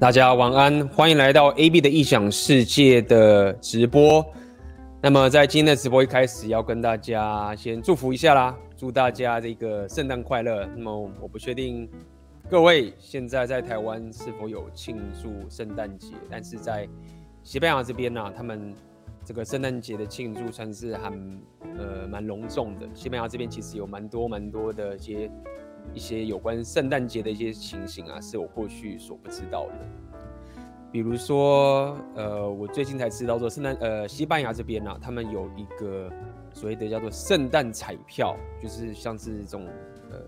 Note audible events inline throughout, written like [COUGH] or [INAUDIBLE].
大家晚安，欢迎来到 AB 的异想世界的直播。那么在今天的直播一开始，要跟大家先祝福一下啦，祝大家这个圣诞快乐。那么我不确定各位现在在台湾是否有庆祝圣诞节，但是在西班牙这边呢、他们这个圣诞节的庆祝算是还呃蛮隆重的。西班牙这边其实有蛮多蛮多的一些一些有关圣诞节的一些情形啊，是我过去所不知道的。比如说，呃，我最近才知道说圣诞，呃，西班牙这边呢、他们有一个所谓的叫做圣诞彩票，就是像是这种呃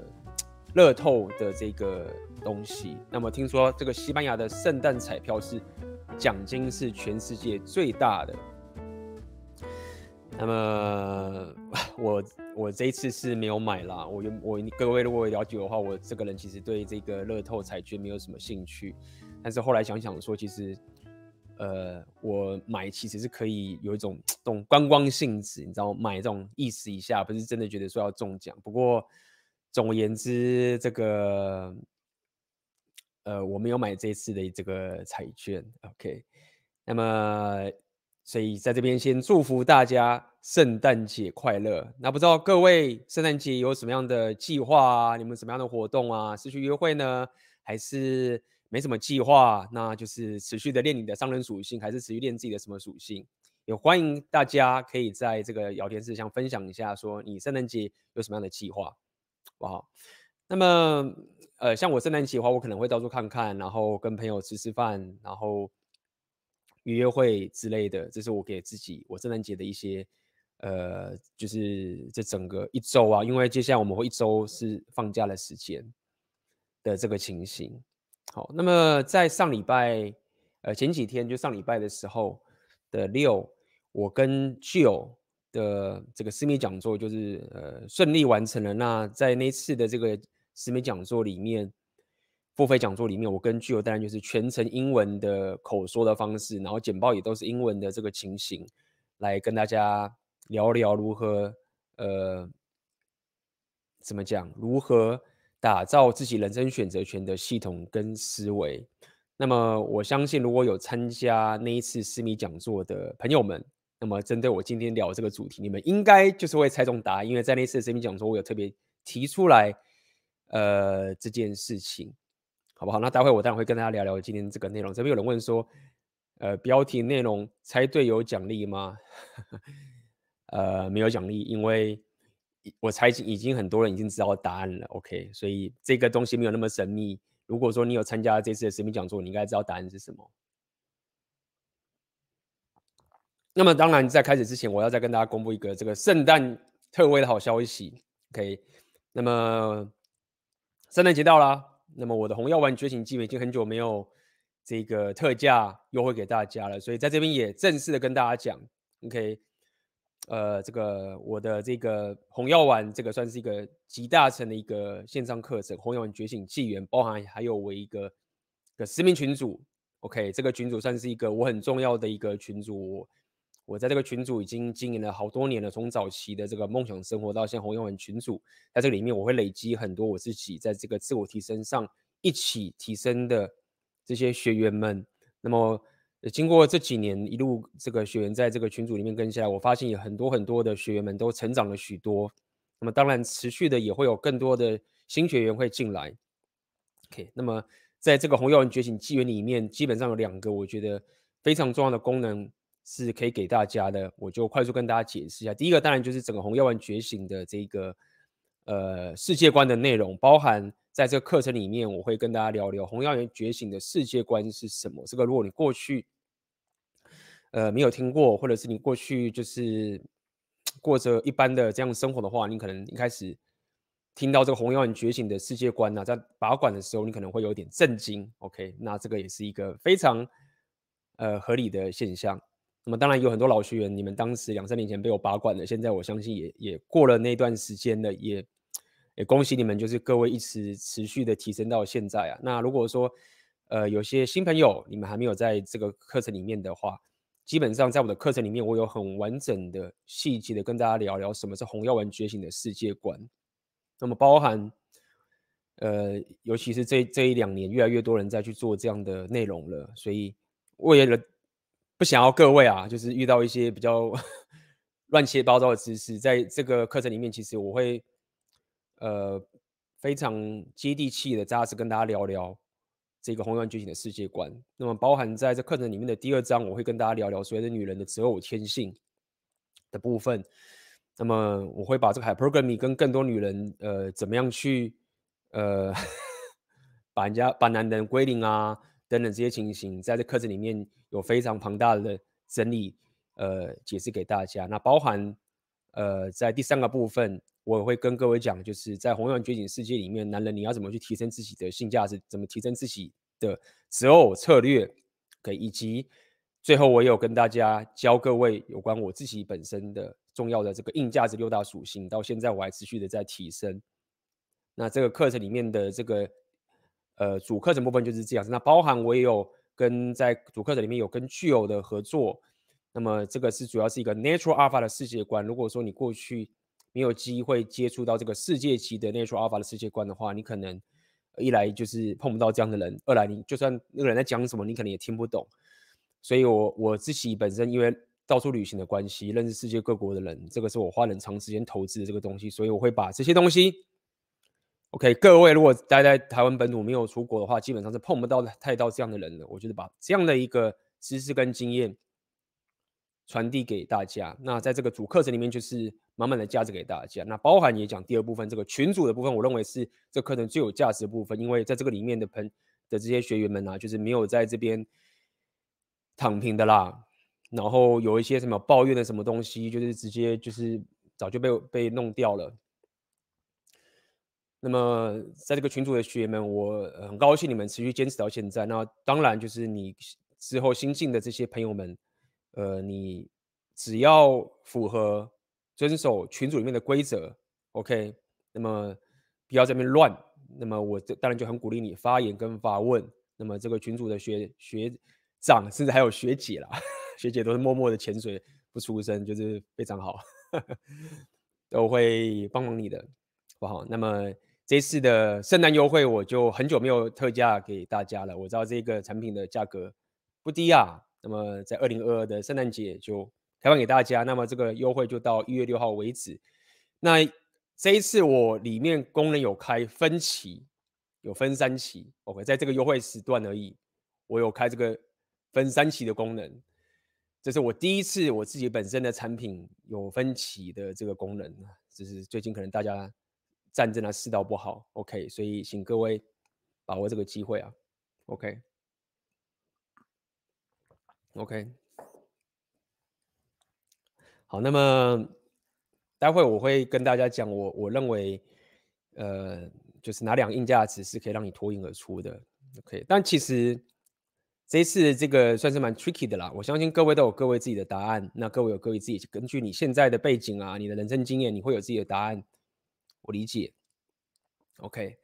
乐透的这个东西。那么听说这个西班牙的圣诞彩票是奖金是全世界最大的。那么 [LAUGHS] 我我这一次是没有买啦，我我各位如果了解的话，我这个人其实对这个乐透彩券没有什么兴趣。但是后来想想说，其实，呃，我买其实是可以有一种 [TSK] 这种观光性质，你知道，买这种意思一下，不是真的觉得说要中奖。不过，总而言之，这个，呃，我没有买这次的这个彩券。OK，那么，所以在这边先祝福大家圣诞节快乐。那不知道各位圣诞节有什么样的计划啊？你们什么样的活动啊？是去约会呢，还是？没什么计划，那就是持续的练你的商人属性，还是持续练自己的什么属性？也欢迎大家可以在这个聊天室上分享一下，说你圣诞节有什么样的计划，好不好？那么，呃，像我圣诞节的话，我可能会到处看看，然后跟朋友吃吃饭，然后约约会之类的。这是我给自己我圣诞节的一些，呃，就是这整个一周啊，因为接下来我们会一周是放假的时间的这个情形。好，那么在上礼拜，呃，前几天就上礼拜的时候的六，我跟 Jill 的这个私密讲座就是呃顺利完成了。那在那次的这个私密讲座里面，付费讲座里面，我跟 Jill 当然就是全程英文的口说的方式，然后简报也都是英文的这个情形，来跟大家聊聊如何呃怎么讲如何。打造自己人生选择权的系统跟思维。那么，我相信如果有参加那一次私密讲座的朋友们，那么针对我今天聊这个主题，你们应该就是会猜中答案，因为在那次私密讲座，我有特别提出来，呃，这件事情，好不好？那待会我当然会跟大家聊聊今天这个内容。这边有人问说，呃，标题内容猜对有奖励吗？呃，没有奖励，因为。我猜已经很多人已经知道答案了，OK，所以这个东西没有那么神秘。如果说你有参加这次的神秘讲座，你应该知道答案是什么。那么当然，在开始之前，我要再跟大家公布一个这个圣诞特惠的好消息，OK。那么圣诞节到了，那么我的红药丸觉醒纪元已经很久没有这个特价优惠给大家了，所以在这边也正式的跟大家讲，OK。呃，这个我的这个红药丸，这个算是一个集大成的一个线上课程，红药丸觉醒纪元，包含还有我一个个私密群组，OK，这个群组算是一个我很重要的一个群组，我在这个群组已经经营了好多年了，从早期的这个梦想生活到现在红药丸群组，在这里面我会累积很多我自己在这个自我提升上一起提升的这些学员们，那么。经过这几年一路这个学员在这个群组里面跟下来，我发现有很多很多的学员们都成长了许多。那么当然持续的也会有更多的新学员会进来。OK，那么在这个红药丸觉醒纪元里面，基本上有两个我觉得非常重要的功能是可以给大家的，我就快速跟大家解释一下。第一个当然就是整个红药丸觉醒的这个呃世界观的内容，包含。在这个课程里面，我会跟大家聊聊红药丸觉醒的世界观是什么。这个如果你过去呃没有听过，或者是你过去就是过着一般的这样生活的话，你可能一开始听到这个红药丸觉醒的世界观呢、啊，在把管的时候，你可能会有点震惊。OK，那这个也是一个非常呃合理的现象。那么当然有很多老学员，你们当时两三年前被我拔管了，现在我相信也也过了那段时间了，也。也恭喜你们，就是各位一直持续的提升到现在啊。那如果说，呃，有些新朋友你们还没有在这个课程里面的话，基本上在我的课程里面，我有很完整的、细节的跟大家聊聊什么是红药丸觉醒的世界观。那么包含，呃，尤其是这这一两年，越来越多人在去做这样的内容了，所以为了不想要各位啊，就是遇到一些比较 [LAUGHS] 乱七八糟的知识，在这个课程里面，其实我会呃非常接地气的扎实跟大家聊聊这个红药丸觉醒的世界观。那么包含在这课程里面的第二章，我会跟大家聊聊所谓的女人的择偶天性的部分。那么我会把这个 Hypergamy 跟更多女人呃怎么样去。呃，[LAUGHS] 把人家把男人归零啊，等等这些情形，在这课程里面有非常庞大的整理，呃，解释给大家。那包含呃，在第三个部分，我会跟各位讲，就是在红药丸觉醒世界里面，男人你要怎么去提升自己的性价值，怎么提升自己的择偶策略，可以，以及最后我也有跟大家教各位有关我自己本身的重要的这个硬价值六大属性，到现在我还持续的在提升。那这个课程里面的这个呃主课程部分就是这样子，那包含我也有跟在主课程里面有跟巨友的合作，那么这个是主要是一个 Natural Alpha 的世界观。如果说你过去没有机会接触到这个世界级的 Natural Alpha 的世界观的话，你可能一来就是碰不到这样的人，二来你就算那个人在讲什么，你可能也听不懂。所以我我自己本身因为到处旅行的关系，认识世界各国的人，这个是我花很长时间投资的这个东西，所以我会把这些东西。OK，各位如果待在台湾本土没有出国的话，基本上是碰不到太到这样的人了。我觉得把这样的一个知识跟经验传递给大家。那在这个主课程里面，就是满满的价值给大家。那包含也讲第二部分，这个群组的部分，我认为是这课程最有价值的部分，因为在这个里面的朋的这些学员们啊，就是没有在这边躺平的啦。然后有一些什么抱怨的什么东西，就是直接就是早就被被弄掉了。那么，在这个群组的学员们，我很高兴你们持续坚持到现在。那当然就是你之后新进的这些朋友们，呃，你只要符合遵守群组里面的规则，OK。那么不要在这边乱。那么我当然就很鼓励你发言跟发问。那么这个群组的学学长，甚至还有学姐啦，[LAUGHS] 学姐都是默默的潜水不出声，就是非常好，[LAUGHS] 都会帮忙你的，好不好？那么。这次的圣诞优惠，我就很久没有特价给大家了。我知道这个产品的价格不低啊。那么在二零二二的圣诞节就开放给大家。那么这个优惠就到一月六号为止。那这一次我里面功能有开分期，有分三期。OK，在这个优惠时段而已，我有开这个分三期的功能。这是我第一次我自己本身的产品有分期的这个功能。就是最近可能大家。战争的世道不好，OK，所以请各位把握这个机会啊，OK，OK，好，那么待会我会跟大家讲我我认为，呃，就是哪两个硬价值是可以让你脱颖而出的，OK，但其实这一次这个算是蛮 tricky 的啦，我相信各位都有各位自己的答案，那各位有各位自己根据你现在的背景啊，你的人生经验，你会有自己的答案。我理解，OK。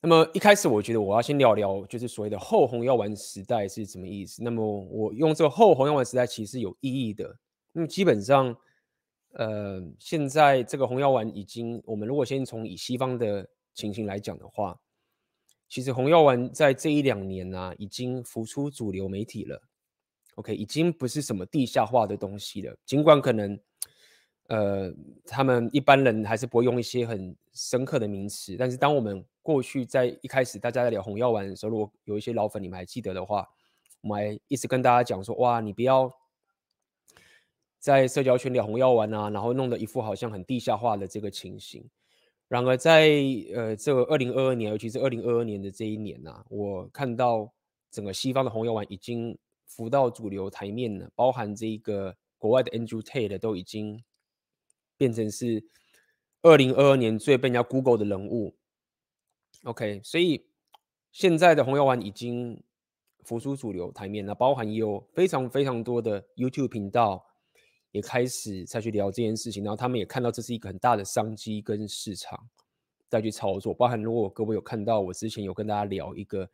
那么一开始，我觉得我要先聊聊，就是所谓的后红药丸时代是什么意思。那么我用这个后红药丸时代其实是有意义的。那么基本上，呃，现在这个红药丸已经，我们如果先从以西方的情形来讲的话，其实红药丸在这一两年呢、啊，已经浮出主流媒体了。OK，已经不是什么地下化的东西了，尽管可能。呃，他们一般人还是不会用一些很深刻的名词，但是当我们过去在一开始大家在聊红药丸的时候，如果有一些老粉你们还记得的话，我们还一直跟大家讲说，哇，你不要在社交圈聊红药丸啊，然后弄得一副好像很地下化的这个情形。然而在呃这个二零二二年，尤其是二零二二年的这一年呐、啊，我看到整个西方的红药丸已经浮到主流台面了，包含这个国外的 Andrew Tate 都已经。变成是二零二二年最被人家 Google 的人物，OK，所以现在的红药丸已经浮出主流台面了，包含有非常非常多的 YouTube 频道也开始再去聊这件事情，然后他们也看到这是一个很大的商机跟市场再去操作，包含如果各位有看到我之前有跟大家聊一个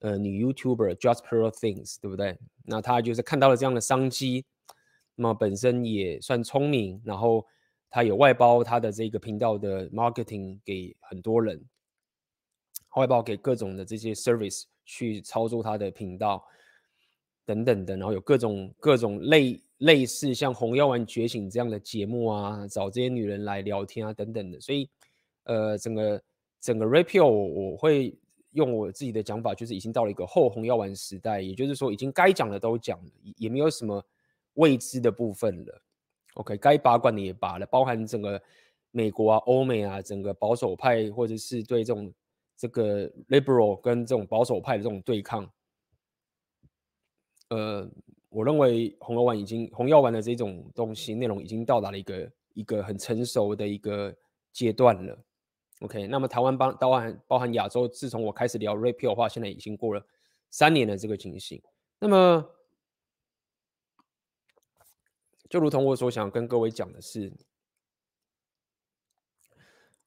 呃女 YouTuber Just Pearl Things，对不对？那她就是看到了这样的商机，那么本身也算聪明，然后。他有外包他的这个频道的 marketing 给很多人，外包给各种的这些 service 去操作他的频道等等的，然后有各种各种类类似像《红药丸觉醒》这样的节目啊，找这些女人来聊天啊等等的，所以呃，整个整个 rapio 我我会用我自己的讲法，就是已经到了一个后红药丸时代，也就是说，已经该讲的都讲了，也没有什么未知的部分了。OK，该拔管的也拔了，包含整个美国啊、欧美啊，整个保守派或者是对这种这个 liberal 跟这种保守派的这种对抗。呃，我认为红药丸已经红药丸的这种东西内容已经到达了一个一个很成熟的一个阶段了。OK，那么台湾包含包含亚洲，自从我开始聊 Red Pill 的话，现在已经过了三年的这个情形。那么，就如同我所想跟各位讲的是，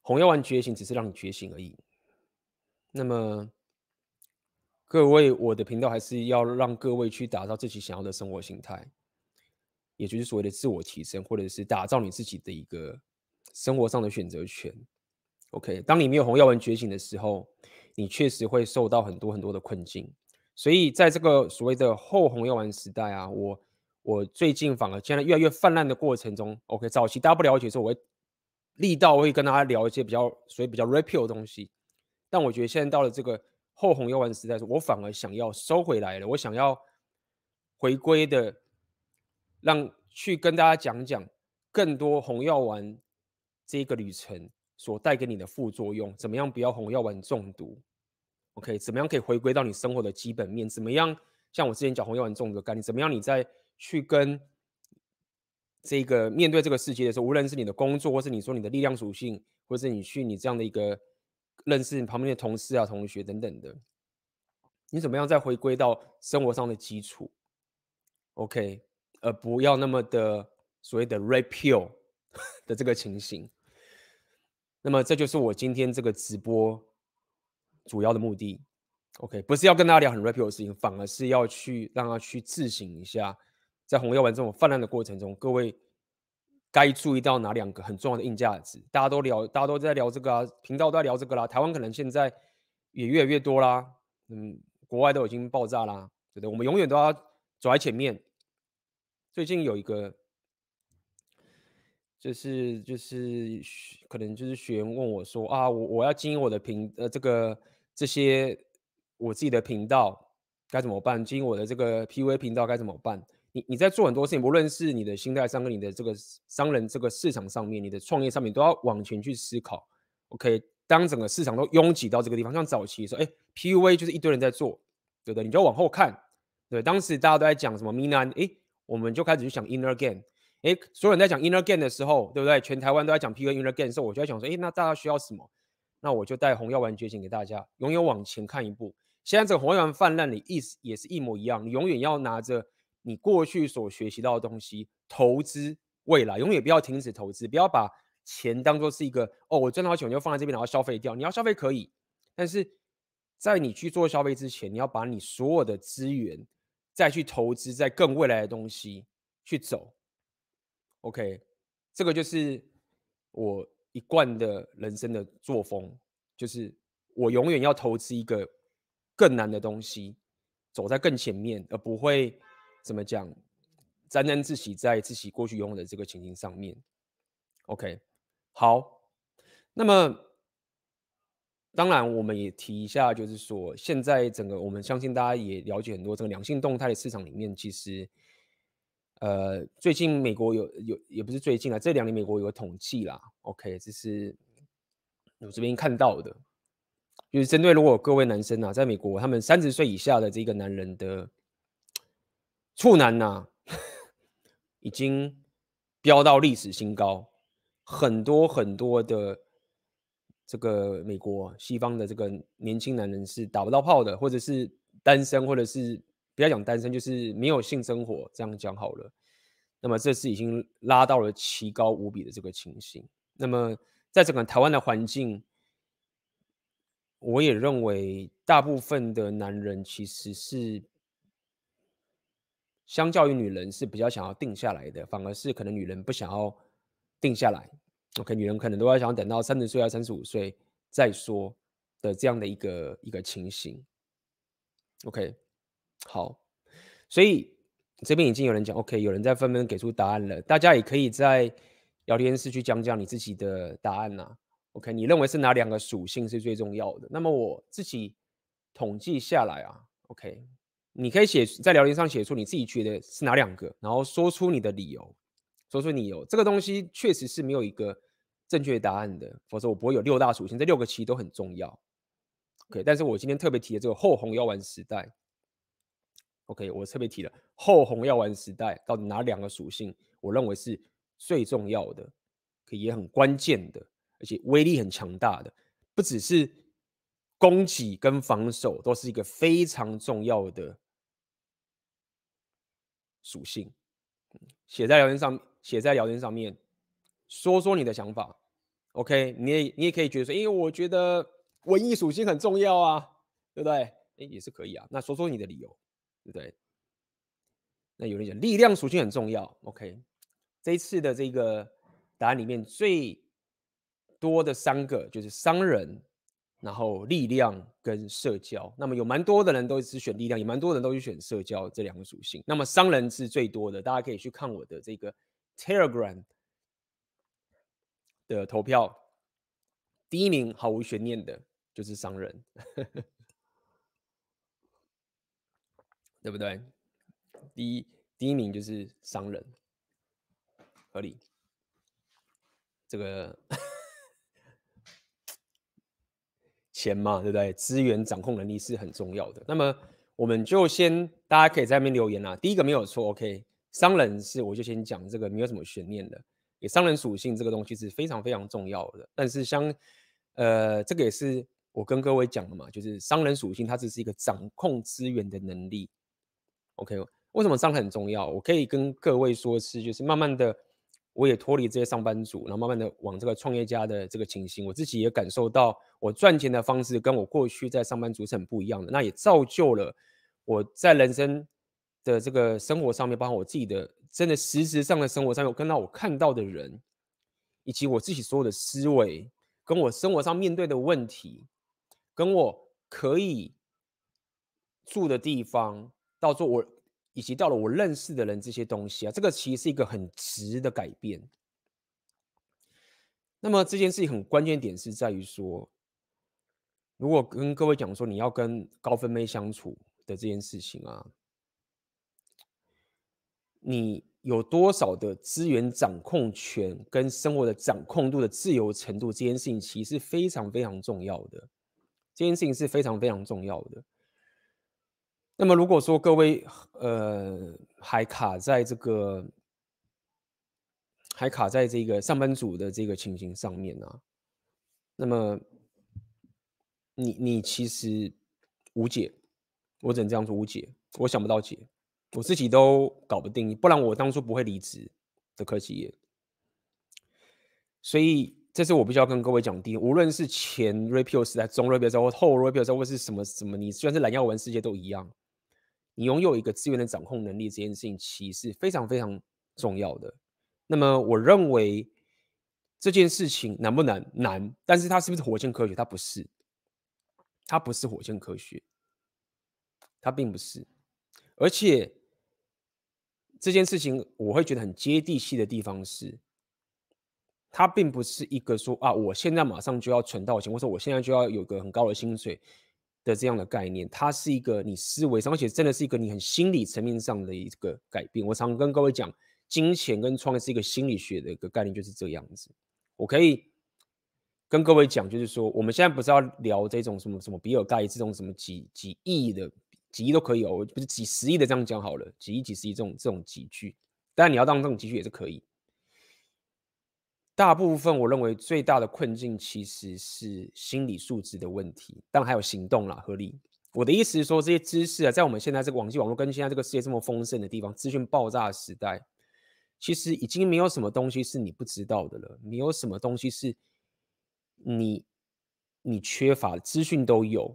红药丸觉醒只是让你觉醒而已。那么，各位，我的频道还是要让各位去打造自己想要的生活形态，也就是所谓的自我提升，或者是打造你自己的一个生活上的选择权。OK，当你没有红药丸觉醒的时候，你确实会受到很多很多的困境。所以在这个所谓的后红药丸时代啊，我我最近反而现在越来越泛滥的过程中，OK，早期大家不了解的时候，我会力道会跟大家聊一些比较所以比较 repeal 的东西。但我觉得现在到了这个后红药丸时代，我反而想要收回来了，我想要回归的，让去跟大家讲讲更多红药丸这个旅程。所带给你的副作用，怎么样不要红药丸中毒？OK，怎么样可以回归到你生活的基本面？怎么样像我之前讲红药丸中毒的概念？怎么样你在去跟这个面对这个世界的时候，无论是你的工作，或是你说你的力量属性，或是你去你这样的一个认识你旁边的同事啊、同学等等的，你怎么样再回归到生活上的基础？OK，而不要那么的所谓的 Red Pill [LAUGHS] 的这个情形。那么这就是我今天这个直播主要的目的，OK，不是要跟大家聊很 Red Pill 的事情，反而是要去让他去自省一下，在红药丸这种泛滥的过程中，各位该注意到哪两个很重要的硬价值？大家都聊，大家都在聊这个啊，频道都在聊这个啦，台湾可能现在也越来越多啦，嗯，国外都已经爆炸啦，对不对？我们永远都要走在前面。最近有一个。就是就是可能就是学员问我说啊，我我要经营我的频呃这个这些我自己的频道该怎么办？经营我的这个 PUA 频道该怎么办？你你在做很多事情，不论是你的心态上跟你的这个商人这个市场上面，你的创业上面都要往前去思考。OK，当整个市场都拥挤到这个地方，像早期说，哎，PUA 就是一堆人在做，对不对？你就往后看，对，当时大家都在讲什么 Mina，哎，我们就开始去想 Inner Game。哎，所有人在讲 inner game 的时候，对不对？全台湾都在讲 PUA inner game 的时候，我就在想说，哎，那大家需要什么？那我就带红药丸觉醒给大家，永远往前看一步。现在这个红药丸泛滥的意思也是一模一样，你永远要拿着你过去所学习到的东西投资未来，永远不要停止投资，不要把钱当做是一个哦，我赚到钱我就放在这边然后消费掉。你要消费可以，但是在你去做消费之前，你要把你所有的资源再去投资在更未来的东西去走。OK，这个就是我一贯的人生的作风，就是我永远要投资一个更难的东西，走在更前面，而不会怎么讲沾沾自喜在自己过去拥有的这个情形上面。OK，好，那么当然我们也提一下，就是说现在整个我们相信大家也了解很多这个良性动态的市场里面，其实。呃，最近美国有有也不是最近啊，这两年美国有个统计啦，OK，这是我这边看到的，就是针对如果各位男生啊，在美国他们三十岁以下的这个男人的处男呐、啊，已经飙到历史新高，很多很多的这个美国西方的这个年轻男人是打不到炮的，或者是单身，或者是。不要讲单身，就是没有性生活，这样讲好了。那么这是已经拉到了奇高无比的这个情形。那么在整个台湾的环境，我也认为大部分的男人其实是相较于女人是比较想要定下来的，反而是可能女人不想要定下来。OK，女人可能都要想等到三十岁啊、三十五岁再说。的这样的一个一个情形。OK，好，所以这边已经有人讲 OK，有人在纷纷给出答案了，大家也可以在聊天室去讲讲你自己的答案呐、OK，你认为是哪两个属性是最重要的？那么我自己统计下来啊，OK，你可以写在聊天上写出你自己觉得是哪两个，然后说出你的理由，说出理由。这个东西确实是没有一个正确答案的，否则我不会有六大属性，这六个其实都很重要。OK，但是我今天特别提的这个后红药丸时代，OK，我特别提了后红药丸时代到底哪两个属性，我认为是最重要的，可也很关键的，而且威力很强大的，不只是攻击跟防守都是一个非常重要的属性。写在聊天上，写在聊天上面，说说你的想法。OK，你也你也可以觉得说，因为我觉得文艺属性很重要啊，对不对？哎，也是可以啊。那说说你的理由，对不对？那有人讲力量属性很重要。OK，这一次的这个答案里面最多的三个就是商人，然后力量跟社交。那么有蛮多的人都是选力量，也蛮多人都是选社交这两个属性。那么商人是最多的，大家可以去看我的这个 Telegram。的投票，第一名毫无悬念的就是商人，[LAUGHS] 对不对？第一第一名就是商人，合理。这个钱嘛，对不对？资源掌控能力是很重要的。那么我们就先，大家可以在那边留言啦。第一个没有错，OK。商人是，我就先讲这个，没有什么悬念的。也商人属性这个东西是非常非常重要的，但是像，呃，这个也是我跟各位讲的嘛，就是商人属性它只是一个掌控资源的能力。OK，为什么商人很重要？我可以跟各位说是，就是慢慢的，我也脱离这些上班族，然后慢慢的往这个创业家的这个情形，我自己也感受到我赚钱的方式跟我过去在上班族是很不一样的，那也造就了我在人生的这个生活上面，包括我自己的。真的实质上的生活上，有跟到我看到的人，以及我自己所有的思维，跟我生活上面对的问题，跟我可以住的地方，到做我以及到了我认识的人这些东西啊，这个其实是一个很值的改变。那么这件事情很关键点是在于说，如果跟各位讲说你要跟高分妹相处的这件事情啊。你有多少的资源掌控权跟生活的掌控度的自由程度，这件事情其实是非常非常重要的。这件事情是非常非常重要的。那么如果说各位呃还卡在这个还卡在这个上班族的这个情形上面呢、啊，那么你你其实无解，我只能这样说无解，我想不到解。我自己都搞不定，不然我当初不会离职的科技业。所以这是我必须要跟各位讲的，无论是前 Rapio 时代、中 Rapio 时代或后 Rapio 时代，或是什么什么，你虽然是蓝药丸世界都一样，你拥有一个资源的掌控能力，这件事情其实非常非常重要的。那么我认为这件事情难不难？难，但是它是不是火箭科学？它不是，它不是火箭科学，它并不是，而且。这件事情我会觉得很接地气的地方是，它并不是一个说啊，我现在马上就要存到钱，或者我现在就要有个很高的薪水的这样的概念。它是一个你思维上，而且真的是一个你很心理层面上的一个改变。我常跟各位讲，金钱跟创业是一个心理学的一个概念，就是这样子。我可以跟各位讲，就是说，我们现在不是要聊这种什么什么比尔盖茨这种什么几几亿的。几亿都可以哦，不是几十亿的这样讲好了，几亿、几十亿这种这种级距，当然你要当这种级距也是可以。大部分我认为最大的困境其实是心理素质的问题，当然还有行动啦，合理。我的意思是说，这些知识啊，在我们现在这个网际网络跟现在这个世界这么丰盛的地方，资讯爆炸的时代，其实已经没有什么东西是你不知道的了，没有什么东西是你你缺乏的，资讯都有。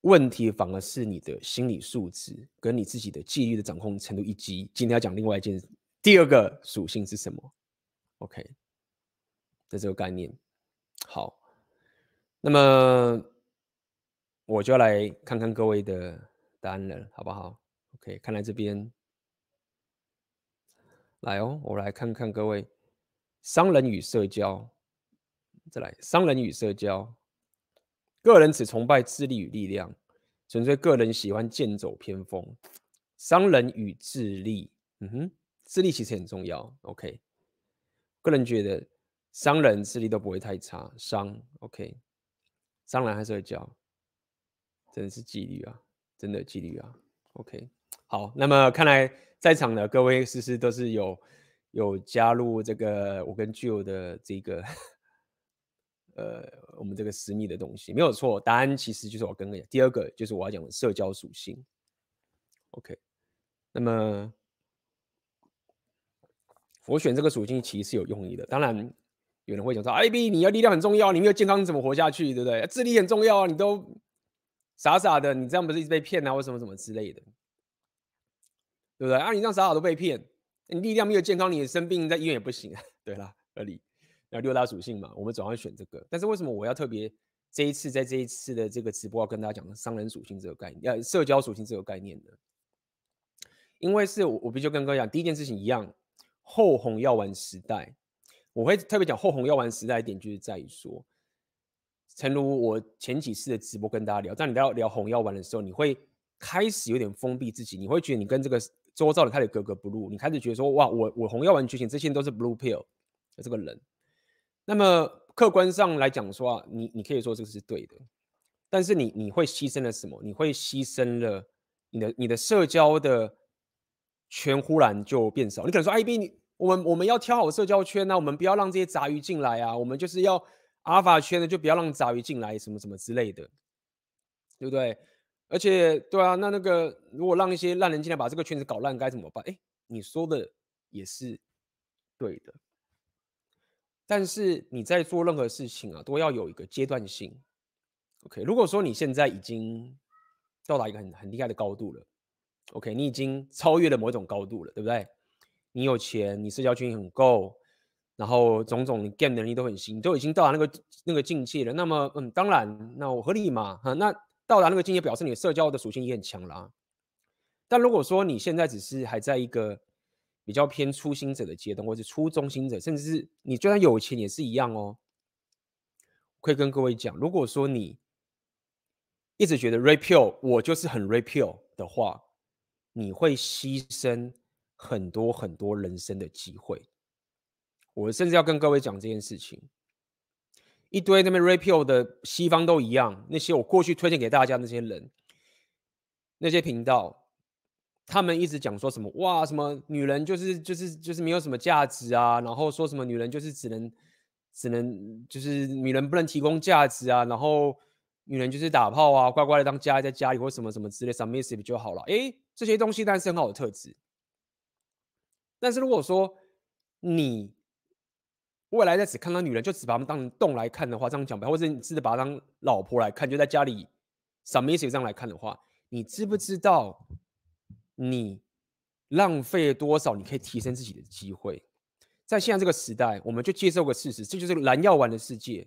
问题反而是你的心理素质跟你自己的纪律的掌控程度，以及今天要讲另外一件第二个属性是什么？OK，的这个概念。好，那么我就来看看各位的答案了，好不好？OK，看来这边来哦，我来看看各位商人与社交，再来商人与社交，个人只崇拜智力与力量，纯粹个人喜欢剑走偏锋。商人与智力，嗯哼，智力其实很重要。OK，个人觉得商人智力都不会太差，商 OK。商人还是会教，真的是纪律啊，真的纪律啊。OK，好，那么看来在场的各位诗诗都是有有加入这个我跟 Jill 的这个呃我们这个私密的东西，没有错。答案其实就是我刚刚讲，第二个就是我要讲的社交属性。OK，那么我选这个属性其实是有用意的，当然。有人会讲说：“IB，你要力量很重要，你没有健康怎么活下去？对不对？智力很重要啊，你都傻傻的，你这样不是一直被骗啊，或什么什么之类的，对不对？啊，你这样傻傻都被骗，你力量没有健康，你生病在医院也不行啊。[LAUGHS] 对啦，合理。那六大属性嘛，我们总要选这个。但是为什么我要特别这一次在这一次的这个直播要跟大家讲商人属性这个概念，要社交属性这个概念呢？因为是我我必须跟各位讲，第一件事情一样，后红药丸时代。”我会特别讲后红药丸时代一点，就是在于说，诚如我前几次的直播跟大家聊，当你聊聊红药丸的时候，你会开始有点封闭自己，你会觉得你跟这个周遭的开始格格不入，你开始觉得说，哇，我我红药丸觉醒，这些都是 blue pill 的这个人。那么客观上来讲说啊，你你可以说这个是对的，但是你你会牺牲了什么？你会牺牲了你的你的社交的圈，忽然就变少。你可能说，IB 你。我们我们要挑好社交圈呢、啊，我们不要让这些杂鱼进来啊。我们就是要阿尔法圈的，就不要让杂鱼进来，什么什么之类的，对不对？而且，对啊，那那个如果让一些烂人进来把这个圈子搞烂，该怎么办？哎，你说的也是对的。但是你在做任何事情啊，都要有一个阶段性。OK，如果说你现在已经到达一个很很厉害的高度了，OK，你已经超越了某一种高度了，对不对？你有钱，你社交圈很够，然后种种 game 能力都很行，你都已经到达那个那个境界了。那么，嗯，当然，那我合理嘛，哈，那到达那个境界，表示你的社交的属性也很强啦。但如果说你现在只是还在一个比较偏初心者的阶段，或者初中心者，甚至是你就算有钱也是一样哦。可以跟各位讲，如果说你一直觉得 red pill 我就是很 red pill 的话，你会牺牲。很多很多人生的机会，我甚至要跟各位讲这件事情。一堆那边 rapio 的西方都一样，那些我过去推荐给大家那些人，那些频道，他们一直讲说什么哇，什么女人就是就是就是没有什么价值啊，然后说什么女人就是只能只能就是女人不能提供价值啊，然后女人就是打炮啊，乖乖的当家在家里或什么什么之类，submissive 就好了。诶，这些东西当然是很好的特质。但是如果说你未来在只看到女人，就只把她们当成动来看的话，这样讲白，或者你只是把她当老婆来看，就在家里 submissive 这样来看的话，你知不知道你浪费了多少你可以提升自己的机会？在现在这个时代，我们就接受个事实，这就是蓝药丸的世界，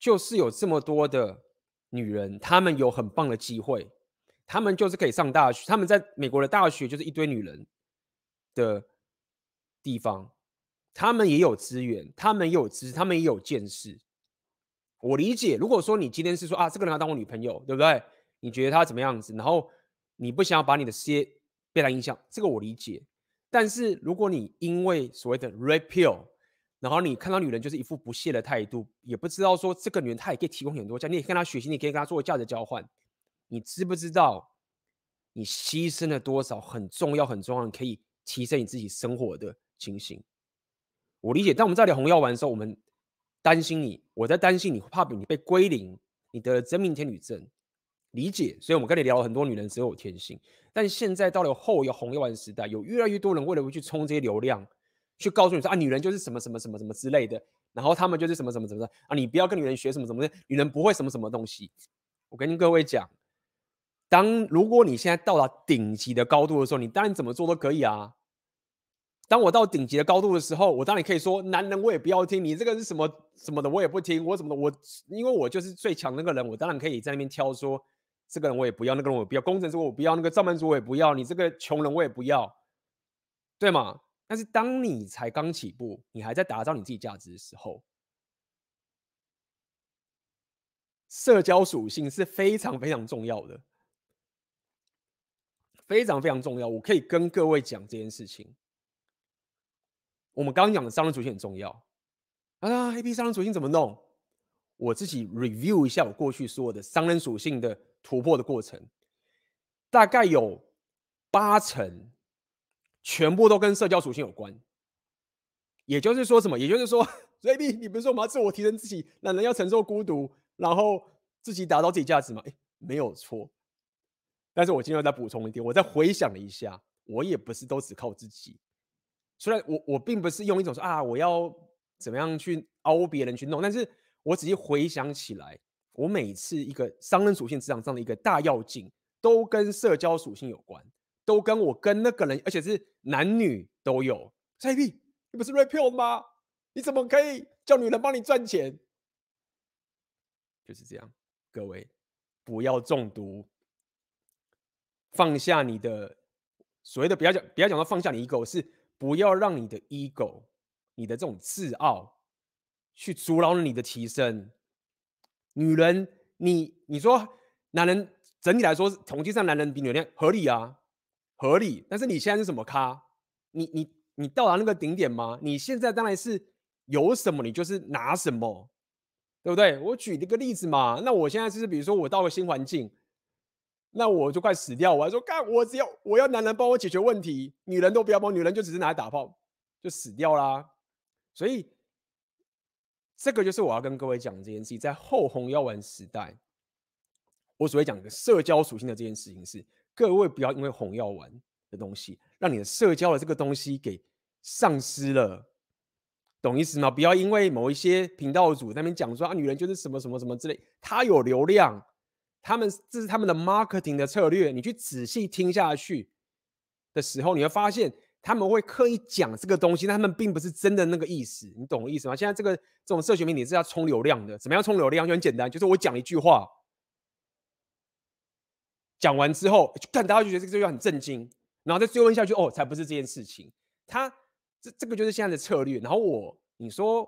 就是有这么多的女人，她们有很棒的机会，她们就是可以上大学，她们在美国的大学就是一堆女人。的地方，她们也有资源，她们也有知识，他们也有见识。我理解，如果说你今天是说啊，这个人要当我女朋友，对不对？你觉得他怎么样子？然后你不想要把你的事业被他影响，这个我理解。但是如果你因为所谓的 red pill，然后你看到女人就是一副不屑的态度，也不知道说这个女人她也可以提供很多价，你也跟她学习，你可以跟她做价值交换。你知不知道你牺牲了多少很重要很重要，可以。提升你自己生活的情形，我理解。当我们在聊红药丸的时候，我们担心你，我在担心你，怕你被归零，你得了真命天女症，理解。所以，我们跟你聊了很多女人只有天性。但现在到了后有红药丸时代，有越来越多人为了去冲这些流量，去告诉你说啊，女人就是什么什么什么什么之类的，然后他们就是什么什么什么的啊，你不要跟女人学什么什么的，女人不会什么什么东西。我跟各位讲，当如果你现在到达顶级的高度的时候，你当然怎么做都可以啊。当我到顶级的高度的时候，我当然可以说，男人我也不要听，你这个是什么什么的我也不听，我什么的我，因为我就是最强那个人，我当然可以在那边挑说，这个人我也不要，那个人我不要，工程师我不要，那个上班族我也不要，你这个穷人我也不要，对吗？但是当你才刚起步，你还在打造你自己价值的时候，社交属性是非常非常重要的，非常非常重要。我可以跟各位讲这件事情。我们刚刚讲的商人属性很重要啊！A B 商人属性怎么弄？我自己 review 一下我过去所有的商人属性的突破的过程，大概有八成全部都跟社交属性有关。也就是说什么？也就是说，[LAUGHS] A B，你不是说我们要自我提升自己，男人要承受孤独，然后自己达到自己价值吗？诶，没有错。但是我今天要再补充一点，我再回想了一下，我也不是都只靠自己。虽然我我并不是用一种说啊，我要怎么样去凹别人去弄，但是我仔细回想起来，我每次一个商人属性职场上的一个大跃进，都跟社交属性有关，都跟我跟那个人，而且是男女都有。蔡 P，你不是 rapio 吗？你怎么可以叫女人帮你赚钱？就是这样，各位不要中毒，放下你的所谓的不要讲，不要讲到放下你 ego 是。不要让你的 ego，你的这种自傲，去阻挠你的提升。女人，你你说男人整体来说，统计上男人比女人合理啊，合理。但是你现在是什么咖？你你你到达那个顶点吗？你现在当然是有什么你就是拿什么，对不对？我举一个例子嘛，那我现在就是比如说我到个新环境。那我就快死掉！我还说，干，我只要我要男人帮我解决问题，女人都不要帮，女人就只是拿来打炮，就死掉啦。所以，这个就是我要跟各位讲这件事情。在后红药丸时代，我所谓讲的社交属性的这件事情是，各位不要因为红药丸的东西，让你的社交的这个东西给丧失了，懂意思吗？不要因为某一些频道主那边讲说啊，女人就是什么什么什么之类，他有流量。他们这是他们的 marketing 的策略，你去仔细听下去的时候，你会发现他们会刻意讲这个东西，但他们并不是真的那个意思，你懂我意思吗？现在这个这种社群媒体是要冲流量的，怎么样冲流量？就很简单，就是我讲一句话，讲完之后，就看大家就觉得这个句话很震惊，然后再追问下去，哦，才不是这件事情。他这这个就是现在的策略。然后我你说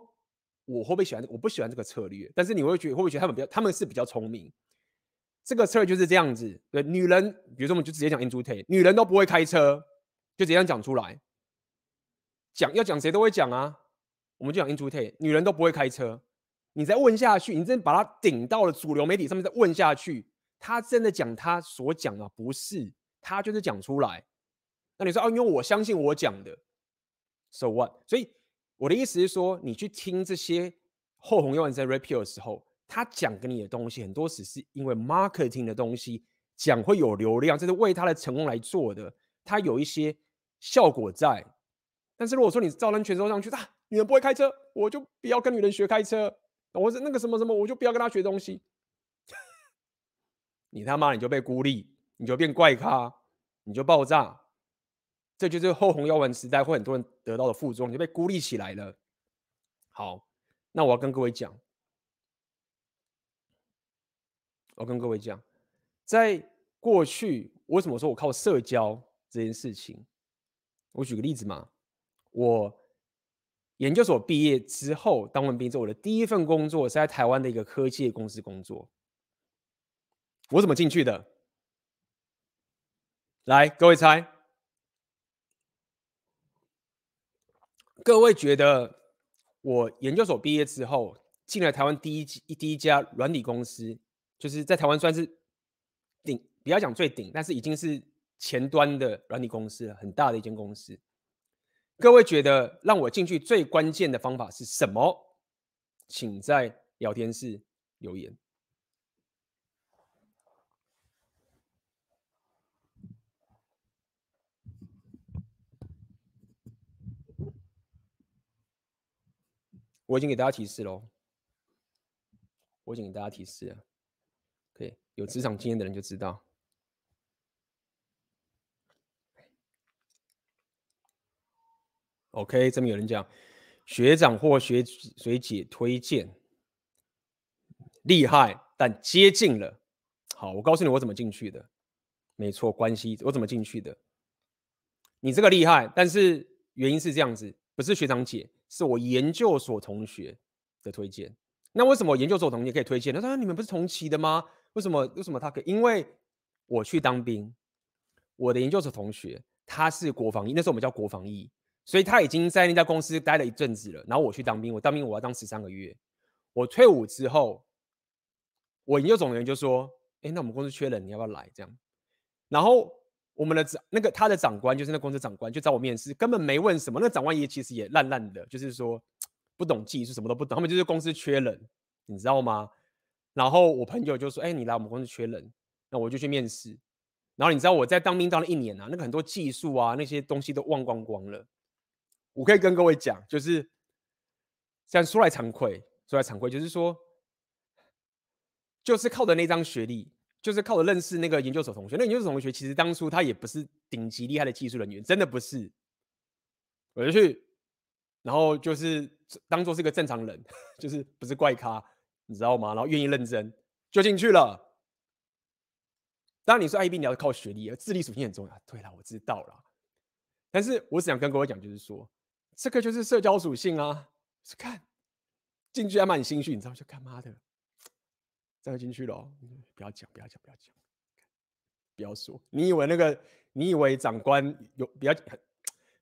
我会不会喜欢？我不喜欢这个策略，但是你会觉得会不会觉得他们比较他们是比较聪明？这个策略就是这样子，对女人，比如说我们就直接讲 Andrew Tate，女人都不会开车，就这样讲出来。讲要讲谁都会讲啊，我们就讲 Andrew Tate，女人都不会开车。你再问下去，你真把他顶到了主流媒体上面再问下去，他真的讲他所讲的不是，他就是讲出来。那你说啊，因为我相信我讲的，So what？所以我的意思是说，你去听这些后红药丸在 rapio 的时候。他讲给你的东西很多只是因为 marketing 的东西讲会有流量，这是为他的成功来做的。他有一些效果在，但是如果说你照单全收上去，啊，女人不会开车，我就不要跟女人学开车。我是那个什么什么，我就不要跟她学东西。你他妈你就被孤立，你就变怪咖，你就爆炸。这就是后红药丸时代会很多人得到的副作用，你就被孤立起来了。好，那我要跟各位讲。我跟各位讲，在过去，为什么说我靠社交这件事情？我举个例子嘛，我研究所毕业之后，当完兵之后，我的第一份工作是在台湾的一个科技公司工作。我怎么进去的？来，各位猜。各位觉得我研究所毕业之后，进了台湾第一第一家软体公司？就是在台湾算是顶，不要讲最顶，但是已经是前端的软体公司了，很大的一间公司。各位觉得让我进去最关键的方法是什么？请在聊天室留言。我已经给大家提示喽，我已经给大家提示了。可以有职场经验的人就知道，OK，这边有人讲学长或学学姐推荐，厉害，但接近了。好，我告诉你我怎么进去的。没错，关系我怎么进去的？你这个厉害，但是原因是这样子，不是学长姐，是我研究所同学的推荐。那为什么研究所同学可以推荐？他说你们不是同期的吗？为什么？为什么他可以？因为我去当兵，我的研究所同学他是国防医，那时候我们叫国防医，所以他已经在那家公司待了一阵子了。然后我去当兵，我当兵我要当十三个月。我退伍之后，我研究所的人就说：“哎，那我们公司缺人，你要不要来？”这样。然后我们的长那个他的长官就是那公司长官就找我面试，根本没问什么。那长官也其实也烂烂的，就是说不懂技术，什么都不懂。他们就是公司缺人，你知道吗？然后我朋友就说：“哎，你来我们公司缺人。”那我就去面试。然后你知道我在当兵当了一年啊，那个很多技术啊那些东西都忘光光了。我可以跟各位讲，就是这样说来惭愧，说来惭愧，就是说，就是靠的那张学历。就是靠着认识那个研究所同学，那研究所同学其实当初他也不是顶级厉害的技术人员，真的不是。我就去，然后就是当做是个正常人，[LAUGHS] 就是不是怪咖，你知道吗？然后愿意认真，就进去了。当然你说 IB 你要靠学历，智力属性很重要。对了，我知道了。但是我只想跟各位讲，就是说这个就是社交属性啊。是看进去还蛮心虚，你知道就干嘛的？这样进去了，不要讲，不要讲，不要讲，不要说。你以为那个，你以为长官有比较，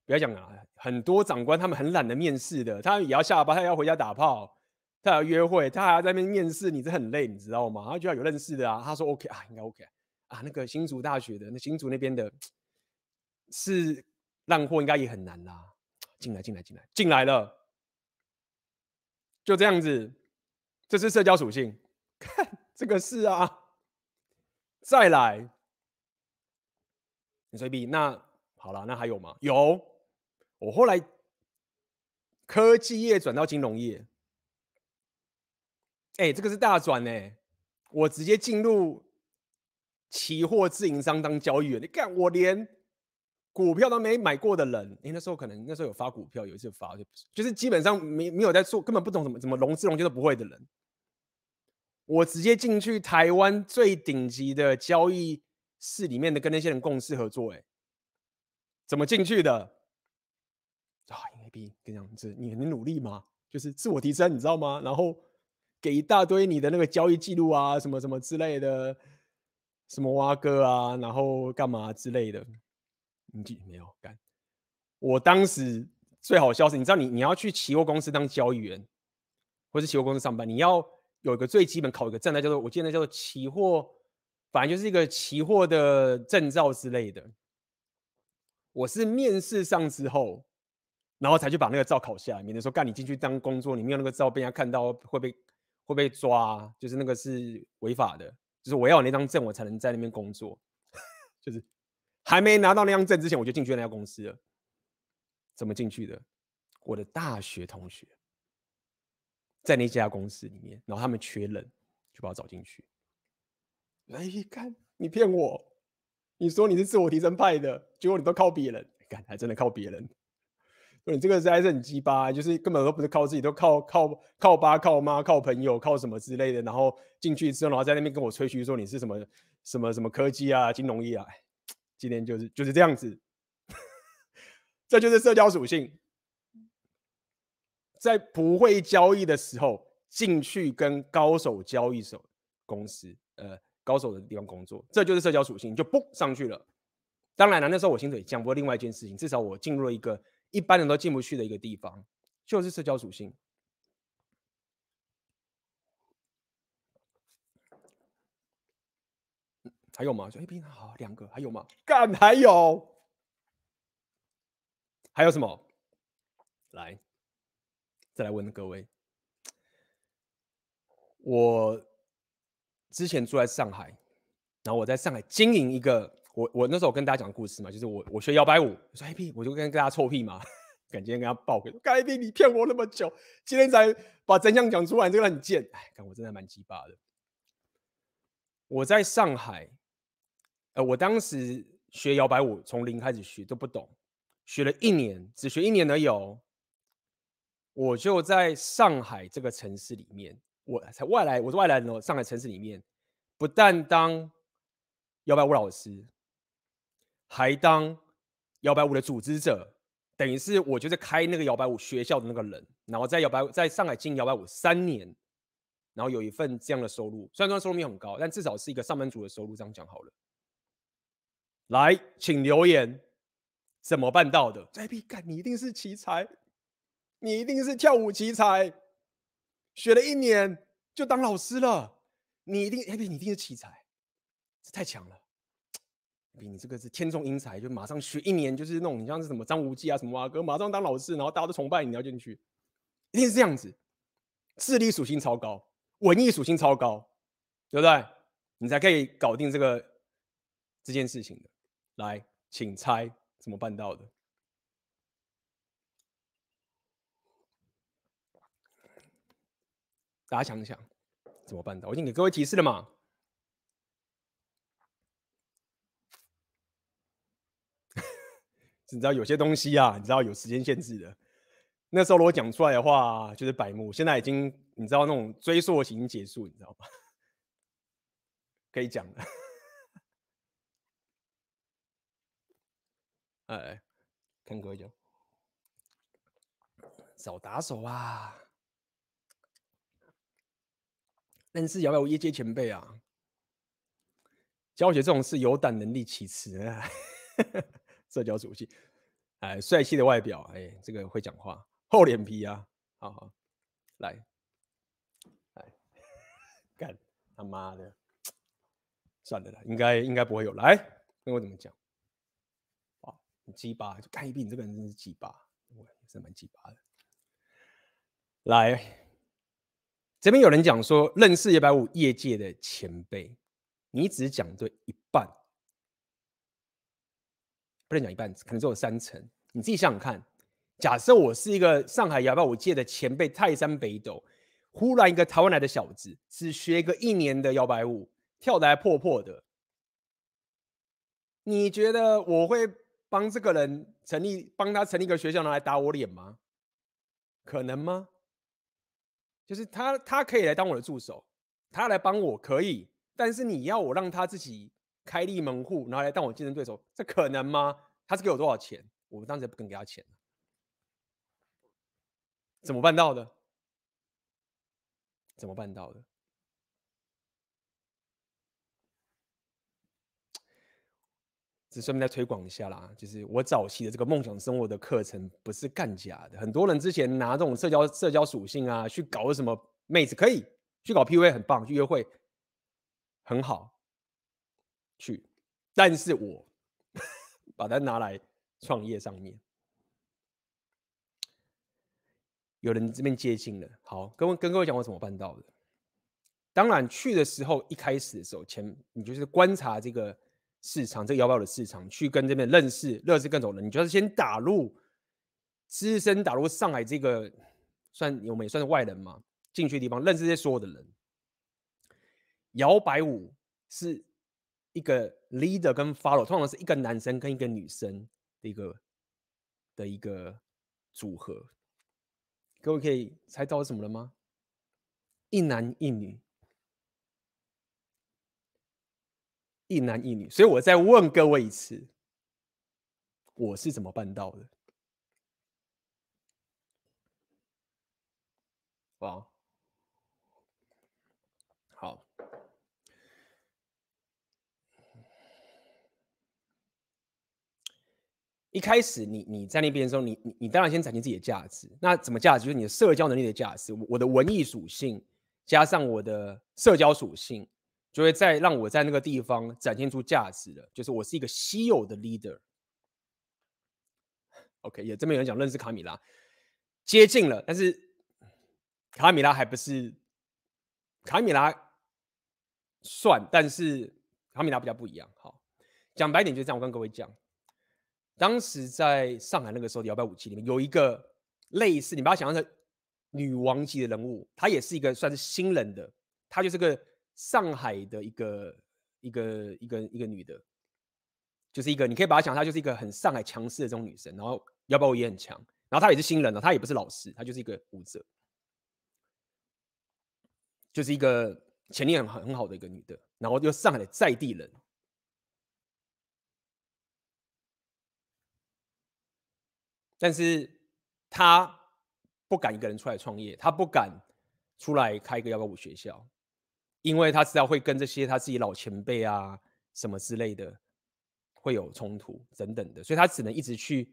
不要讲啊。很多长官他们很懒得面试的，他也要下班，他也要回家打炮，他要约会，他还要在那边面试，你这很累，你知道吗？他就要有认识的啊。他说 OK 啊，应该 OK 啊。那个新竹大学的，那新竹那边的，是烂货，应该也很难啦。进来，进来，进来，进来了，就这样子，这是社交属性。看 [LAUGHS] 这个是啊，再来，你随便。那好了，那还有吗？有，我后来科技业转到金融业，哎，这个是大转呢，我直接进入期货自营商当交易员。你看，我连股票都没买过的人，哎，那时候可能那时候有发股票，有一次发，就是基本上没没有在做，根本不懂怎么怎么融资融券都不会的人。我直接进去台湾最顶级的交易室里面的，跟那些人共事合作，哎，怎么进去的？啊，因为 B 跟这样子，你很努力吗？就是自我提升，你知道吗？然后给一大堆你的那个交易记录啊，什么什么之类的，什么挖哥啊，然后干嘛之类的，你没有干？我当时最好笑是，你知道你你要去期货公司当交易员，或是期货公司上班，你要。有一个最基本考一个证，那叫做我记得那叫做期货，反正就是一个期货的证照之类的。我是面试上之后，然后才去把那个照考下来，免得说干你进去当工作，你没有那个照被人家看到会被会被抓，就是那个是违法的。就是我要有那张证，我才能在那边工作。[LAUGHS] 就是还没拿到那张证之前，我就进去那家公司了。怎么进去的？我的大学同学。在那家公司里面，然后他们缺人，就把我找进去。来一看，你骗我！你说你是自我提升派的，结果你都靠别人，你看还真的靠别人。你这个实在是很鸡巴，就是根本都不是靠自己，都靠靠靠爸、靠妈、靠朋友、靠什么之类的。然后进去之后，然后在那边跟我吹嘘说你是什么什么什么科技啊、金融业啊。今天就是就是这样子，[LAUGHS] 这就是社交属性。在不会交易的时候进去跟高手交易手公司，呃，高手的地方工作，这就是社交属性，就嘣上去了。当然了，那时候我薪水降，不过另外一件事情，至少我进入了一个一般人都进不去的一个地方，就是社交属性。还有吗？说 A B 好，两个还有吗？干还有，还有什么？来。再来问各位，我之前住在上海，然后我在上海经营一个，我我那时候跟大家讲故事嘛，就是我我学摇摆舞，我说 A P，我就跟大家臭屁嘛，敢今天跟他报给，A P，你骗我那么久，今天才把真相讲出来，这个很贱，哎，看我真的蛮鸡巴的。我在上海，呃，我当时学摇摆舞从零开始学都不懂，学了一年，只学一年而已哦。我就在上海这个城市里面，我才外来，我是外来人哦。上海城市里面，不但当摇摆舞老师，还当摇摆舞的组织者，等于是我就是开那个摇摆舞学校的那个人。然后在摇摆在上海经营摇摆舞三年，然后有一份这样的收入，虽然说收入没有很高，但至少是一个上班族的收入。这样讲好了。来，请留言，怎么办到的？哎，B 干，你一定是奇才。你一定是跳舞奇才，学了一年就当老师了。你一定，哎，你一定是奇才，这太强了。比你这个是天纵英才，就马上学一年，就是那种你像是什么张无忌啊，什么啊哥，马上当老师，然后大家都崇拜你，要进去，一定是这样子。智力属性超高，文艺属性超高，对不对？你才可以搞定这个这件事情的。来，请猜怎么办到的？大家想想怎么办到？我已经给各位提示了嘛？[LAUGHS] 你知道有些东西啊，你知道有时间限制的。那时候如果讲出来的话，就是白目。现在已经你知道那种追溯型结束，你知道吗？[LAUGHS] 可以讲的。哎，看各位就少打手啊！但是摇摆舞业界前辈啊，教学这种事有胆能力其次，[LAUGHS] 社交属性，哎，帅气的外表，哎，这个会讲话，厚脸皮啊，好好，来，来，[LAUGHS] 干他妈的，算了啦，应该应该不会有，来，那我怎么讲？啊，你鸡巴，就看一遍，你这个人真是鸡巴，我也是蛮鸡巴的，来。这边有人讲说，认识摇摆舞业界的前辈，你只讲对一半，不能讲一半，可能只有三成。你自己想想看，假设我是一个上海摇摆舞界的前辈，泰山北斗，忽然一个台湾来的小子，只学个一年的摇摆舞，跳得还破破的，你觉得我会帮这个人成立，帮他成立一个学校拿来打我脸吗？可能吗？就是他，他可以来当我的助手，他来帮我可以，但是你要我让他自己开立门户，然后来当我竞争对手，这可能吗？他是给我多少钱？我们当时也不肯给他钱，怎么办到的？怎么办到的？只顺便再推广一下啦，就是我早期的这个梦想生活的课程不是干假的。很多人之前拿这种社交社交属性啊去搞什么妹子，可以去搞 PUA 很棒，去约会很好，去。但是我 [LAUGHS] 把它拿来创业上面，有人这边接近了。好，跟跟各位讲我怎么办到的。当然去的时候，一开始的时候，前你就是观察这个。市场这个摇摆舞的市场，去跟这边认识、认识更多人。你就是先打入资深，打入上海这个算我们也算是外人嘛，进去的地方认识这些所有的人。摇摆舞是一个 leader 跟 follow，通常是一个男生跟一个女生的一个的一个组合。各位可以猜到什么了吗？一男一女。一男一女，所以我再问各位一次，我是怎么办到的？哇，好，一开始你你在那边的时候，你你你当然先展现自己的价值。那怎么价值？就是你的社交能力的价值。我的文艺属性加上我的社交属性。就会再让我在那个地方展现出价值了，就是我是一个稀有的 leader。OK，也这边有人讲认识卡米拉，接近了，但是卡米拉还不是卡米拉算，但是卡米拉比较不一样。好，讲白点就是这样，我跟各位讲，当时在上海那个时候的摇摆舞界里面有一个类似，你把它想象成女王级的人物，她也是一个算是新人的，她就是个。上海的一个一个一个一个女的，就是一个你可以把她想，她就是一个很上海强势的这种女生，然后要不要也很强，然后她也是新人了，她也不是老师，她就是一个舞者，就是一个潜力很很好的一个女的，然后又上海的在地人，但是她不敢一个人出来创业，她不敢出来开一个幺八五学校。因为他知道会跟这些他自己老前辈啊什么之类的会有冲突等等的，所以他只能一直去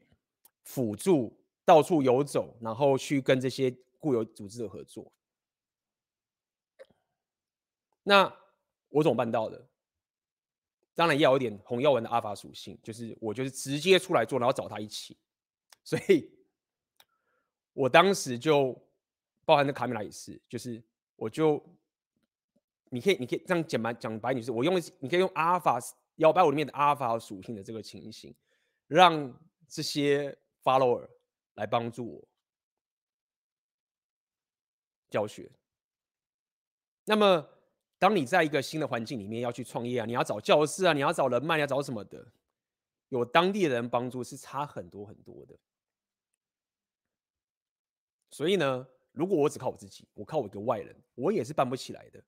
辅助，到处游走，然后去跟这些固有组织的合作。那我怎么办到的？当然要有点红药丸的阿法属性，就是我就是直接出来做，然后找他一起。所以我当时就包含的卡米拉也是，就是我就。你可以，你可以这样讲白讲白，女士，我用你可以用阿尔法幺八五里面的阿尔法属性的这个情形，让这些 follower 来帮助我教学。那么，当你在一个新的环境里面要去创业啊，你要找教室啊，你要找人脉，你要找什么的，有当地人帮助是差很多很多的。所以呢，如果我只靠我自己，我靠我一个外人，我也是办不起来的。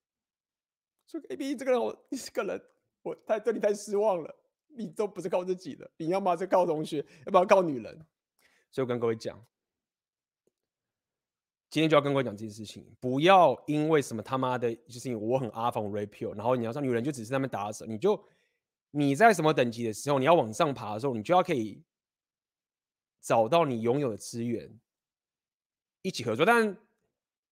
说 AB 这个人，我 [LAUGHS] 你这个人，我太对你太失望了。你都不是靠自己的，你要么是靠同学，要不然靠女人。所以我跟各位讲，今天就要跟各位讲这件事情，不要因为什么他妈的，就是因为我很阿房 rapio，然后你要说女人就只是那边打手，你就你在什么等级的时候，你要往上爬的时候，你就要可以找到你拥有的资源，一起合作，但。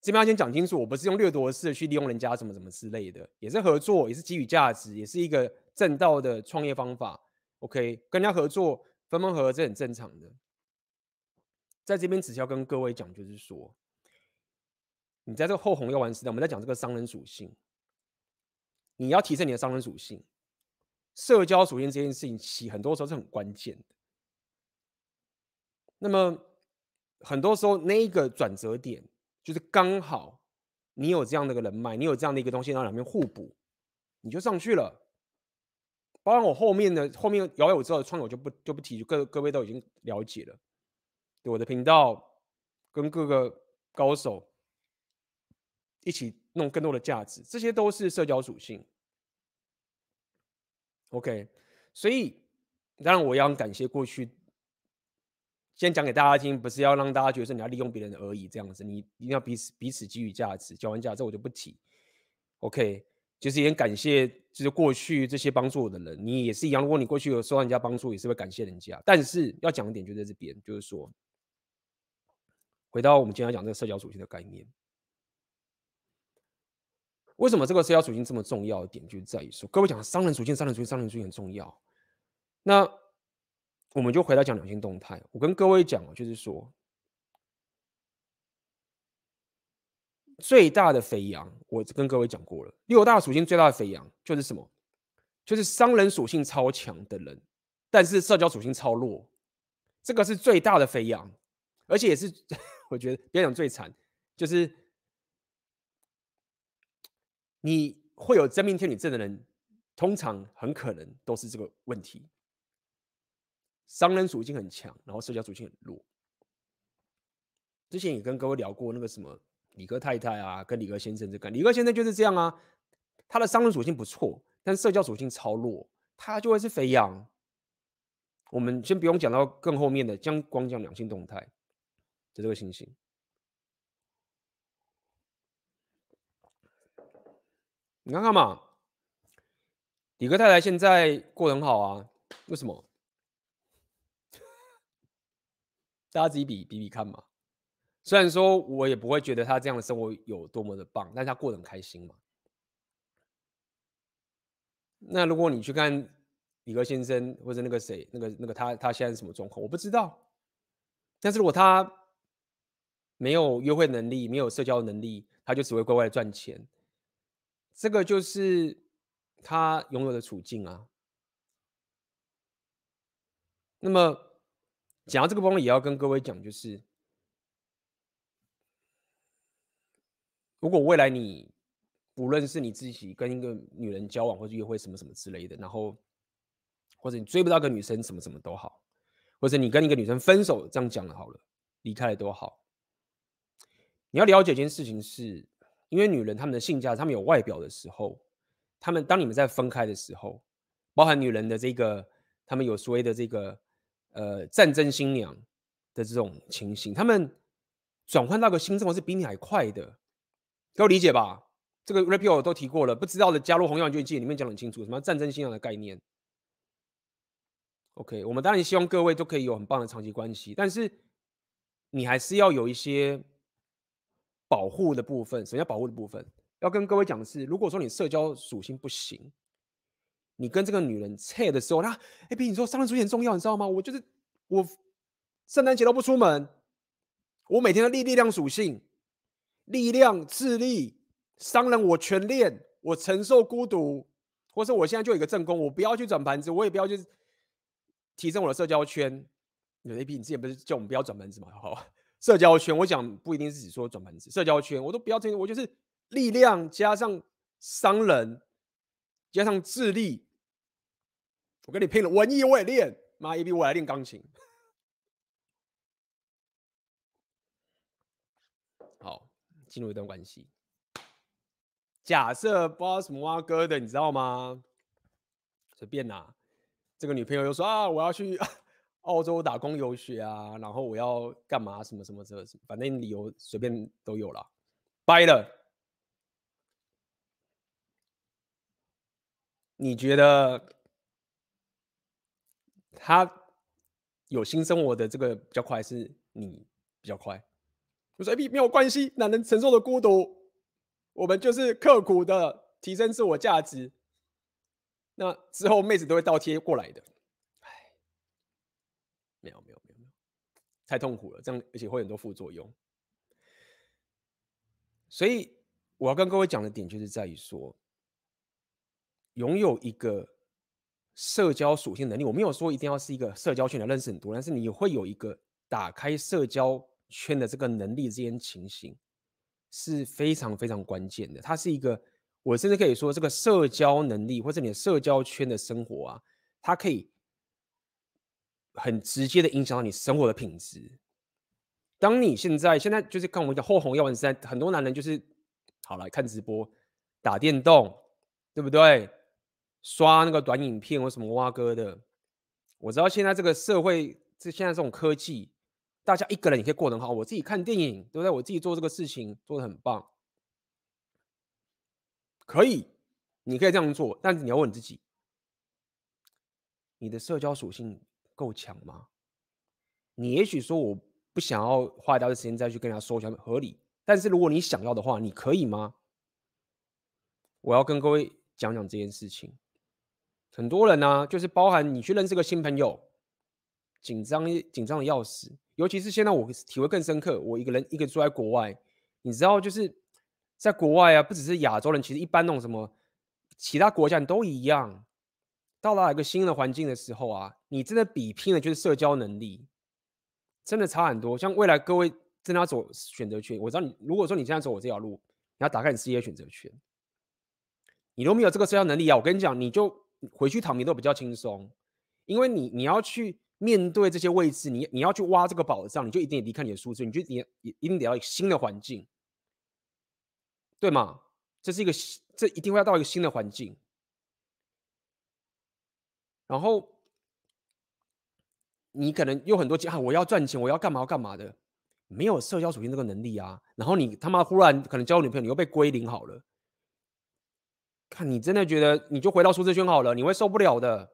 这边要先讲清楚，我不是用掠夺式的去利用人家什么什么之类的，也是合作，也是给予价值，也是一个正道的创业方法。OK，跟人家合作分分合合，这很正常的。在这边只是要跟各位讲，就是说，你在这个后红药丸时代，我们在讲这个商人属性，你要提升你的商人属性，社交属性这件事情，起很多时候是很关键的。那么很多时候那一个转折点。就是刚好，你有这样的一个人脉，你有这样的一个东西，然后两边互补，你就上去了。包括我后面的后面摇摆舞之后的创业，我就不就不提，各各位都已经了解了。对我的频道，跟各个高手一起弄更多的价值，这些都是社交属性。OK，所以当然我要感谢过去。先讲给大家听，不是要让大家觉得说你要利用别人而已，这样子，你一定要彼此彼此给予价值，交换价值，我就不提。OK，就是也感谢，就是过去这些帮助我的人，你也是一样。如果你过去有受到人家帮助，也是会感谢人家。但是要讲一点就在这边，就是说，回到我们今天讲这个社交属性的概念，为什么这个社交属性这么重要的点，就在于说，各位讲商人属性，商人属性，商人属性很重要。那我们就回到讲两性动态。我跟各位讲，就是说，最大的肥羊，我跟各位讲过了。六大属性最大的肥羊就是什么？就是商人属性超强的人，但是社交属性超弱。这个是最大的肥羊，而且也是 [LAUGHS] 我觉得别讲最惨，就是你会有真命天女症的人，通常很可能都是这个问题。商人属性很强，然后社交属性很弱。之前也跟各位聊过那个什么李哥太太啊，跟李哥先生这个，李哥先生就是这样啊，他的商人属性不错，但社交属性超弱，他就会是肥羊。我们先不用讲到更后面的，将光讲两性动态，就这个情形。你看看嘛，李哥太太现在过得很好啊，为什么？大家自己比比比看嘛。虽然说我也不会觉得他这样的生活有多么的棒，但是他过得很开心嘛。那如果你去看李哥先生或者那个谁，那个那个他他现在是什么状况，我不知道。但是如果他没有约会能力，没有社交能力，他就只会乖乖的赚钱，这个就是他拥有的处境啊。那么。讲到这个部分，也要跟各位讲，就是如果未来你无论是你自己跟一个女人交往或者约会什么什么之类的，然后或者你追不到个女生，什么什么都好，或者你跟一个女生分手，这样讲了好了，离开了都好。你要了解一件事情是，因为女人她们的性价，她们有外表的时候，她们当你们在分开的时候，包含女人的这个，她们有所谓的这个呃战争新娘的这种情形，他们转换到个新生活是比你还快的，可以理解吧？这个 Rapio 都提过了，不知道的加入红药丸记里面讲得很清楚，什么战争新娘的概念。OK，我们当然希望各位都可以有很棒的长期关系，但是你还是要有一些。保护的部分，什么叫保护的部分？要跟各位讲的是，如果说你社交属性不行，你跟这个女人切的时候，她哎，比你说商人属性很重要，你知道吗？我就是我圣诞节都不出门，我每天的力力量属性，力量、智力、商人我全练，我承受孤独，或是我现在就有一个正宫，我不要去转盘子，我也不要去提升我的社交圈。有 A P，你之前不是叫我们不要转盘子吗？[LAUGHS] 好。社交圈，我讲不一定是指说转盘子，社交圈我都不要这些，我就是力量加上商人加上智力，我跟你拼了，文艺我也练，妈一逼我来练钢琴。[LAUGHS] 好，进入一段关系，假设不知道什么蛙哥的，你知道吗？随便拿，这个女朋友又说啊，我要去。[LAUGHS] 澳洲打工游学啊，然后我要干嘛？什么什么这，反正理由随便都有了。掰了，你觉得他有新生活的这个比较快，是你比较快？我说 A，没有关系，男人承受的孤独，我们就是刻苦的提升自我价值。那之后妹子都会倒贴过来的。没有没有没有没有，太痛苦了，这样而且会很多副作用。所以我要跟各位讲的点就是在于说，拥有一个社交属性能力，我没有说一定要是一个社交圈的认识很多，但是你会有一个打开社交圈的这个能力，这件情形是非常非常关键的。它是一个，我甚至可以说，这个社交能力或者你的社交圈的生活啊，它可以。很直接的影响到你生活的品质。当你现在现在就是看我们讲后红药丸时代，很多男人就是好来看直播、打电动，对不对？刷那个短影片或什么挖哥的。我知道现在这个社会，这现在这种科技，大家一个人也可以过得很好。我自己看电影，对不对？我自己做这个事情做得很棒，可以，你可以这样做，但是你要问自己，你的社交属性。够强吗？你也许说我不想要花一大堆时间再去跟人家说，想合理。但是如果你想要的话，你可以吗？我要跟各位讲讲这件事情。很多人呢、就是包含你去认识个新朋友，紧张紧张的要死。尤其是现在我体会更深刻，我一个人一个人住在国外，你知道，就是在国外啊，不只是亚洲人，其实一般那种什么其他国家人都一样。到达一个新的环境的时候啊，你真的比拼的就是社交能力，真的差很多。像未来各位真的要走选择权，我知道你如果说你现在走我这条路，你要打开你事业选择权，你都没有这个社交能力啊，我跟你讲，你就回去躺平都比较轻松，因为你你要去面对这些位置，你你要去挖这个宝藏，你就一定得离开你的舒适，你就你一一定得要一个新的环境，对吗？这是一个这一定会要到一个新的环境。然后你可能有很多啊，我要赚钱，我要干嘛干嘛的，没有社交属性这个能力啊。然后你他妈忽然可能交女朋友，你又被归零好了，看你真的觉得你就回到舒适圈好了，你会受不了的，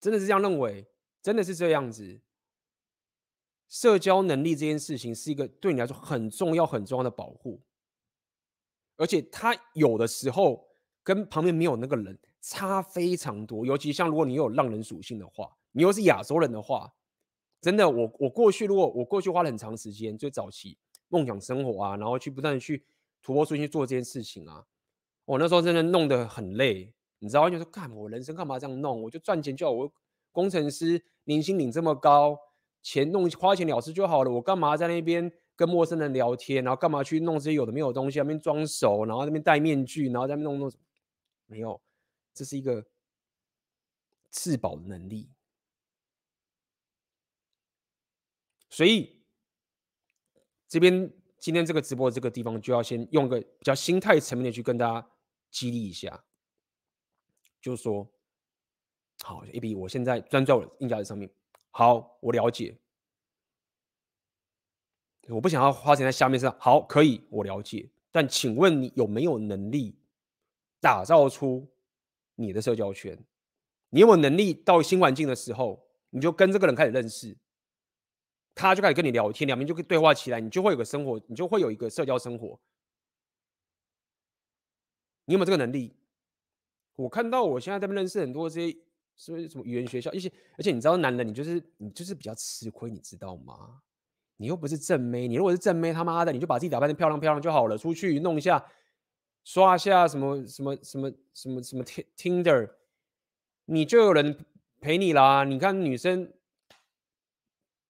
真的是这样认为，真的是这样子。社交能力这件事情是一个对你来说很重要很重要的保护，而且他有的时候跟旁边没有那个人。差非常多，尤其像如果你有浪人属性的话，你又是亚洲人的话，真的，我我过去如果我过去花了很长时间，最早期梦想生活啊，然后去不断去突破出去做这件事情啊，我那时候真的弄得很累，你知道，就是干我人生干嘛这样弄？我就赚钱就好，我工程师年薪领这么高，钱弄花钱了事就好了，我干嘛在那边跟陌生人聊天，然后干嘛去弄这些有的没有的东西，那边装熟，然后那边戴面具，然后在那边弄弄什么？没有。这是一个自保的能力。所以这边今天这个直播这个地方，就要先用个比较心态层面的去跟大家激励一下，就是说，好，AB，我现在专注在我的硬价值上面，好，我了解。我不想要花钱在下面上，好，可以，我了解。但请问你有没有能力打造出你的社交圈？你有没有能力到新环境的时候，你就跟这个人开始认识，他就开始跟你聊天，两边就可以对话起来，你就会有个生活，你就会有一个社交生活。你有没有这个能力？我看到我现在在这边认识很多这些，所以什么语言学校，一些，而且你知道，男的你就是你就是比较吃亏，你知道吗？你又不是正妹，你如果是正妹，他妈的你就把自己打扮得漂亮漂亮就好了，出去弄一下，刷一下什么什么什么什么什么 Tinder，你就有人陪你啦。你看女生，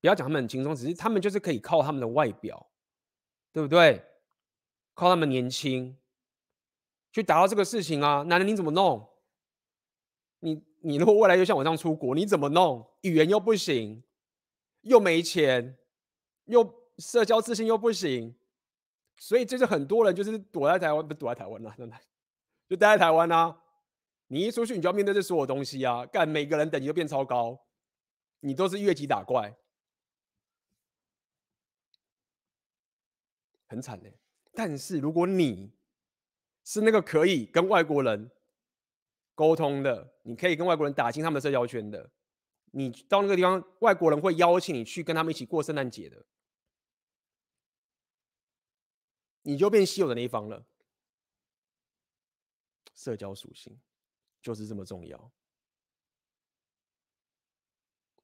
不要讲他们很轻松，只是他们就是可以靠他们的外表，对不对？靠他们年轻去达到这个事情啊。男人你怎么弄？你你如果未来又像我这样出国，你怎么弄？语言又不行，又没钱。又社交自信又不行，所以就是很多人就是躲在台湾，不躲在台湾了，真的就待在台湾啊。你一出去，你就要面对这所有东西啊。干，每个人等级都变超高，你都是越级打怪，很惨嘞。但是如果你是那个可以跟外国人沟通的，你可以跟外国人打进他们的社交圈的，你到那个地方，外国人会邀请你去跟他们一起过圣诞节的。你就变稀有的那一方了。社交属性就是这么重要。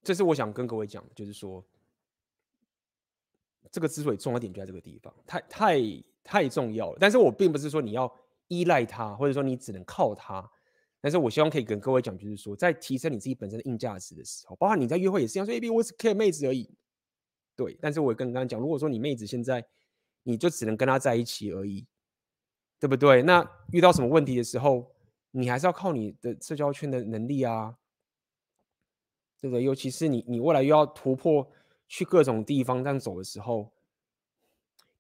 这是我想跟各位讲，就是说，这个之所以重要点就在这个地方，太太太重要了。但是我并不是说你要依赖它，或者说你只能靠它。但是我希望可以跟各位讲，就是说，在提升你自己本身的硬价值的时候，包括你在约会也是一样，说 A B 我只 care 妹子而已。对，但是我也跟刚刚讲，如果说你妹子现在。你就只能跟他在一起而已，对不对？那遇到什么问题的时候，你还是要靠你的社交圈的能力啊，对不对？尤其是你，你未来又要突破去各种地方这样走的时候，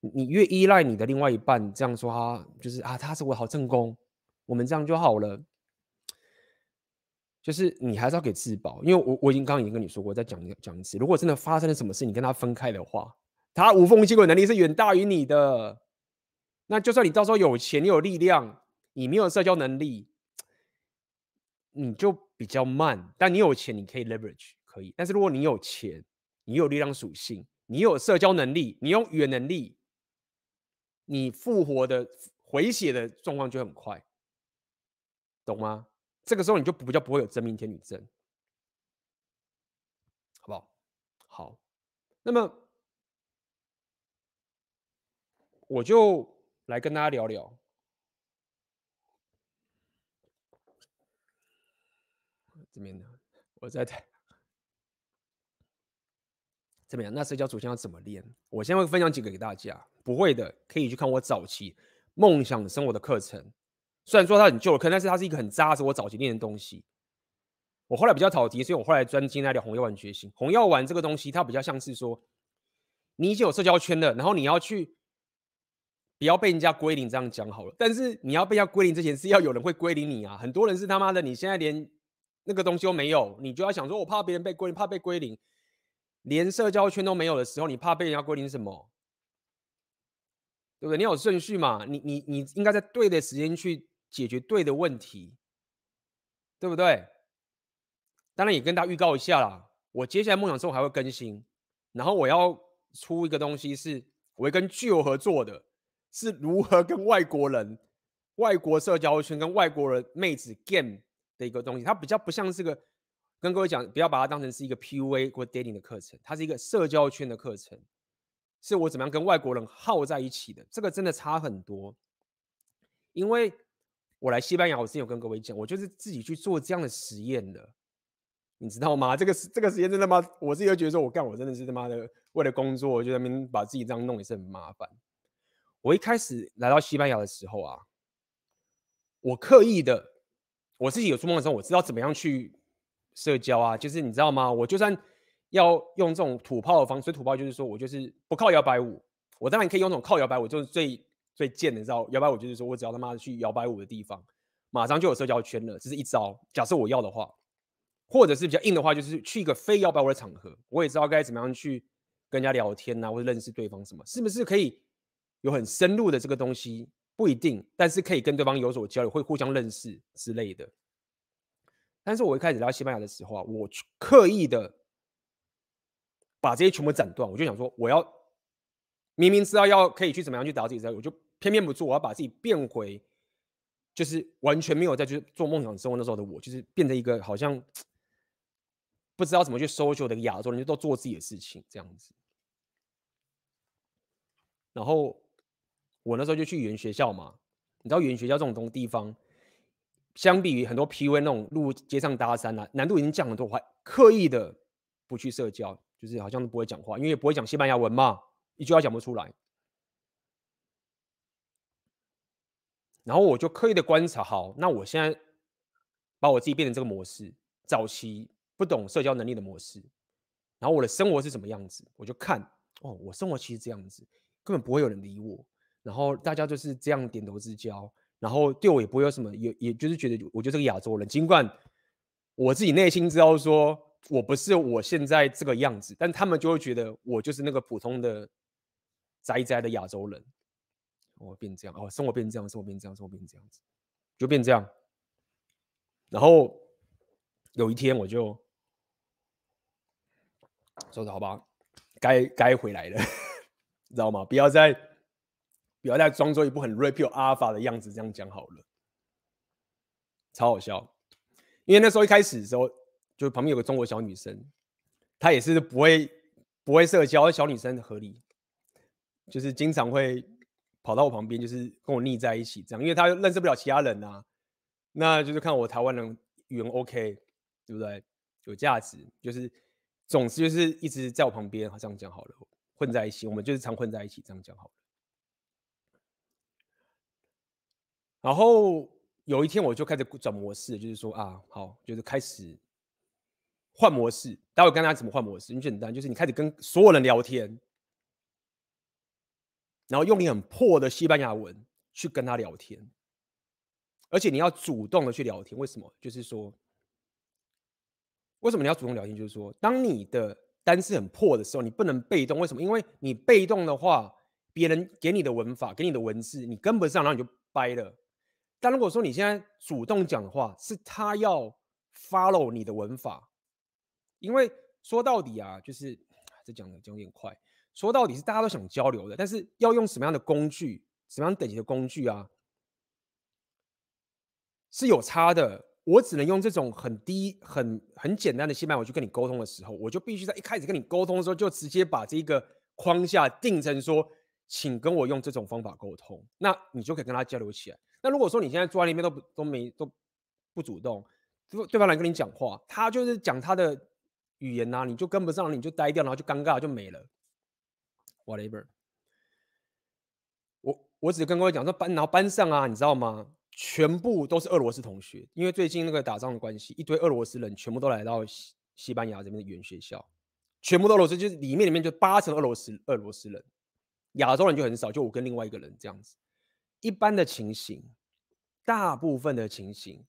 你越依赖你的另外一半这样说他，就是啊，他是我好正宫，我们这样就好了。就是你还是要给自保，因为我我已经刚刚已经跟你说过，再讲讲一次，如果真的发生了什么事，你跟他分开的话。他无缝接轨能力是远大于你的，那就算你到时候有钱，你有力量，你没有社交能力，你就比较慢。但你有钱，你可以 leverage，可以。但是如果你有钱，你有力量属性，你有社交能力，你有语言能力，你复活的回血的状况就很快，懂吗？这个时候你就比较不会有真命天女症，好不好？好，那么。我就来跟大家聊聊，这边呢我在台这边，那社交属性要怎么练？我先会分享几个给大家。不会的，可以去看我早期梦想生活的课程。虽然说它很旧的课，但是它是一个很扎实我早期练的东西。我后来比较讨题，所以我后来专精来聊红药丸觉醒。红药丸这个东西，它比较像是说，你已经有社交圈了，然后你要去。不要被人家归零，这样讲好了。但是你要被人家归零之前，是要有人会归零你啊。很多人是他妈的，你现在连那个东西都没有，你就要想说，我怕别人被归零，怕被归零，连社交圈都没有的时候，你怕被人家归零什么？对不对？你有顺序嘛？你你你应该在对的时间去解决对的问题，对不对？当然也跟大家预告一下啦，我接下来梦想生活还会更新，然后我要出一个东西，是我会跟巨友合作的。是如何跟外国人、外国社交圈跟外国人妹子 game 的一个东西，它比较不像是个跟各位讲，不要把它当成是一个 PUA 或 dating 的课程，它是一个社交圈的课程，是我怎么样跟外国人耗在一起的，这个真的差很多。因为我来西班牙，我之前有跟各位讲，我就是自己去做这样的实验的，你知道吗？这个这个实验真的吗？我自己就觉得说，我干，我真的是他妈的为了工作，我就在那边把自己这样弄也是很麻烦。我一开始来到西班牙的时候啊，我刻意的，我自己有做梦的时候，我知道怎么样去社交啊，就是你知道吗？我就算要用这种土炮的方式，土炮就是说我就是不靠摇摆舞，我当然可以用这种靠摇摆舞，就是最最贱的，你知道摇摆舞就是说我只要他妈的去摇摆舞的地方，马上就有社交圈了，这是一招。假设我要的话，或者是比较硬的话，就是去一个非摇摆舞的场合，我也知道该怎么样去跟人家聊天啊，或者认识对方什么，是不是可以有很深入的这个东西？不一定，但是可以跟对方有所交流，会互相认识之类的。但是我一开始来西班牙的时候啊，我刻意的把这些全部斩断。我就想说，我要明明知道要可以去怎么样去达到自己，我就偏偏不做。我要把自己变回，就是完全没有在去做梦想生活那时候的我，就是变成一个好像不知道怎么去 social 的一个亚洲人，就都做自己的事情这样子。然后。我那时候就去语言学校嘛，你知道语言学校这种东地方，相比于很多 PUA 那种路街上搭讪啊，难度已经降很多。我刻意的不去社交，就是好像都不会讲话，因为不会讲西班牙文嘛，一句话讲不出来。然后我就刻意的观察，好，那我现在把我自己变成这个模式，早期不懂社交能力的模式，然后我的生活是什么样子，我就看，哦，我生活其实这样子，根本不会有人理我。然后大家就是这样点头之交，然后对我也不会有什么，也也就是觉得我就是个亚洲人，尽管我自己内心知道说我不是我现在这个样子，但他们就会觉得我就是那个普通的宅宅的亚洲人。我变这样哦，生活变这样，生活变这样，生活变这样子，就变这样。然后有一天我就说的好吧，该该回来了，[LAUGHS] 知道吗？不要再。不要再装作一部很 Rapio Alpha 的样子，这样讲好了，超好笑。因为那时候一开始的时候，就旁边有个中国小女生，她也是不会不会社交，小女生合理，就是经常会跑到我旁边，就是跟我腻在一起这样，因为她认识不了其他人啊，那就是看我台湾人语言 OK，对不对？有价值，就是总之就是一直在我旁边，好这样讲好了，混在一起，我们就是常混在一起，这样讲好了。然后有一天我就开始转模式，就是说啊，好，就是开始换模式。待会跟大家怎么换模式？很简单，就是你开始跟所有人聊天，然后用你很破的西班牙文去跟他聊天，而且你要主动的去聊天。为什么？就是说，为什么你要主动聊天？就是说，当你的单词很破的时候，你不能被动。为什么？因为你被动的话，别人给你的文法、给你的文字，你跟不上，然后你就掰了。但如果说你现在主动讲的话，是他要 follow 你的文法，因为说到底啊，就是这讲的就有点快。说到底是大家都想交流的，但是要用什么样的工具，什么样等级的工具啊，是有差的。我只能用这种很低、很很简单的西班牙文去跟你沟通的时候，我就必须在一开始跟你沟通的时候，就直接把这个框架定成说，请跟我用这种方法沟通，那你就可以跟他交流起来。那如果说你现在坐在那边都不都没都不主动，对对方来跟你讲话，他就是讲他的语言呐、啊，你就跟不上，你就呆掉，然后就尴尬就没了。Whatever，我我只跟各位讲说班，然后班上啊，你知道吗？全部都是俄罗斯同学，因为最近那个打仗的关系，一堆俄罗斯人全部都来到西西班牙这边的语言学校，全部都俄罗斯，就是里面里面就八成俄罗斯俄罗斯人，亚洲人就很少，就我跟另外一个人这样子。一般的情形，大部分的情形，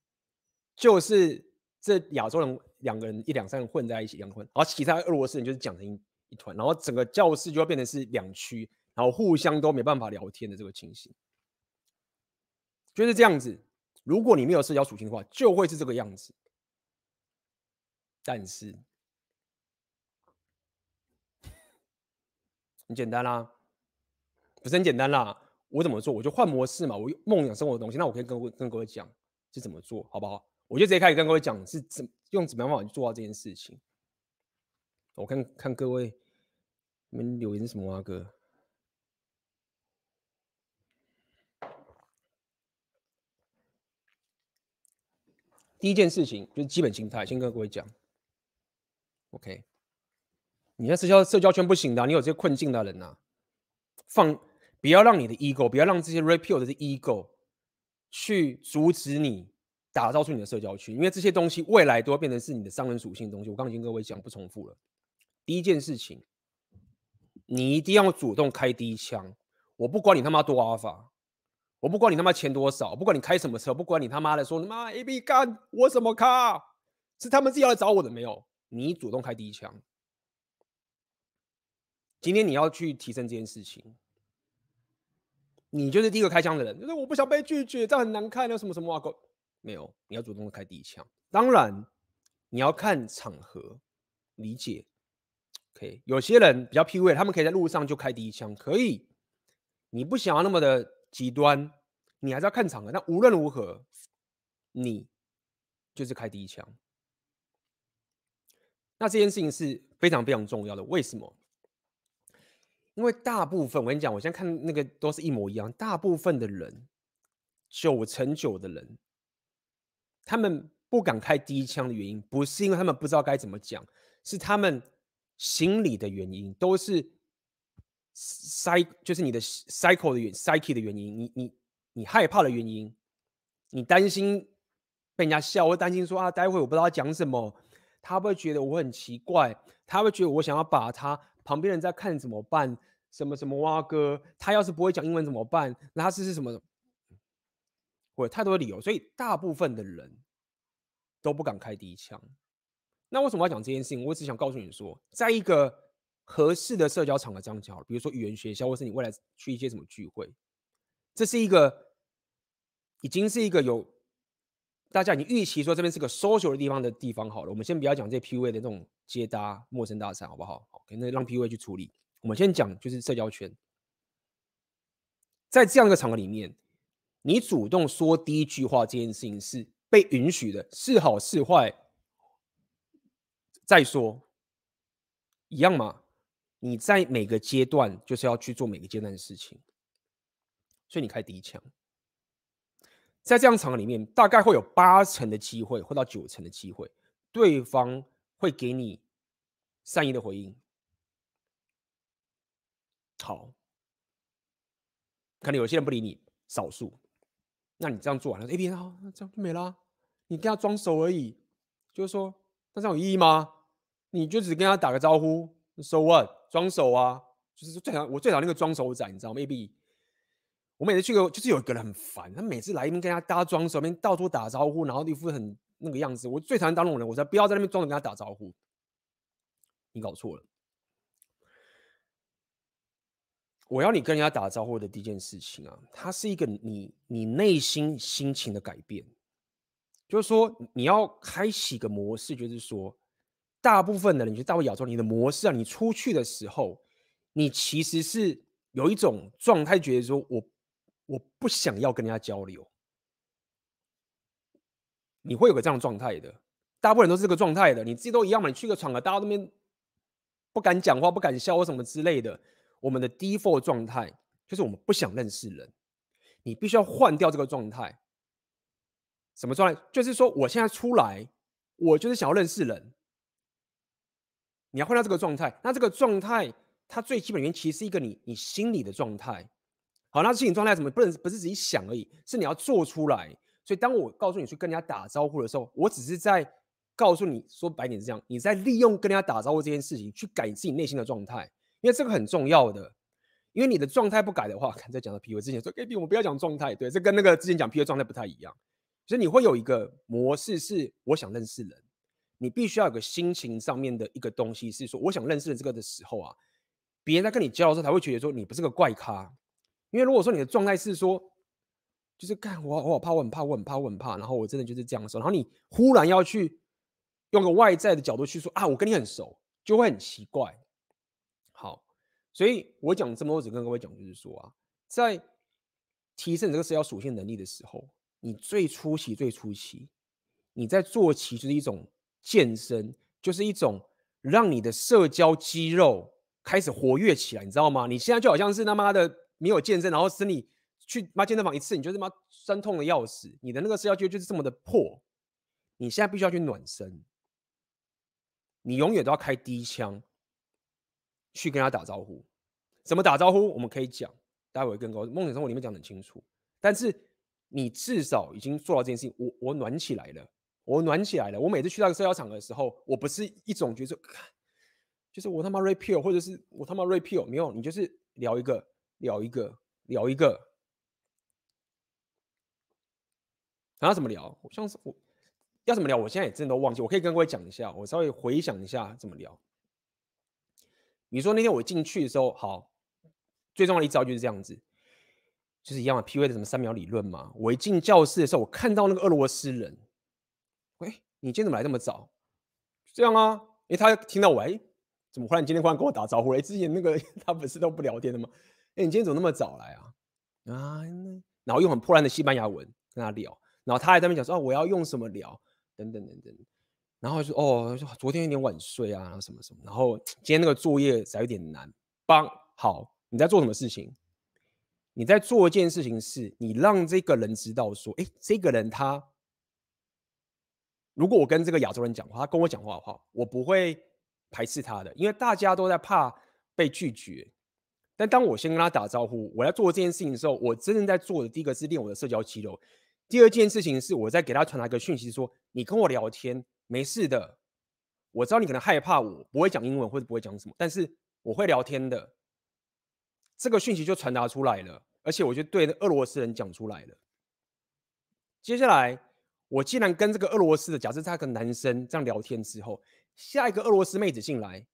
就是这亚洲人两个人一两三个人混在一起，两混，然后其他俄罗斯人就是讲成一一团，然后整个教室就会变成是两区，然后互相都没办法聊天的这个情形，就是这样子。如果你没有社交属性的话，就会是这个样子。但是很简单啦，不是很简单啦。我怎么做？我就换模式嘛。我梦想生活的东西，那我可以跟跟各位讲是怎么做好不好？我就直接开始跟各位讲是怎用怎么样方法去做到这件事情。我看看各位你们留言是什么啊哥？第一件事情就是基本心态，先跟各位讲。OK，你在社交社交圈不行的，你有这些困境的人呐、啊，放。不要让你的 ego，不要让这些 rapio 的 ego 去阻止你打造出你的社交圈，因为这些东西未来都会变成是你的商人属性的东西。我刚刚已经跟各位讲，不重复了。第一件事情，你一定要主动开第一枪。我不管你他妈多阿法，我不管你他妈钱多少，不管你开什么车，不管你他妈的说他妈 A B 干我什么卡，是他们自己要来找我的没有？你主动开第一枪。今天你要去提升这件事情，你就是第一个开枪的人。就是我不想被拒绝，这样很难看，那什么什么啊？没有，你要主动的开第一枪。当然，你要看场合，理解。OK，有些人比较 PUA，他们可以在路上就开第一枪，可以。你不想要那么的极端，你还是要看场合。那无论如何，你就是开第一枪。那这件事情是非常非常重要的。为什么？因为大部分我跟你讲，我现在看那个都是一模一样。大部分的人，九成九的人。他们不敢开第一枪的原因，不是因为他们不知道该怎么讲，是他们心理的原因，都是 psy 就是你的 psycho 的原 psyche 的原因，你你你害怕的原因，你担心被人家笑，或担心说啊，待会我不知道讲什么，他会觉得我很奇怪，他会觉得我想要把他旁边人在看怎么办？什么什么蛙哥，他要是不会讲英文怎么办？那他是是什么？有太多的理由，所以大部分的人都不敢开第一枪。那为什么要讲这件事情？我只想告诉你说，在一个合适的社交场合这样讲，比如说语言学校，或是你未来去一些什么聚会，这是一个已经是一个有大家已经预期说这边是个 social 的地方的地方好了。我们先不要讲这 PUA 的这种接搭陌生搭讪，好不好？好，那让 PUA 去处理。我们先讲就是社交圈，在这样一个场合里面。你主动说第一句话这件事情是被允许的，是好是坏再说，一样嘛？你在每个阶段就是要去做每个阶段的事情，所以你开第一枪，在这样场合里面，大概会有八成的机会，或到九成的机会，对方会给你善意的回应。好，可能有些人不理你，少数。那你这样做完了，A B 好，那这样就没了。你跟他装熟而已，就是说，那这样有意义吗？你就只跟他打个招呼，So what？装熟啊，就是最讨我最讨厌那个装熟仔，你知道吗？A B，我每次去个，就是有一个人很烦，他每次来一边跟他搭装熟，边到处打招呼，然后一副很那个样子。我最讨厌当那种人，我才不要在那边装着跟他打招呼。你搞错了。我要你跟人家打招呼的第一件事情啊，它是一个你你内心心情的改变，就是说你要开启一个模式，就是说，大部分的人，就大部亚洲，你的模式啊，你出去的时候，你其实是有一种状态，觉得说我我不想要跟人家交流，你会有个这样状态的，大部分人都是这个状态的，你自己都一样嘛，你去个场合，大家都那边不敢讲话，不敢笑或什么之类的。我们的 default 状态就是我们不想认识人，你必须要换掉这个状态。什么状态？就是说我现在出来，我就是想要认识人。你要换掉这个状态，那这个状态它最基本原因其实是一个你你心理的状态。好，那心理状态怎么不能不是自己想而已，是你要做出来。所以当我告诉你去跟人家打招呼的时候，我只是在告诉你说白点是这样，你在利用跟人家打招呼这件事情去改自己内心的状态。因为这个很重要的，因为你的状态不改的话，[LAUGHS] 看在讲到 P U 之前说，A B 我们不要讲状态，对，这跟那个之前讲 PUA 状态不太一样。所以你会有一个模式是，我想认识人，你必须要有个心情上面的一个东西是说，我想认识人这个的时候啊，别人在跟你交流的时候才会觉得说你不是个怪咖。因为如果说你的状态是说，就是干我我好怕，我很怕，我很怕，我很怕，然后我真的就是这样说，然后你忽然要去用个外在的角度去说啊，我跟你很熟，就会很奇怪。所以我讲这么多，只跟各位讲，就是说啊，在提升这个社交属性能力的时候，你最初期、最初期，你在做起就是一种健身，就是一种让你的社交肌肉开始活跃起来，你知道吗？你现在就好像是他妈的没有健身，然后身体去妈健身房一次，你就他妈酸痛的要死，你的那个社交肌肉就是这么的破。你现在必须要去暖身，你永远都要开第一枪。去跟他打招呼，怎么打招呼？我们可以讲，待会更高。梦想生活里面讲很清楚。但是你至少已经做到这件事情，我我暖起来了，我暖起来了。我每次去那个社交场合的时候，我不是一种觉得，就是我他妈 repeal，或者是我他妈 repeal，没有，你就是聊一个，聊一个，聊一个。然后怎么聊？像是我要怎么聊？我现在也真的都忘记。我可以跟各位讲一下，我稍微回想一下怎么聊。你说那天我进去的时候，好，最重要的一招就是这样子。就是一样的 PUA 的什么三秒理论嘛。我一进教室的时候，我看到那个俄罗斯人，喂，你今天怎么来这么早？这样啊，诶他听到我，哎，怎么忽然今天忽然跟我打招呼？哎，之前那个 [LAUGHS] 他不是都不聊天的吗？哎，你今天怎么那么早来啊？啊，然后用很破烂的西班牙文跟他聊，然后他还在那边讲说，哦，我要用什么聊，等等等等，然后说，哦，昨天有点晚睡啊，什么什么，然后今天那个作业实在有点难，帮好，你在做什么事情？你在做一件事情，是你让这个人知道说，哎，这个人他，如果我跟这个亚洲人讲话，他跟我讲话的话，我不会排斥他的，因为大家都在怕被拒绝。但当我先跟他打招呼，我在做这件事情的时候，我真正在做的第一个是练我的社交肌肉，第二件事情是我在给他传达一个讯息，说你跟我聊天没事的，我知道你可能害怕我不会讲英文或者不会讲什么，但是我会聊天的。这个讯息就传达出来了，而且我就对俄罗斯人讲出来了。接下来，我既然跟这个俄罗斯的，假设他个男生这样聊天之后，下一个俄罗斯妹子进来，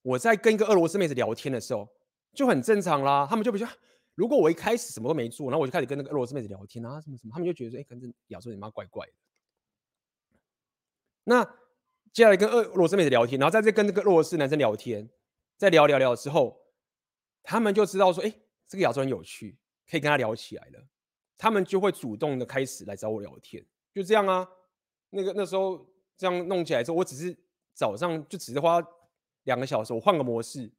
我在跟一个俄罗斯妹子聊天的时候，就很正常啦。他们就比较，如果我一开始什么都没做，然后我就开始跟那个俄罗斯妹子聊天啊，什么什么，他们就觉得说，哎，反正亚洲人妈怪怪的。那接下来跟俄罗斯妹子聊天，然后在这跟那个俄罗斯男生聊天，在聊聊聊之后。他们就知道说，哎，这个亚洲人有趣，可以跟他聊起来了。他们就会主动的开始来找我聊天，就这样啊。那个那时候这样弄起来之后，我只是早上就只是花两个小时，我换个模式。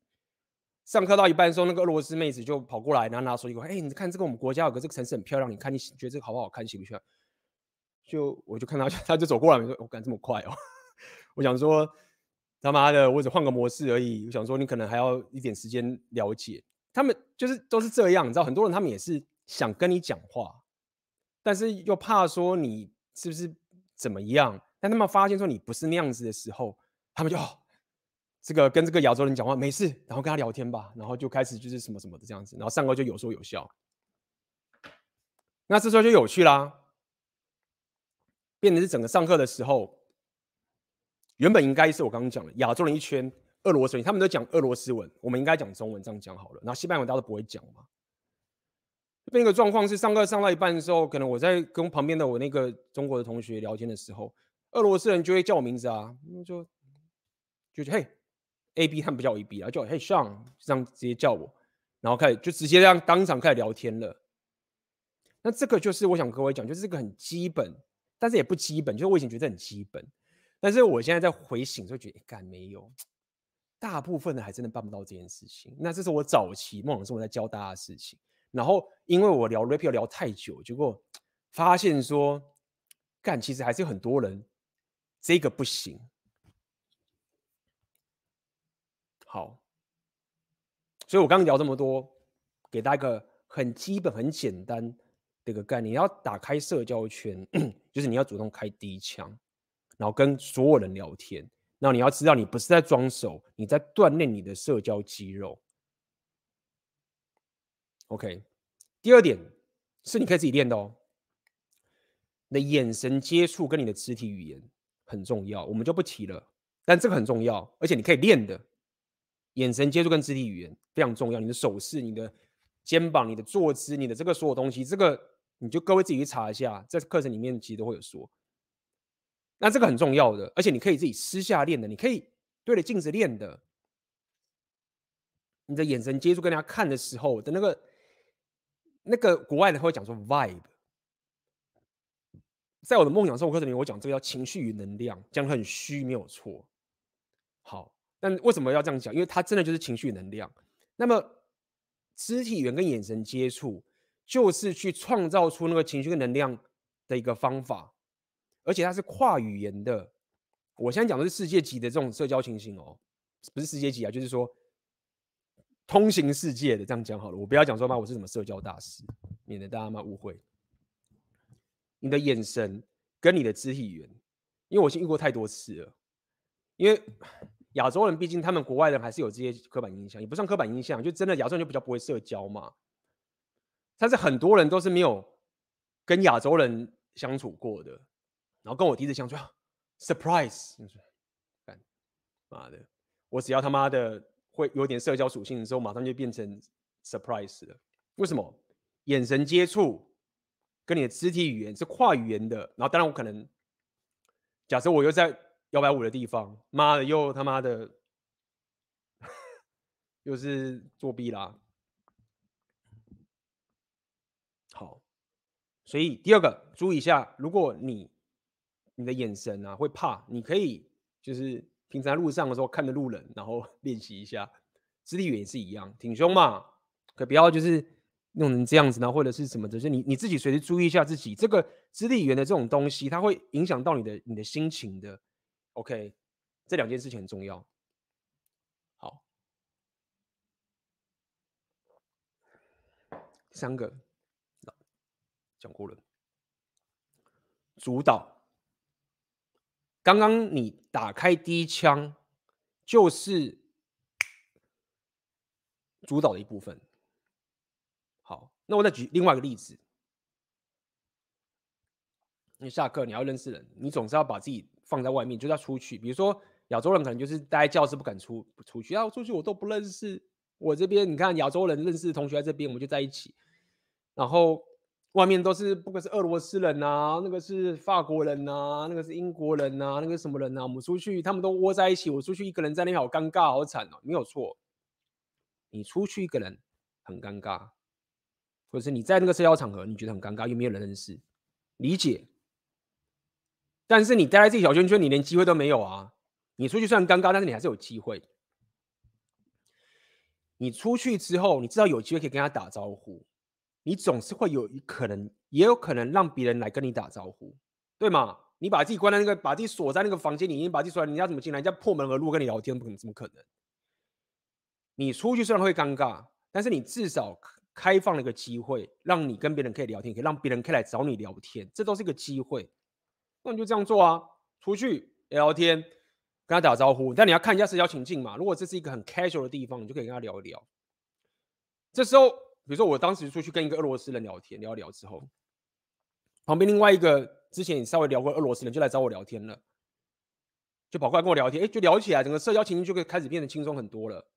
上课到一半的时候，那个俄罗斯妹子就跑过来，然后拿手机说：“哎，你看这个我们国家有个这个城市很漂亮，你看你觉得这个好不好看，喜不喜欢？”就我就看他，[LAUGHS] 他就走过来，我说：“我敢这么快哦？”我想说。他妈的，我只换个模式而已。我想说，你可能还要一点时间了解。他们就是都是这样，你知道，很多人他们也是想跟你讲话，但是又怕说你是不是怎么样。但他们发现说你不是那样子的时候，他们就哦，这个跟这个亚洲人讲话没事，然后跟他聊天吧，然后就开始就是什么什么的这样子，然后上课就有说有笑。那这时候就有趣啦，变成是整个上课的时候。原本应该是我刚刚讲的亚洲人一圈，俄罗斯人他们都讲俄罗斯文，我们应该讲中文，这样讲好了。然后西班牙文大家都不会讲嘛。另一个状况是上课上到一半的时候，可能我在跟旁边的我那个中国的同学聊天的时候，俄罗斯人就会叫我名字啊，就就就嘿，A B 他们不叫我 A B 啊，叫我嘿 Sean，这样直接叫我，然后开始就直接这样当场开始聊天了。那这个就是我想各位讲，就是这个很基本，但是也不基本，就是我以前觉得很基本。但是我现在在回省，就觉得干没有，大部分的还真的办不到这件事情。那这是我早期梦想生活在教大家的事情。然后因为我聊 Rapio 聊太久，结果发现说，干其实还是有很多人这个不行。好，所以我刚刚聊这么多，给大家一个很基本、很简单这个概念：你要打开社交圈，就是你要主动开第一枪。然后跟所有人聊天，那你要知道，你不是在装熟，你在锻炼你的社交肌肉。OK，第二点是你可以自己练的哦。你的眼神接触跟你的肢体语言很重要，我们就不提了。但这个很重要，而且你可以练的。眼神接触跟肢体语言非常重要，你的手势、你的肩膀、你的坐姿、你的这个所有东西，这个你就各位自己去查一下，在课程里面其实都会有说。那这个很重要的，而且你可以自己私下练的，你可以对着镜子练的。你的眼神接触跟人家看的时候的那个，那个国外的会讲说 vibe。在我的梦想生活课程里面，我讲这个叫情绪与能量，讲很虚，没有错。好，但为什么要这样讲？因为它真的就是情绪能量。那么肢体语言跟眼神接触，就是去创造出那个情绪跟能量的一个方法。而且它是跨语言的，我现在讲的是世界级的这种社交情形哦，不是世界级啊，就是说通行世界的这样讲好了。我不要讲说嘛，我是什么社交大师，免得大家嘛误会。你的眼神跟你的肢体语言，因为我已经遇过太多次了。因为亚洲人毕竟他们国外人还是有这些刻板印象，也不算刻板印象，就真的亚洲人就比较不会社交嘛。但是很多人都是没有跟亚洲人相处过的，然后跟我第一次相处，surprise，干妈的，我只要他妈的会有点社交属性的时候，马上就变成 surprise 了。为什么？眼神接触跟你的肢体语言是跨语言的，然后当然我可能假设我又在摇摆舞的地方，妈的又他妈的 [LAUGHS] 又是作弊啦。好，所以第二个注意一下，如果你你的眼神啊会怕，你可以就是平常路上的时候看着路人，然后 [LAUGHS] 练习一下肢体语言也是一样，挺胸嘛，可不要就是弄成这样子呢，或者是什么的，就是你你自己随时注意一下自己这个肢体语言的这种东西，它会影响到你的你的心情的。OK，这两件事情很重要。好，三个。讲过了，主导。刚刚你打开第一枪，就是主导的一部分。好，那我再举另外一个例子。你下课你要认识人，你总是要把自己放在外面，就是要出去。比如说亚洲人可能就是待在教室不敢出不出去，要出去我都不认识。我这边你看亚洲人认识的同学在这边，我们就在一起，然后。外面都是，不管是俄罗斯人呐、啊，那个是法国人呐、啊，那个是英国人呐、啊，那个什么人呐、啊？我们出去，他们都窝在一起，我出去一个人在那边好尴尬，好惨哦。没有错，你出去一个人很尴尬，或者是你在那个社交场合你觉得很尴尬，又没有人认识，理解。但是你待在这小圈圈，你连机会都没有啊。你出去虽然尴尬，但是你还是有机会。你出去之后，你知道有机会可以跟他打招呼。你总是会有一可能，也有可能让别人来跟你打招呼，对吗？你把自己关在那个，把自己锁在那个房间里，你把自己锁在，人家怎么进来？人家破门而入跟你聊天，不可能，怎么可能？你出去虽然会尴尬，但是你至少开放了一个机会，让你跟别人可以聊天，可以让别人可以来找你聊天，这都是一个机会。那你就这样做啊，出去聊天，跟他打招呼。但你要看一下社交情境嘛。如果这是一个很 casual 的地方，你就可以跟他聊一聊。这时候。比如说，我当时出去跟一个俄罗斯人聊天，聊一聊之后，旁边另外一个之前也稍微聊过俄罗斯人就来找我聊天了，就跑过来跟我聊天，哎，就聊起来，整个社交情境就可以开始变得轻松很多了。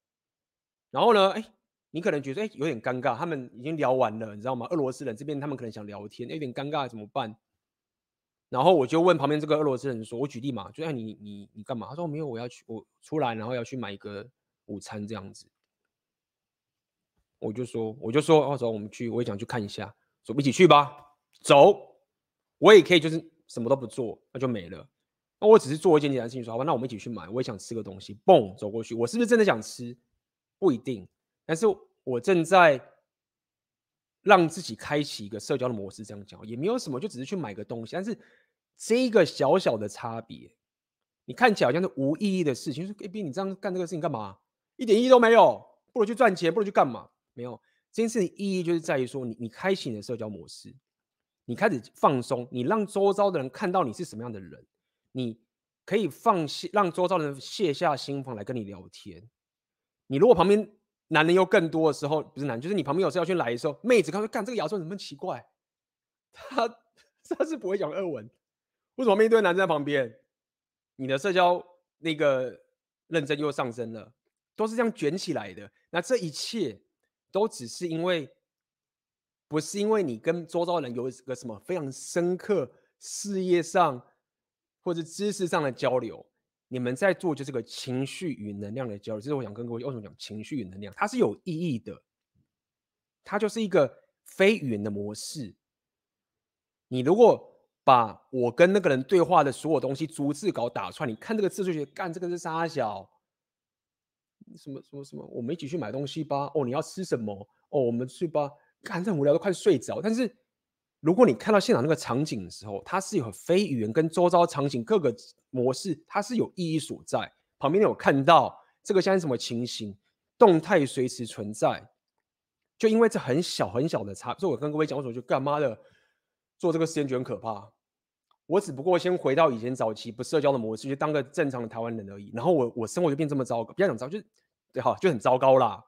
然后呢，哎，你可能觉得哎有点尴尬，他们已经聊完了，你知道吗？俄罗斯人这边他们可能想聊天，有点尴尬怎么办？然后我就问旁边这个俄罗斯人说：“我举例嘛，就像你你你干嘛？”他说：“没有，我要去，我出来，然后要去买一个午餐这样子。”我就说，我就说，哦，走，我们去，我也想去看一下，走，一起去吧。走，我也可以，就是什么都不做，那就没了。那我只是做一件简单事情，说好吧，那我们一起去买。我也想吃个东西，蹦，走过去。我是不是真的想吃？不一定，但是我正在让自己开启一个社交的模式。这样讲也没有什么，就只是去买个东西。但是这一个小小的差别，你看起来好像是无意义的事情。说，A B，你这样干这个事情干嘛？一点意义都没有，不如去赚钱，不如去干嘛？没有，这件事情意义就是在于说你，你开启你的社交模式，你开始放松，你让周遭的人看到你是什么样的人，你可以放下，让周遭的人卸下心防来跟你聊天。你如果旁边男人又更多的时候，不是男，就是你旁边有社交圈来的时候，妹子看说，干这个亚洲人怎么奇怪？[LAUGHS] 他他是不会讲俄文，为什么面对男生在旁边？你的社交那个认真又上升了，都是这样卷起来的。那这一切。都只是因为，不是因为你跟周遭人有一个什么非常深刻事业上或者知识上的交流，你们在做就是个情绪与能量的交流。这是我想跟各位为什么讲情绪与能量，它是有意义的，它就是一个非语言的模式。你如果把我跟那个人对话的所有东西逐字稿打出来，你看这个字就觉得干这个是杀小。什么什么什么？我们一起去买东西吧。哦，你要吃什么？哦，我们去吧。看很无聊，都快睡着。但是如果你看到现场那个场景的时候，它是有非语言跟周遭场景各个模式，它是有意义所在。旁边有看到这个现在什么情形，动态随时存在。就因为这很小很小的差，所以我跟各位讲，我说就干嘛的？做这个实验就很可怕。我只不过先回到以前早期不社交的模式，就当个正常的台湾人而已。然后我我生活就变这么糟糕，不要讲糟，就是对哈，就很糟糕啦。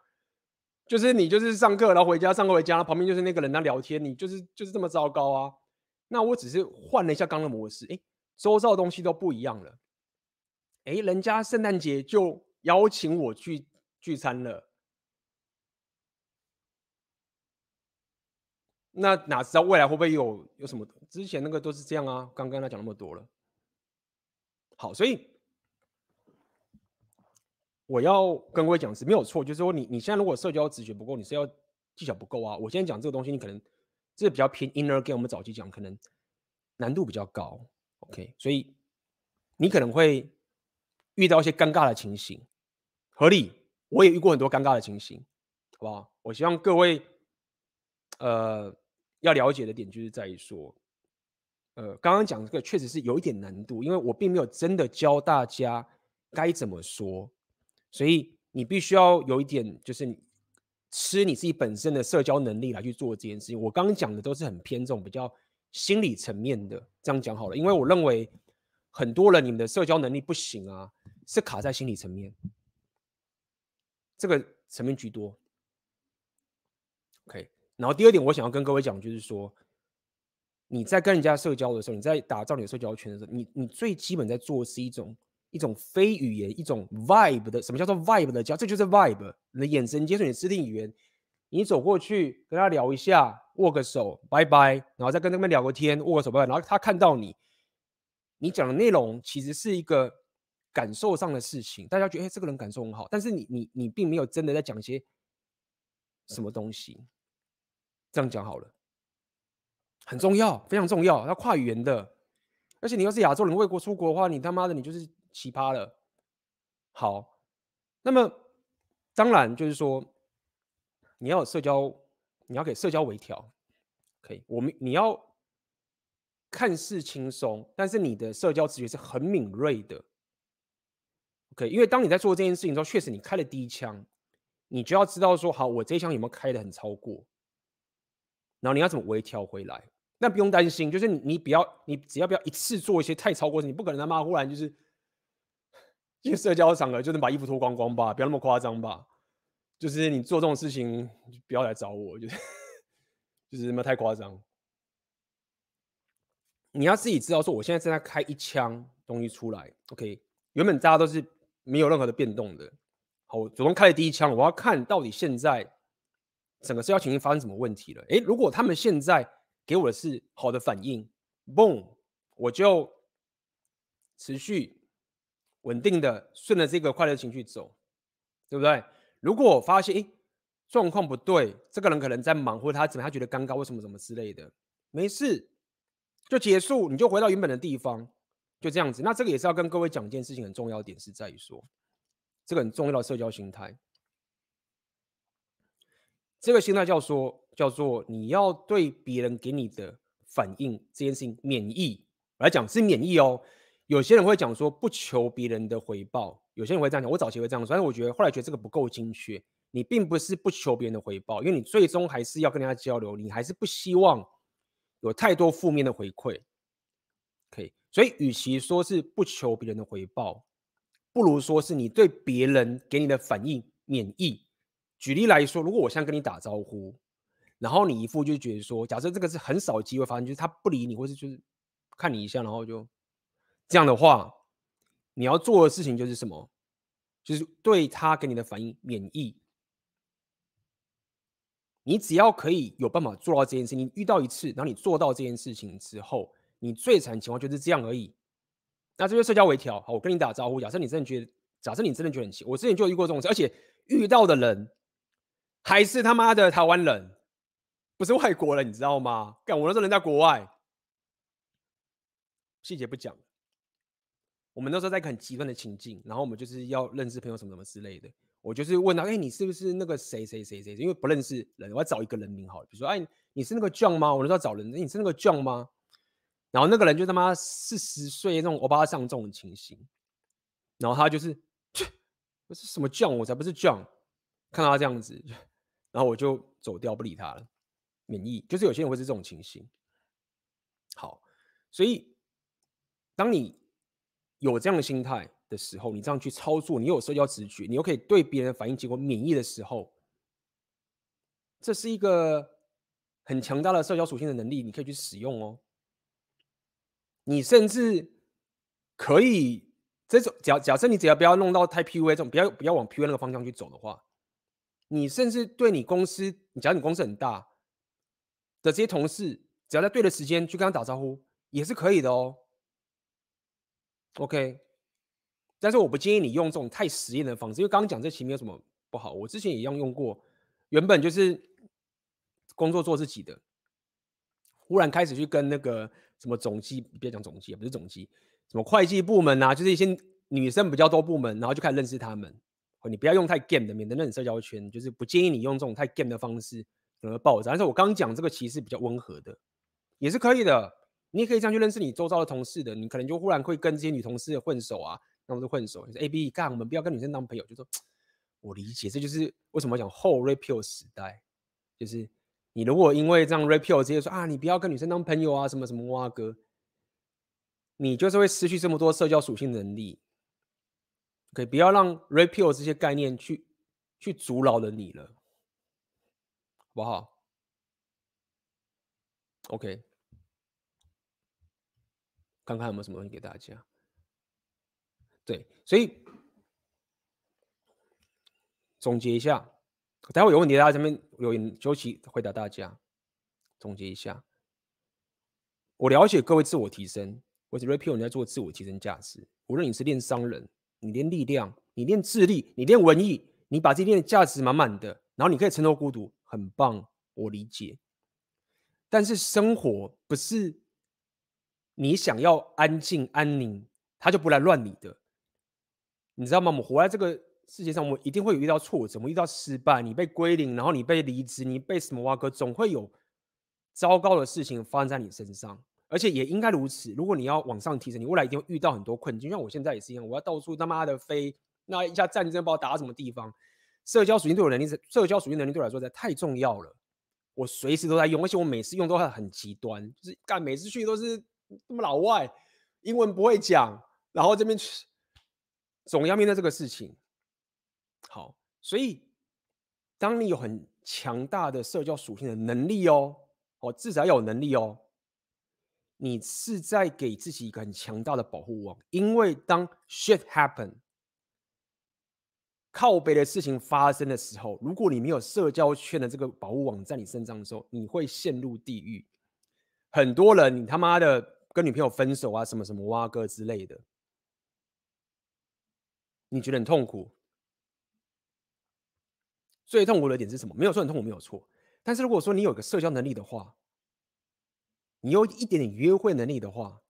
就是你就是上课然后回家，上课回家，旁边就是那个人在聊天，你就是就是这么糟糕啊。那我只是换了一下刚刚的模式，哎，周遭的东西都不一样了。哎，人家圣诞节就邀请我去聚餐了。那哪知道未来会不会有有什么？之前那个都是这样啊。刚刚他讲那么多了，好，所以我要跟各位讲是没有错，就是说你你现在如果社交直觉不够，你是要技巧不够啊。我现在讲这个东西，你可能这比较偏 inner 跟我们早期讲可能难度比较高。OK，所以你可能会遇到一些尴尬的情形，合理。我也遇过很多尴尬的情形，好不好？我希望各位，呃。要了解的点就是在于说，呃，刚刚讲这个确实是有一点难度，因为我并没有真的教大家该怎么说，所以你必须要有一点，就是吃你自己本身的社交能力来去做这件事情。我刚刚讲的都是很偏重比较心理层面的，这样讲好了，因为我认为很多人你们的社交能力不行啊，是卡在心理层面，这个层面居多。OK。然后第二点，我想要跟各位讲，就是说，你在跟人家社交的时候，你在打造你的社交圈的时候，你你最基本在做是一种一种非语言、一种 vibe 的，什么叫做 vibe 的交？这就是 vibe，你的眼神接触你的肢体语言，你走过去跟他聊一下，握个手，拜拜，然后再跟他们聊个天，握个手，拜拜，然后他看到你，你讲的内容其实是一个感受上的事情，大家觉得哎，这个人感受很好，但是你你你并没有真的在讲些什么东西。这样讲好了，很重要，非常重要。要跨语言的，而且你要是亚洲人，为国出国的话，你他妈的你就是奇葩了。好，那么当然就是说，你要有社交，你要给社交微调，可以。我们你要看似轻松，但是你的社交直觉是很敏锐的。OK，因为当你在做这件事情的时候，确实你开了第一枪，你就要知道说，好，我这一枪有没有开得很超过。然后你要怎么微调回来？那不用担心，就是你你不要，你只要不要一次做一些太超过，你不可能他妈忽然就是去社交场合就能把衣服脱光光吧？不要那么夸张吧？就是你做这种事情，不要来找我，就是就是那么太夸张。你要自己知道说，我现在正在开一枪东西出来，OK？原本大家都是没有任何的变动的，好，我主动开了第一枪，我要看到底现在。整个社交情境发生什么问题了？诶，如果他们现在给我的是好的反应，boom，我就持续稳定的顺着这个快乐情绪走，对不对？如果我发现诶状况不对，这个人可能在忙，或者他怎么他觉得尴尬，为什么什么之类的，没事，就结束，你就回到原本的地方，就这样子。那这个也是要跟各位讲一件事情，很重要点是在于说，这个很重要的社交心态。这个心态叫说叫做你要对别人给你的反应这件事情免疫我来讲是免疫哦。有些人会讲说不求别人的回报，有些人会这样讲，我早期会这样说，但是我觉得后来觉得这个不够精确。你并不是不求别人的回报，因为你最终还是要跟人家交流，你还是不希望有太多负面的回馈。可以，所以与其说是不求别人的回报，不如说是你对别人给你的反应免疫。举例来说，如果我现在跟你打招呼，然后你一副就觉得说，假设这个是很少机会发生，就是他不理你，或是就是看你一下，然后就这样的话，你要做的事情就是什么？就是对他给你的反应免疫。你只要可以有办法做到这件事，你遇到一次，然后你做到这件事情之后，你最惨情况就是这样而已。那这就社交微调。好，我跟你打招呼，假设你真的觉得，假设你真的觉得很奇，我之前就遇过这种事，而且遇到的人。还是他妈的台湾人，不是外国人，你知道吗？干，我那时候人在国外，细节不讲。我们那时候在一个很极端的情境，然后我们就是要认识朋友什么什么之类的。我就是问他，哎、你是不是那个谁谁谁谁？因为不认识人，我要找一个人名好了。比如说，哎，你是那个 John 吗？我那时候找人，你是那个 John 吗？然后那个人就他妈四十岁那种欧巴桑这种情形，然后他就是，我是什么 John？我才不是 John。看到他这样子。然后我就走掉，不理他了，免疫。就是有些人会是这种情形。好，所以当你有这样的心态的时候，你这样去操作，你有社交直觉，你又可以对别人的反应结果免疫的时候，这是一个很强大的社交属性的能力，你可以去使用哦。你甚至可以这种假假设你只要不要弄到太 PUA 这种，不要不要往 PUA 那个方向去走的话，你甚至对你公司，你假如你公司很大的这些同事，只要在对的时间去跟他打招呼，也是可以的哦。OK，但是我不建议你用这种太实验的方式，因为刚刚讲这期没有什么不好，我之前也一样用过，原本就是工作做自己的，忽然开始去跟那个。什么总机？别讲总机，不是总机，什么会计部门啊，就是一些女生比较多部门，然后就开始认识他们。你不要用太 game 的，免得那种社交圈，就是不建议你用这种太 game 的方式，可能爆炸。但是我刚讲这个其实比较温和的，也是可以的。你也可以这样去认识你周遭的同事的，你可能就忽然会跟这些女同事混熟啊，那我们就混熟。A B 干，我们不要跟女生当朋友，就说我理解，这就是为什么讲后 Red Pill 时代，就是。你如果因为这样 rapio 直接说啊，你不要跟女生当朋友啊，什么什么哇哥，你就是会失去这么多社交属性能力。可以不要让 repeal 这些概念去去阻挠了你了，好不好？OK，看看有没有什么东西给大家。对，所以总结一下。待会有问题，大家这边有休息回答大家。总结一下，我了解各位自我提升，或者 repeal 你在做自我提升价值。无论你是练商人，你练力量，你练智力，你练文艺，你把自己练的价值满满的，然后你可以承受孤独，很棒，我理解。但是生活不是你想要安静安宁，他就不来乱你的，你知道吗？我们活在这个。世界上，我们一定会有遇到挫折，我们遇到失败，你被归零，然后你被离职，你被什么挖哥，总会有糟糕的事情发生在你身上，而且也应该如此。如果你要往上提升，你未来一定会遇到很多困境，像我现在也是一样，我要到处他妈的飞，那一下战争不知道打到什么地方。社交属性对我能力是，社交属性能力对我来说实在，太重要了。我随时都在用，而且我每次用都会很极端，就是干每次去都是那么老外，英文不会讲，然后这边总要面对这个事情。好，所以当你有很强大的社交属性的能力哦，哦，至少要有能力哦，你是在给自己一个很强大的保护网，因为当 shit happen 靠北的事情发生的时候，如果你没有社交圈的这个保护网在你身上的时候，你会陷入地狱。很多人，你他妈的跟女朋友分手啊，什么什么挖哥之类的，你觉得很痛苦。最痛苦的点是什么？没有说很痛苦，没有错。但是如果说你有个社交能力的话，你有一点点约会能力的话，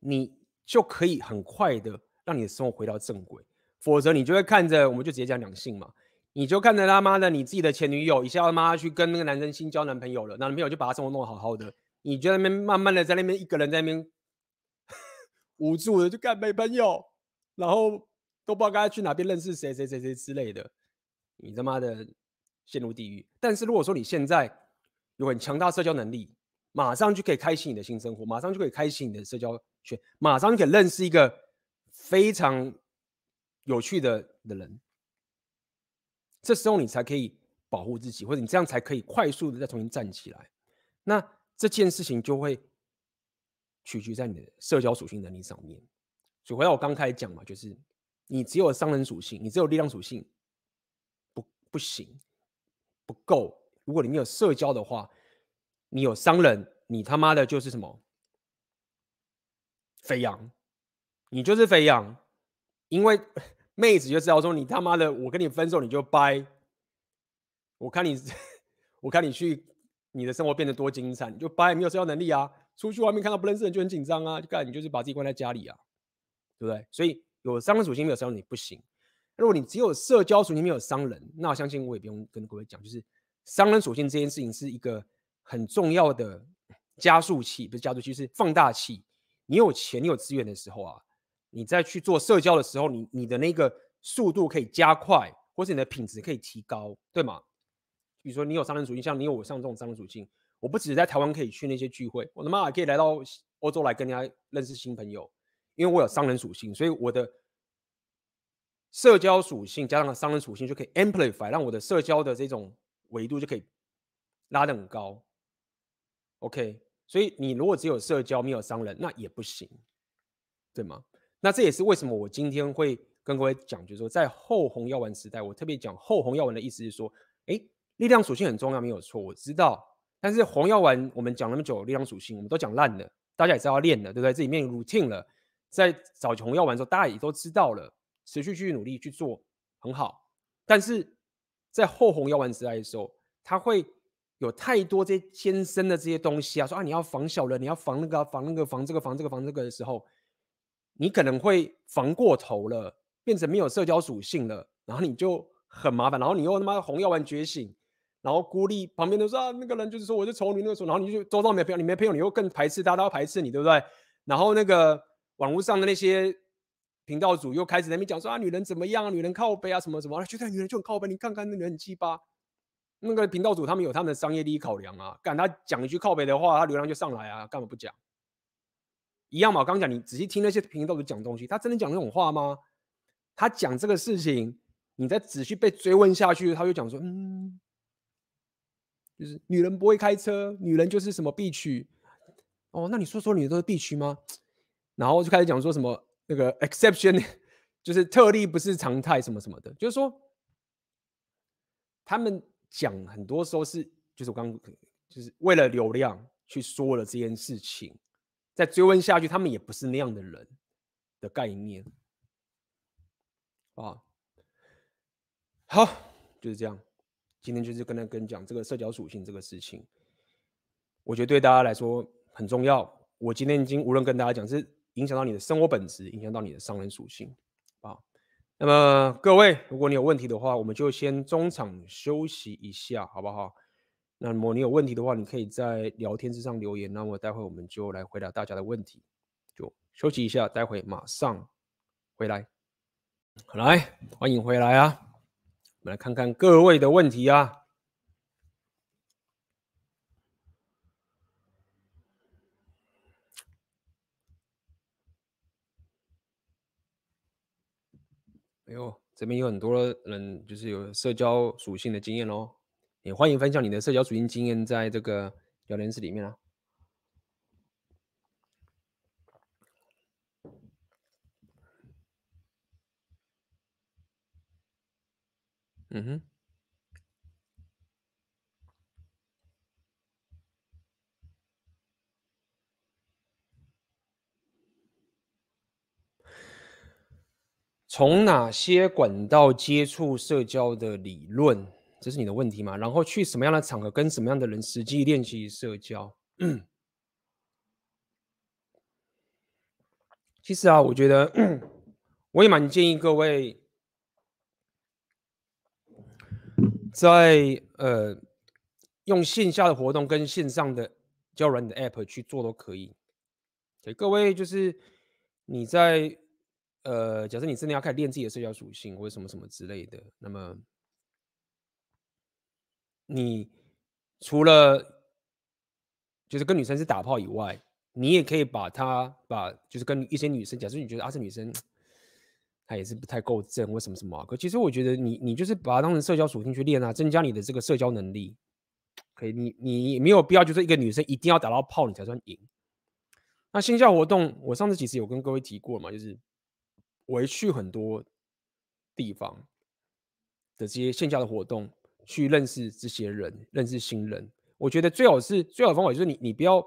你就可以很快的让你的生活回到正轨。否则你就会看着，我们就直接讲两性嘛，你就看着他妈的你自己的前女友一下他妈去跟那个男生新交男朋友了，男朋友就把他生活弄得好好的，你就在那边慢慢的在那边一个人在那边 [LAUGHS] 无助的就干没朋友，然后都不知道该去哪边认识谁谁谁谁之类的。你他妈的陷入地狱！但是如果说你现在有很强大社交能力，马上就可以开启你的新生活，马上就可以开启你的社交圈，马上就可以认识一个非常有趣的的人。这时候你才可以保护自己，或者你这样才可以快速的再重新站起来。那这件事情就会取决在你的社交属性能力上面。所以回到我刚开始讲嘛，就是你只有商人属性，你只有力量属性。不行，不够。如果你没有社交的话，你有商人，你他妈的就是什么肥羊，你就是肥羊。因为 [LAUGHS] 妹子就知道说你他妈的，我跟你分手你就掰。我看你，[LAUGHS] 我看你去你的生活变得多精彩，你就掰，没有社交能力啊。出去外面看到不认识人就很紧张啊，就干你就是把自己关在家里啊，对不对？所以有商人属性没有商人你不行。如果你只有社交属性没有商人，那我相信我也不用跟各位讲，就是商人属性这件事情是一个很重要的加速器，不是加速器，是放大器。你有钱、你有资源的时候啊，你再去做社交的时候，你你的那个速度可以加快，或是你的品质可以提高，对吗？比如说你有商人属性，像你有我像这种商人属性，我不只在台湾可以去那些聚会，我他妈还可以来到欧洲来跟人家认识新朋友，因为我有商人属性，所以我的社交属性加上商人属性就可以 amplify，让我的社交的这种维度就可以拉得很高。OK，所以你如果只有社交没有商人，那也不行，对吗？那这也是为什么我今天会跟各位讲，就是说在后红药丸时代，我特别讲后红药丸的意思是说，哎，力量属性很重要，没有错，我知道。但是红药丸我们讲那么久，力量属性我们都讲烂了，大家也知道要练了，对不对？这里面 routine 了，在找红药丸的时候，大家也都知道了，持续去努力去做很好。但是在后红药丸时代的时候，它会有太多这些艰深的这些东西啊，说啊你要防小人，你要防那个防那个防这个防这个防这个的时候，你可能会防过头了，变成没有社交属性了，然后你就很麻烦，然后你又他妈红药丸觉醒。然后孤立旁边的说啊，那个人就是说我是丑女那个时候，然后你就周遭没朋友，你没朋友，你又更排斥，大家都要排斥你，对不对？然后那个网络上的那些频道主又开始在那边讲说啊，女人怎么样啊，女人靠背啊，什么什么，觉得女人就很靠背，你看看那个人很鸡巴。那个频道主他们有他们的商业利益考量啊，干他讲一句靠北的话，他流量就上来啊，干嘛不讲？一样嘛，我刚讲你仔细听那些频道主讲东西，他真的讲那种话吗？他讲这个事情，你再仔细被追问下去，他就讲说嗯。就是女人不会开车，女人就是什么必须哦？那你说说女人都是必须吗？然后就开始讲说什么那个 exception，[LAUGHS] 就是特例不是常态什么什么的。就是说，他们讲很多时候是，就是我刚就是为了流量去说了这件事情，再追问下去，他们也不是那样的人的概念啊。好，就是这样。今天就是跟他跟讲这个社交属性这个事情，我觉得对大家来说很重要。我今天已经无论跟大家讲，是影响到你的生活本质，影响到你的商人属性。那么各位，如果你有问题的话，我们就先中场休息一下，好不好？那么你有问题的话，你可以在聊天之上留言，那么待会我们就来回答大家的问题。就休息一下，待会马上回来。来，欢迎回来啊！我们来看看各位的问题啊！哎呦，这边有很多人就是有社交属性的经验喽，也欢迎分享你的社交属性经验在这个聊天室里面啊。嗯哼，从哪些管道接触社交的理论？这是你的问题吗？然后去什么样的场合，跟什么样的人实际练习社交？[CLEARS THROAT] 其实啊，我觉得 [CLEARS THROAT] 我也蛮建议各位。在呃，用线下的活动跟线上的交友软的 App 去做都可以。给各位，就是你在呃，假设你真的要开始练自己的社交属性或者什么什么之类的，那么你除了就是跟女生是打炮以外，你也可以把她把就是跟一些女生，假设你觉得啊，这女生。她也是不太够正，为什么什么？可其实我觉得你你就是把它当成社交属性去练啊，增加你的这个社交能力。可以，你你没有必要就是一个女生一定要打到炮你才算赢。那线下活动，我上次其实有跟各位提过嘛，就是我会去很多地方的这些线下的活动去认识这些人，认识新人。我觉得最好是最好的方法就是你你不要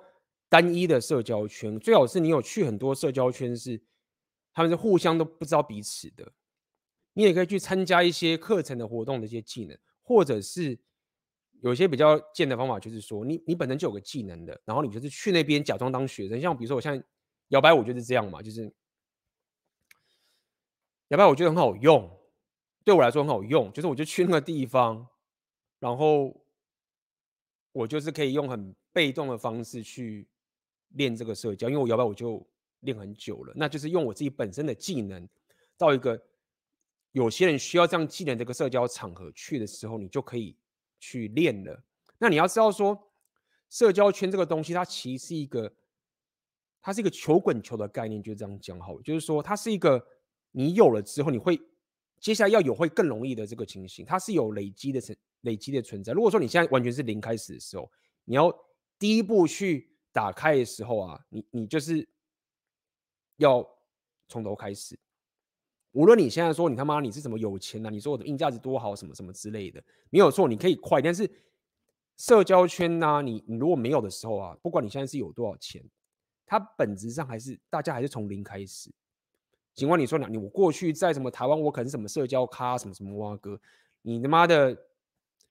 单一的社交圈，最好是你有去很多社交圈是。他们是互相都不知道彼此的，你也可以去参加一些课程的活动的一些技能，或者是有一些比较贱的方法，就是说你你本身就有个技能的，然后你就是去那边假装当学生，像比如说我现在摇摆舞就是这样嘛，就是摇摆舞我觉得很好用，对我来说很好用，就是我就去那个地方，然后我就是可以用很被动的方式去练这个社交，因为我摇摆舞就。练很久了，那就是用我自己本身的技能，到一个有些人需要这样技能的这个社交场合去的时候，你就可以去练了。那你要知道说，社交圈这个东西，它其实是一个，它是一个球滚球的概念，就这样讲好，就是说它是一个你有了之后，你会接下来要有会更容易的这个情形，它是有累积的存累积的存在。如果说你现在完全是零开始的时候，你要第一步去打开的时候啊，你你就是要从头开始。无论你现在说你他妈你是什么有钱啊，你说我的硬价值多好什么什么之类的，没有错，你可以快，但是社交圈呐、你你如果没有的时候啊，不管你现在是有多少钱，它本质上还是大家还是从零开始。尽管你说你我过去在什么台湾，我可能是什么社交咖什么什么哇哥，你他妈的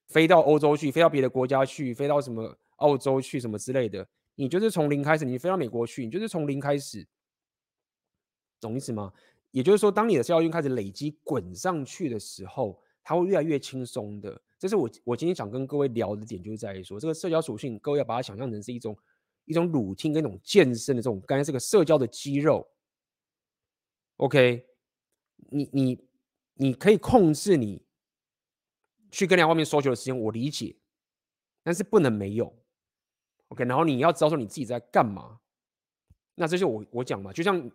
飞到欧洲去，飞到别的国家去，飞到什么澳洲去什么之类的，你就是从零开始，你飞到美国去，你就是从零开始，懂意思吗？也就是说，当你的社交圈开始累积滚上去的时候，它会越来越轻松的。这是我我今天想跟各位聊的点，就是在于说，这个社交属性，各位要把它想象成是一种一种 routine 跟一种健身的这种，刚才这个社交的肌肉。OK，你你你可以控制你去跟人家外面说球的时间，我理解，但是不能没有。OK，然后你要知道说你自己在干嘛。那这就我我讲嘛，就像。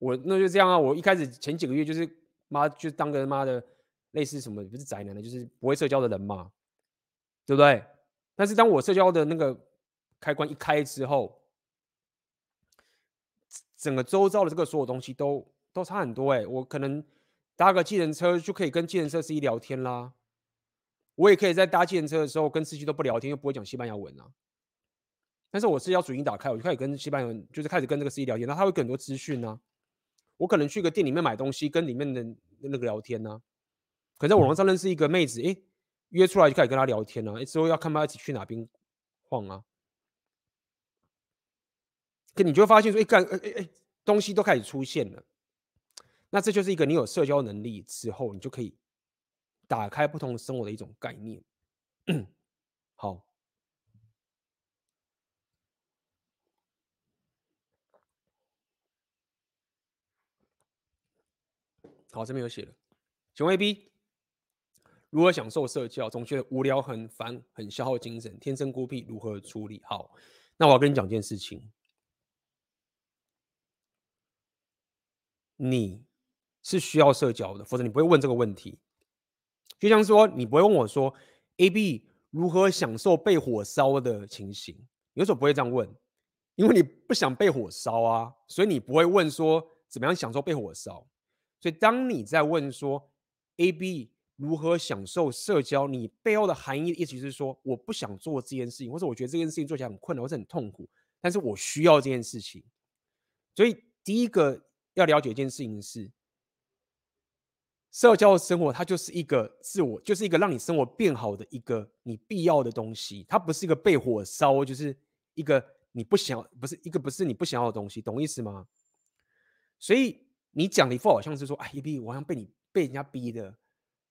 我那就这样啊！我一开始前几个月就是妈，就当个妈的类似什么，不是宅男的，就是不会社交的人嘛，对不对？但是当我社交的那个开关一开之后，整个周遭的这个所有东西都都差很多哎、欸！我可能搭个计程车就可以跟计程车司机聊天啦，我也可以在搭计程车的时候跟司机都不聊天，又不会讲西班牙文啊。但是我是要主音打开，我就开始跟西班牙文，就是开始跟这个司机聊天，那他会给很多资讯呢。我可能去个店里面买东西，跟里面的那个聊天呢、啊。可在网络上认识一个妹子，哎，约出来就开始跟她聊天了、啊。之后要看她一起去哪边晃啊。可你就会发现说，哎，干，哎哎，东西都开始出现了。那这就是一个你有社交能力之后，你就可以打开不同生活的一种概念。好。好，这边有写了。请问 AB 如何享受社交？总觉得无聊、很烦、很消耗精神，天生孤僻，如何处理？好，那我要跟你讲件事情。你是需要社交的，否则你不会问这个问题。就像说，你不会问我说，AB 如何享受被火烧的情形？有时候不会这样问，因为你不想被火烧啊，所以你不会问说怎么样享受被火烧。所以，当你在问说 A、B 如何享受社交，你背后的含义意思是说，我不想做这件事情，或者我觉得这件事情做起来很困难，或者很痛苦，但是我需要这件事情。所以，第一个要了解一件事情是，社交的生活它就是一个自我，就是一个让你生活变好的一个你必要的东西，它不是一个被火烧，就是一个你不想要，不是一个不是你不想要的东西，懂意思吗？所以。你讲的一副好像是说，哎，AB，我好像被你被人家逼的，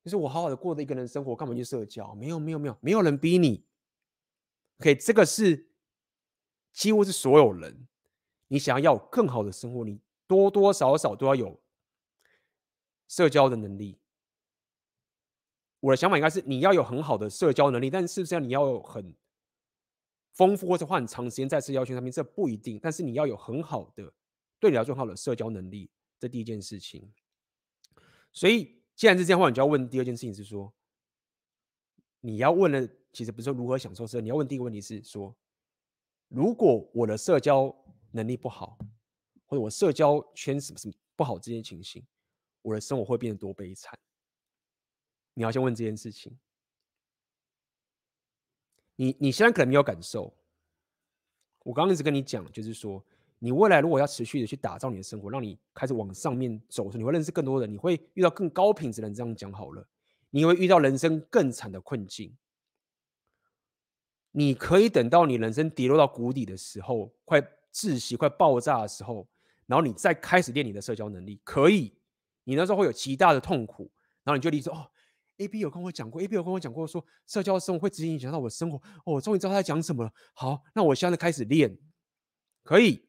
就是我好好的过着一个人生活，干嘛去社交？没有，没有，没有，没有人逼你。OK，这个是几乎是所有人，你想要有更好的生活，你多多少少都要有社交的能力。我的想法应该是，你要有很好的社交能力，但是是不是你要有很丰富或者花很长时间在社交圈上面？这不一定。但是你要有很好的，对你来说很好的社交能力。这第一件事情，所以既然是这样的话，你就要问第二件事情是说，你要问的其实不是说如何享受社交，你要问第一个问题是说，如果我的社交能力不好，或者我社交圈什么什么不好这件情形，我的生活会变得多悲惨？你要先问这件事情。你你现在可能没有感受，我刚刚一直跟你讲，就是说。你未来如果要持续的去打造你的生活，让你开始往上面走，你会认识更多人，你会遇到更高品质的人。这样讲好了，你会遇到人生更惨的困境。你可以等到你人生跌落到谷底的时候，快窒息、快爆炸的时候，然后你再开始练你的社交能力。可以，你那时候会有极大的痛苦，然后你就立说：“哦，AB 有跟我讲过，AB 有跟我讲过，说社交生活会直接影响到我的生活。哦，我终于知道他在讲什么了。好，那我现在开始练，可以。”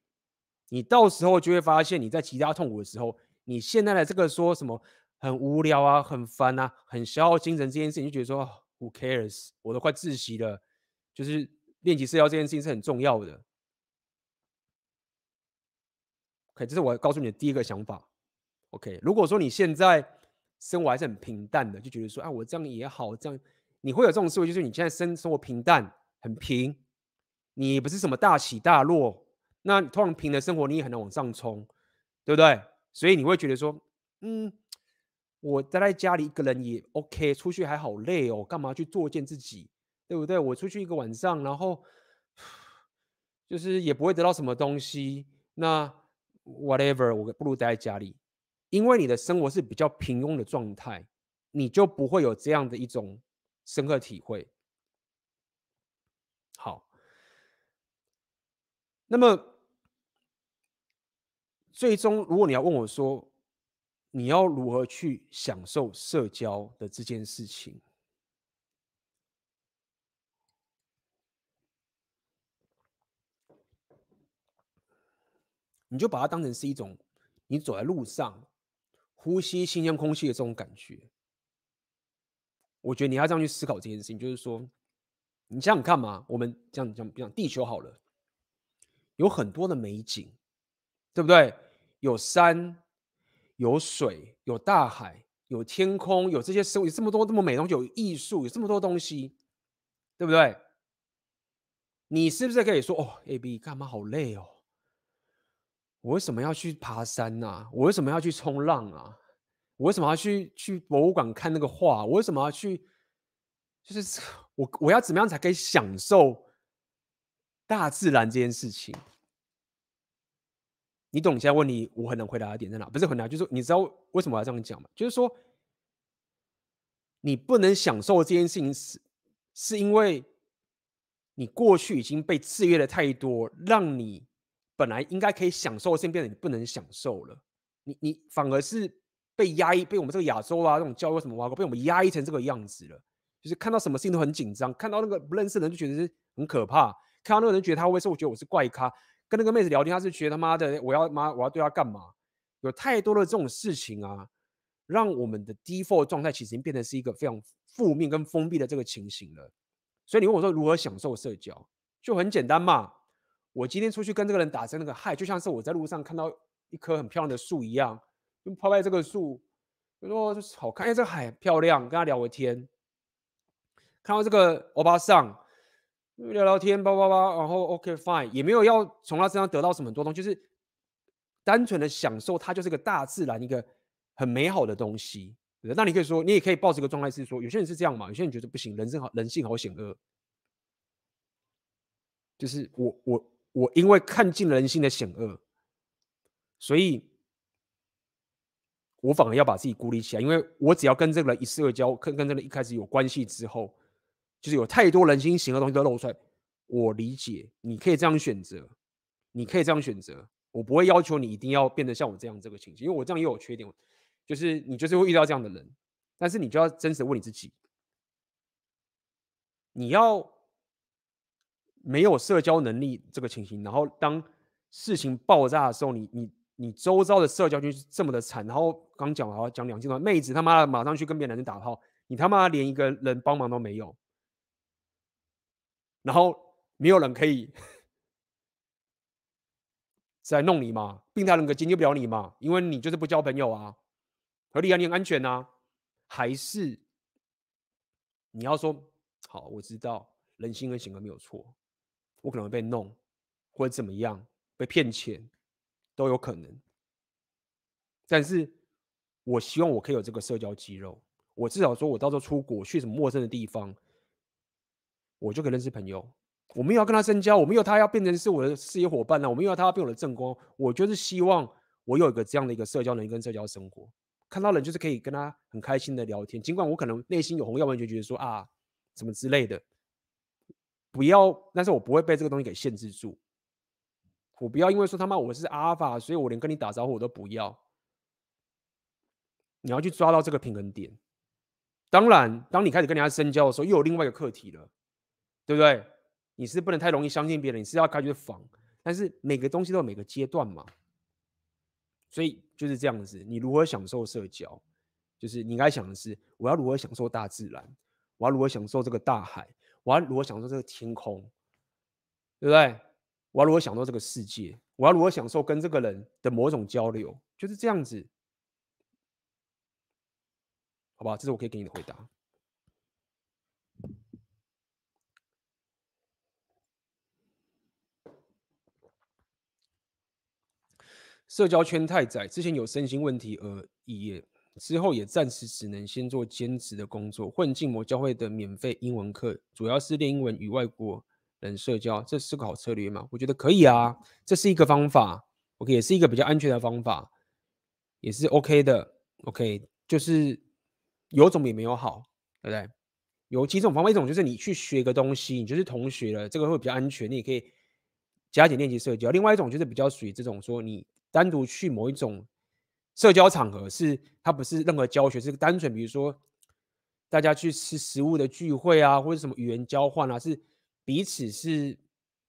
你到时候就会发现，你在其他痛苦的时候，你现在的这个说什么很无聊啊、很烦啊、很消耗精神这件事情，就觉得说 Who cares？我都快窒息了，就是练习社交这件事情是很重要的。OK，这是我告诉你的第一个想法。OK，如果说你现在生活还是很平淡的，就觉得说啊，我这样也好，这样你会有这种思维，就是你现在生生活平淡，很平，你不是什么大起大落，那通常平的生活你也很难往上冲，对不对？所以你会觉得说，嗯，我待在家里一个人也 OK，出去还好累哦，干嘛去作践自己，对不对？我出去一个晚上，然后就是也不会得到什么东西，那。Whatever，我不如待在家里，因为你的生活是比较平庸的状态，你就不会有这样的一种深刻体会。好，那么最终，如果你要问我说，你要如何去享受社交的这件事情？你就把它当成是一种，你走在路上，呼吸新鲜空气的这种感觉。我觉得你要这样去思考这件事情，就是说，你想想看嘛，我们这样讲讲地球好了，有很多的美景，对不对？有山，有水，有大海，有天空，有这些生物，有这么多这么美的东西，有艺术，有这么多东西，对不对？你是不是可以说，哦，AB 干嘛好累哦？我为什么要去爬山呢、我为什么要去冲浪啊？我为什么要去去博物馆看那个画？我为什么要去？就是 [LAUGHS] 我我要怎么样才可以享受大自然这件事情？你懂？现在问你，我很难回答的点在哪？不是很难，就是你知道为什么我要这样讲吗？就是说，你不能享受这件事情是是因为你过去已经被制约的太多，让你。本来应该可以享受的事情，变得你不能享受了。你你反而是被压抑，被我们这个亚洲啊这种教育什么挖沟，被我们压抑成这个样子了。就是看到什么事情都很紧张，看到那个不认识的人就觉得是很可怕，看到那个人觉得他会说，我觉得我是怪咖。跟那个妹子聊天，他是觉得他妈的我要妈我要对他干嘛？有太多的这种事情啊，让我们的 default 状态其实已经变成是一个非常负面跟封闭的这个情形了。所以你问我说如何享受社交，就很简单嘛。我今天出去跟这个人打声那个嗨，就像是我在路上看到一棵很漂亮的树一样，就抛开这个树，就说好看，哎，这个海漂亮，跟他聊个天。看到这个欧巴桑，聊聊天，叭叭叭，然后 OK fine，也没有要从他身上得到什么多东西，就是单纯的享受，它就是个大自然一个很美好的东西。那你可以说，你也可以抱这个状态是说，有些人是这样嘛，有些人觉得不行，人生好，人性好险恶，就是我我。我因为看尽人性的险恶，所以我反而要把自己孤立起来。因为我只要跟这个人一社交，跟跟这个人一开始有关系之后，就是有太多人心险恶的东西都露出来。我理解，你可以这样选择，你可以这样选择。我不会要求你一定要变得像我这样这个情形，因为我这样也有缺点，就是你就是会遇到这样的人，但是你就要真实问你自己，你要。没有社交能力这个情形，然后当事情爆炸的时候，你你你周遭的社交就是这么的惨。然后刚讲了讲两句话，妹子他妈的马上去跟别的男人打炮，你他妈连一个人帮忙都没有，然后没有人可以 [LAUGHS] 再弄你嘛？病态人格解决不了你嘛？因为你就是不交朋友啊，合理啊，你很安全啊，还是你要说好？我知道人心跟性格没有错。我可能被弄，或者怎么样，被骗钱都有可能。但是我希望我可以有这个社交肌肉，我至少说我到时候出国去什么陌生的地方，我就可以认识朋友。我没有要跟他深交，我没有他要变成是我的事业伙伴呢，我没有要他要变我的正宫。我就是希望我有一个这样的一个社交能力跟社交生活，看到人就是可以跟他很开心的聊天，尽管我可能内心有红药丸，就觉得说啊什么之类的。不要，但是我不会被这个东西给限制住。我不要因为说他妈我是阿尔法，所以我连跟你打招呼我都不要。你要去抓到这个平衡点。当然，当你开始跟人家深交的时候，又有另外一个课题了，对不对？你是不能太容易相信别人，你是要开始防。但是每个东西都有每个阶段嘛，所以就是这样子。你如何享受社交？就是你应该想的是，我要如何享受大自然？我要如何享受这个大海？我要如何享受这个天空？对不对？我要如何享受这个世界？我要如何享受跟这个人的某种交流？就是这样子，好吧？这是我可以给你的回答。社交圈太窄，之前有身心问题而毕业，之后也暂时只能先做兼职的工作，混进某教会的免费英文课，主要是练英文与外国人社交，这是个好策略吗？我觉得可以啊，这是一个方法，OK，也是一个比较安全的方法，也是 OK 的，OK，就是有总比没有好，对不对？有几种方法，一种就是你去学一个东西，你就是同学了，这个会比较安全，你也可以加紧练习社交。另外一种就是比较属于这种说你。单独去某一种社交场合，是它不是任何教学，是单纯比如说大家去吃食物的聚会啊，或者什么语言交换啊，是彼此是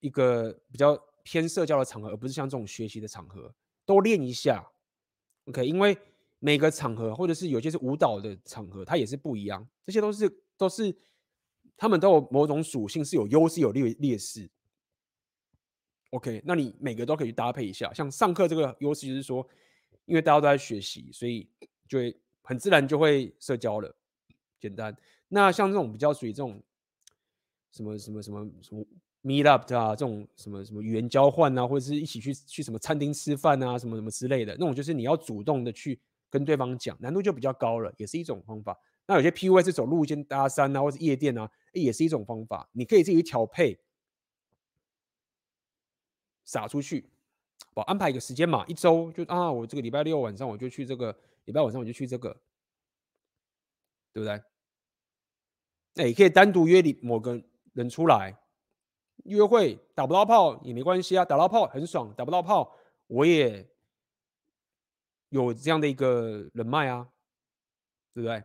一个比较偏社交的场合，而不是像这种学习的场合，都练一下，OK？因为每个场合或者是有些是舞蹈的场合，它也是不一样，这些都是都是他们都有某种属性，是有优势有劣劣势。OK，那你每个都可以去搭配一下。像上课这个优势就是说，因为大家都在学习，所以就会很自然就会社交了。简单。那像这种比较属于这种什么什么什么什么 meet up 啊，这种什么什么语言交换啊，或者是一起去去什么餐厅吃饭啊，什么什么之类的那种，就是你要主动的去跟对方讲，难度就比较高了，也是一种方法。那有些 PUA 是走路线搭讪啊，或者是夜店啊，也是一种方法，你可以自己调配。撒出去，我安排一个时间嘛，一周就啊，我这个礼拜六晚上我就去这个，礼拜晚上我就去这个，对不对？那也可以单独约你某个人出来约会，打不到炮也没关系啊，打到炮很爽，打不到炮我也有这样的一个人脉啊，对不对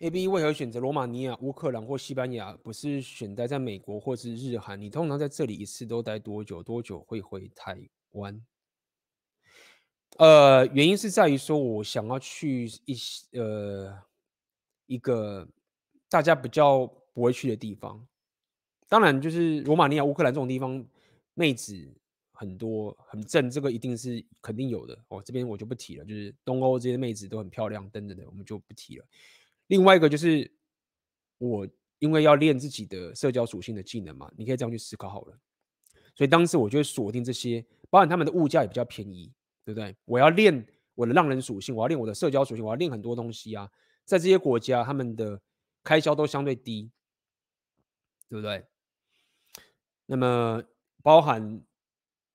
？A B 为何选择罗马尼亚、乌克兰或西班牙？不是选待在美国或是日韩？你通常在这里一次都待多久？多久会回台湾？呃，原因是在于说我想要去一些呃一个大家比较不会去的地方。当然，就是罗马尼亚、乌克兰这种地方，妹子很多很正，这个一定是肯定有的哦。这边我就不提了，就是东欧这些妹子都很漂亮等等的，我们就不提了。另外一个就是，我因为要练自己的社交属性的技能嘛，你可以这样去思考好了。所以当时我就锁定这些，包含他们的物价也比较便宜，对不对？我要练我的浪人属性，我要练我的社交属性，我要练很多东西啊。在这些国家，他们的开销都相对低，对不对？那么包含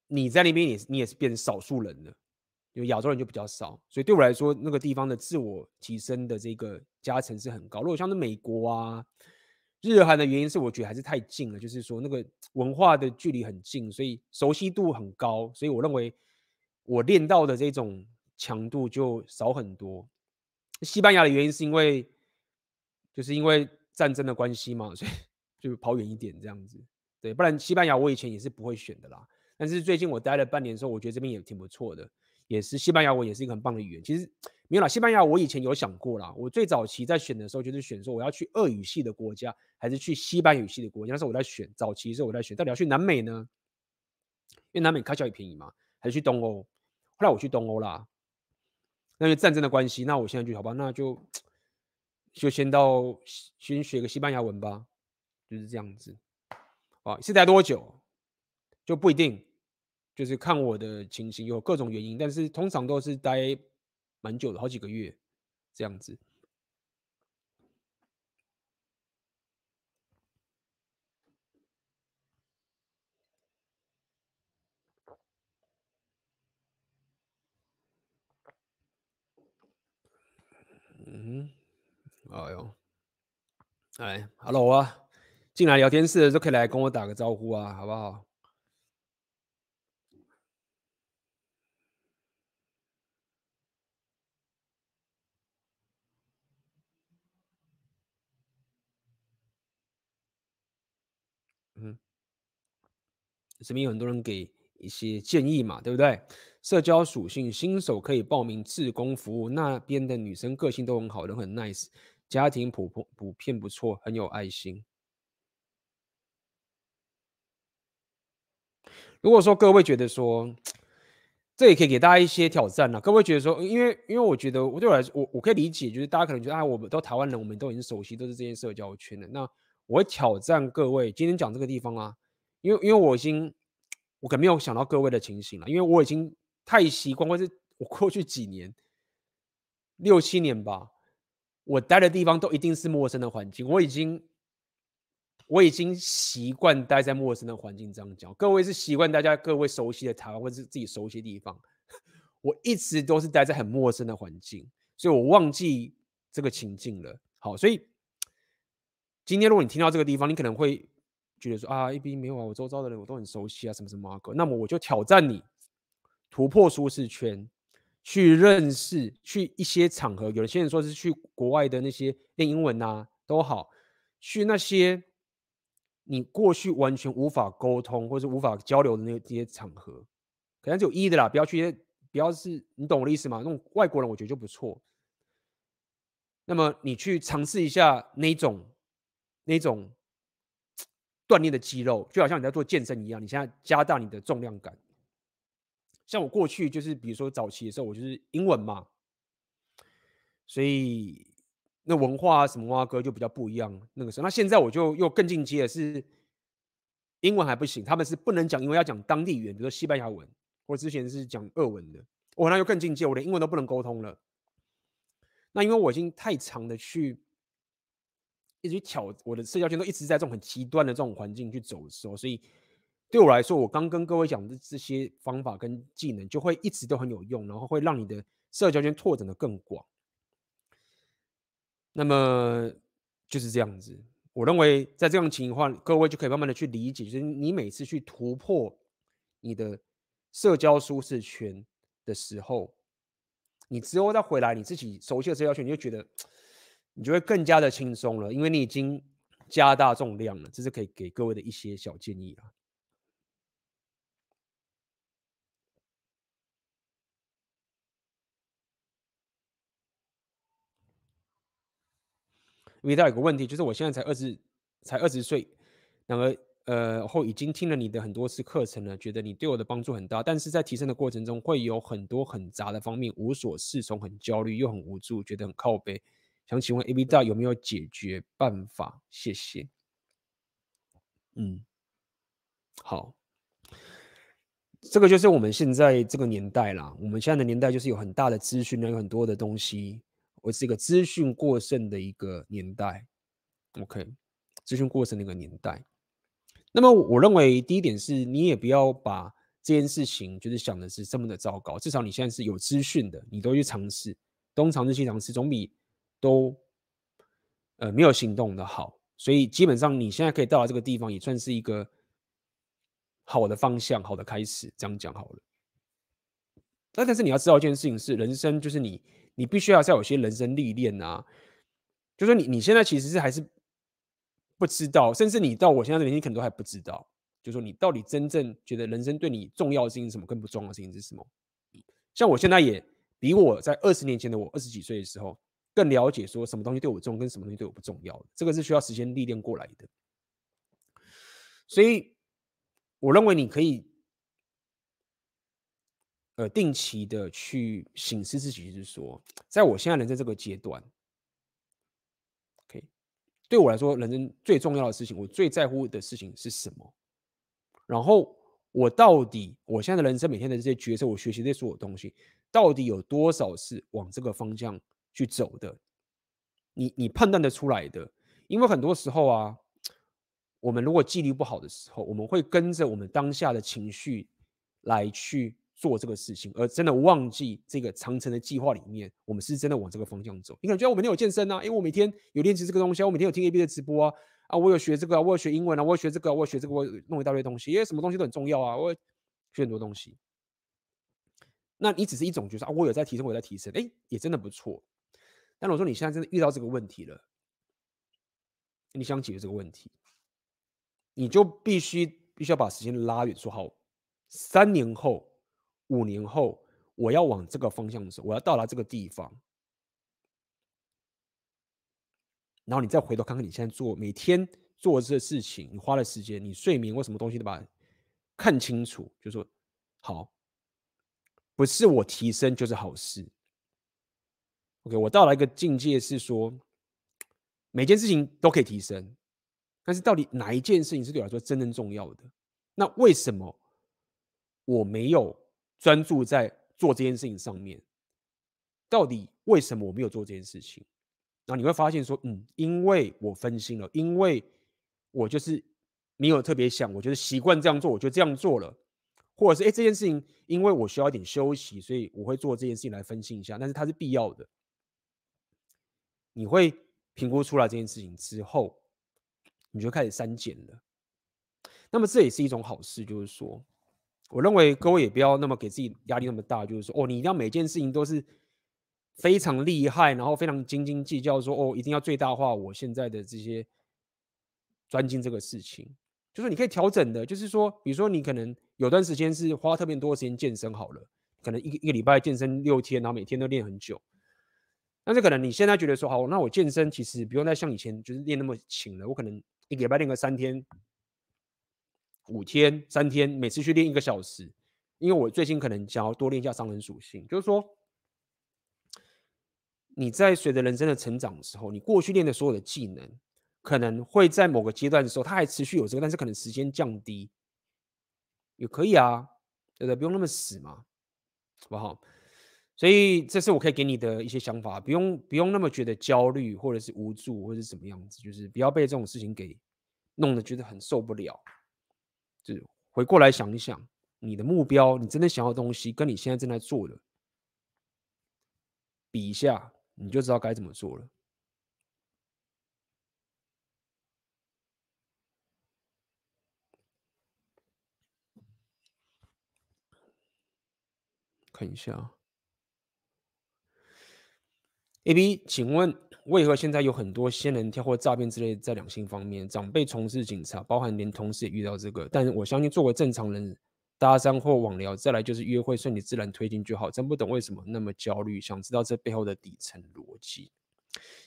你在那边也你也是变少数人了。因为亚洲人就比较少，所以对我来说，那个地方的自我提升的这个加成是很高。如果像是美国啊、日韩的原因是，我觉得还是太近了，就是说那个文化的距离很近，所以熟悉度很高。所以我认为我练到的这种强度就少很多。西班牙的原因是因为就是因为战争的关系嘛，所以就跑远一点这样子。对，不然西班牙我以前也是不会选的啦。但是最近我待了半年之后，我觉得这边也挺不错的。也是西班牙文也是一个很棒的语言。其实没有啦，西班牙我以前有想过啦。我最早期在选的时候就是选说我要去俄语系的国家，还是去西班牙语系的国家。那时候我在选，早期的时候我在选，到底要去南美呢？因为南美开销也便宜嘛，还是去东欧？后来我去东欧啦。那因为战争的关系，那我现在就好吧，那就就先到先学个西班牙文吧，就是这样子。啊，是待多久就不一定。就是看我的情形，有各种原因，但是通常都是待蛮久的，好几个月这样子。嗯，哎呦，哎，Hello 啊，进来聊天室的都可以来跟我打个招呼啊，好不好？这边有很多人给一些建议嘛，对不对？社交属性，新手可以报名志工服务，那边的女生个性都很好，人很 nice，家庭普普遍不错，很有爱心。如果说各位觉得说，这也可以给大家一些挑战了。各位觉得说，因为因为我觉得我对我来说，我我可以理解，就是大家可能觉得啊，我们都台湾人，我们都已经熟悉都是这些社交圈的。那我挑战各位，今天讲这个地方啊，因为因为我已经我可能没有想到各位的情形了，因为我已经太习惯，或是我过去几年六七年吧，我待的地方都一定是陌生的环境，我已经。我已经习惯待在陌生的环境，这样讲。各位是习惯大家各位熟悉的台湾，或是自己熟悉的地方。我一直都是待在很陌生的环境，所以我忘记这个情境了。好，所以今天如果你听到这个地方，你可能会觉得说啊，AB 没有啊，我周遭的人我都很熟悉啊，什么什么啊。那么我就挑战你，突破舒适圈，去认识，去一些场合。有些人说是去国外的那些练英文啊，都好，去那些。你过去完全无法沟通或者无法交流的那些场合，可能只有一的啦，不要去，不要是你懂我的意思吗？那种外国人我觉得就不错。那么你去尝试一下那种那种锻炼的肌肉，就好像你在做健身一样，你现在加大你的重量感。像我过去就是，比如说早期的时候，我就是英文嘛，所以。那文化啊，什么啊，歌就比较不一样。那个时候，那现在我就又更进阶的是，英文还不行，他们是不能讲因为，要讲当地语言，比如说西班牙文，或之前是讲俄文的。我那又更进阶，我连英文都不能沟通了。那因为我已经太长的去一直去挑我的社交圈，都一直在这种很极端的这种环境去走的时候，所以对我来说，我刚跟各位讲的这些方法跟技能，就会一直都很有用，然后会让你的社交圈拓展的更广。那么就是这样子，我认为在这样情况，各位就可以慢慢的去理解，就是你每次去突破你的社交舒适圈的时候，你之后再回来你自己熟悉的社交圈，你就觉得你就会更加的轻松了，因为你已经加大重量了。这是可以给各位的一些小建议啊。因为他有个问题，就是我现在才二十，才二十岁，然而呃后已经听了你的很多次课程了，觉得你对我的帮助很大，但是在提升的过程中会有很多很杂的方面，无所适从，很焦虑又很无助，觉得很靠背。想请问 AB 大有没有解决办法？谢谢。嗯，好，这个就是我们现在这个年代啦。我们现在的年代就是有很大的资讯量，有很多的东西。我是一个资讯过剩的一个年代，OK，资讯过剩的一个年代。那么我认为第一点是你也不要把这件事情就是想的是这么的糟糕，至少你现在是有资讯的，你都去尝试，东尝试西尝试，总比都呃没有行动的好。所以基本上你现在可以到达这个地方，也算是一个好的方向，好的开始。这样讲好了。那但是你要知道一件事情是，人生就是你。你必须要再有些人生历练啊，就说你你现在其实是还是不知道，甚至你到我现在这边，你可能都还不知道，就说你到底真正觉得人生对你重要的事情是什么，更不重要的事情是什么？像我现在也比我在二十年前的我二十几岁的时候更了解，说什么东西对我重，跟什么东西对我不重要，这个是需要时间历练过来的。所以我认为你可以。呃，定期的去省思自己，就是说，在我现在人生这个阶段，OK，对我来说，人生最重要的事情，我最在乎的事情是什么？然后，我到底我现在的人生每天的这些决策，我学习这所有东西，到底有多少是往这个方向去走的？你你判断得出来的？因为很多时候啊，我们如果纪律不好的时候，我们会跟着我们当下的情绪来去。做这个事情，而真的忘记这个长城的计划里面，我们是真的往这个方向走。你可能觉得我每天有健身啊，因为我每天有练习这个东西啊，我每天有听 AB 的直播啊，啊，我有学这个啊，我有学英文啊，我有学这个，我有学这个，我弄一大堆东西，因为什么东西都很重要啊，我学很多东西。那你只是一种觉得啊，我有在提升，我有在提升，哎，也真的不错。但我说你现在真的遇到这个问题了，你想解决这个问题，你就必须必须要把时间拉远，说好，三年后、五年后，我要往这个方向走，我要到达这个地方。然后你再回头看看你现在做每天做这些事情，你花的时间，你睡眠或什么东西都把看清楚，就说好，不是我提升就是好事。OK，我到了一个境界是说，每件事情都可以提升，但是到底哪一件事情是对我来说真正重要的？那为什么我没有专注在做这件事情上面？到底为什么我没有做这件事情？然后你会发现说，嗯，因为我分心了，因为我就是没有特别想，我就是习惯这样做，我就这样做了，或者是哎，这件事情因为我需要一点休息，所以我会做这件事情来分心一下，但是它是必要的。你会评估出来这件事情之后，你就开始删减了。那么这也是一种好事，就是说，我认为各位也不要那么给自己压力那么大，就是说，哦，你一定要每件事情都是非常厉害，然后非常斤斤计较，说，哦，一定要最大化我现在的这些专精这个事情。就是你可以调整的，就是说，比如说你可能有段时间是花特别多时间健身好了，可能一个一个礼拜健身六天，然后每天都练很久。但是可能你现在觉得说好，那我健身其实不用再像以前就是练那么勤了。我可能一礼拜练个三天、五天、三天，每次去练一个小时。因为我最近可能想要多练一下商人属性，就是说你在随着人生的成长的时候，你过去练的所有的技能，可能会在某个阶段的时候，它还持续有这个，但是可能时间降低也可以啊，对不对？不用那么死嘛，好不好？所以这是我可以给你的一些想法，不用不用那么觉得焦虑或者是无助或者是怎么样子，就是不要被这种事情给弄得觉得很受不了。就回过来想一想，你的目标，你真的想要的东西，跟你现在正在做的比一下，你就知道该怎么做了。看一下。A B，请问为何现在有很多仙人跳或诈骗之类在两性方面？长辈从事警察，包含连同事也遇到这个。但我相信，作为正常人，搭讪或网聊，再来就是约会，顺其自然推进就好。真不懂为什么那么焦虑，想知道这背后的底层逻辑。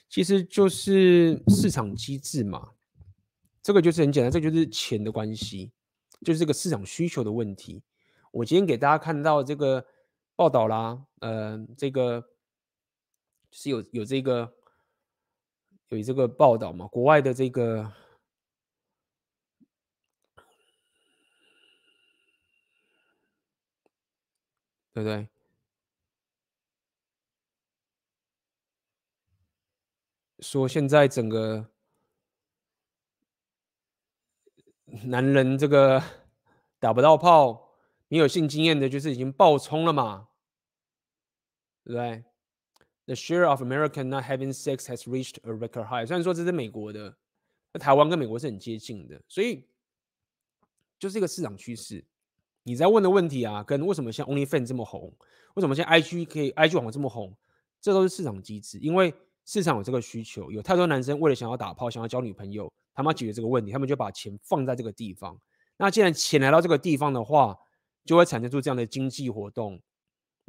其实就是市场机制嘛，这个就是很简单，这就是钱的关系，就是这个市场需求的问题。我今天给大家看到这个报道啦，呃，这个。是有有这个有这个报道嘛？国外的这个对不对？说现在整个男人这个打不到炮，没有性经验的，就是已经爆冲了嘛？对不对？The share of American not having sex has reached a record high。虽然说这是美国的，那台湾跟美国是很接近的，所以就是一个市场趋势。你在问的问题啊，跟为什么像 OnlyFans 这么红，为什么像 IG 可以 IG 网这么红，这都是市场机制。因为市场有这个需求，有太多男生为了想要打炮、想要交女朋友，他们要解决这个问题，他们就把钱放在这个地方。那既然钱来到这个地方的话，就会产生出这样的经济活动。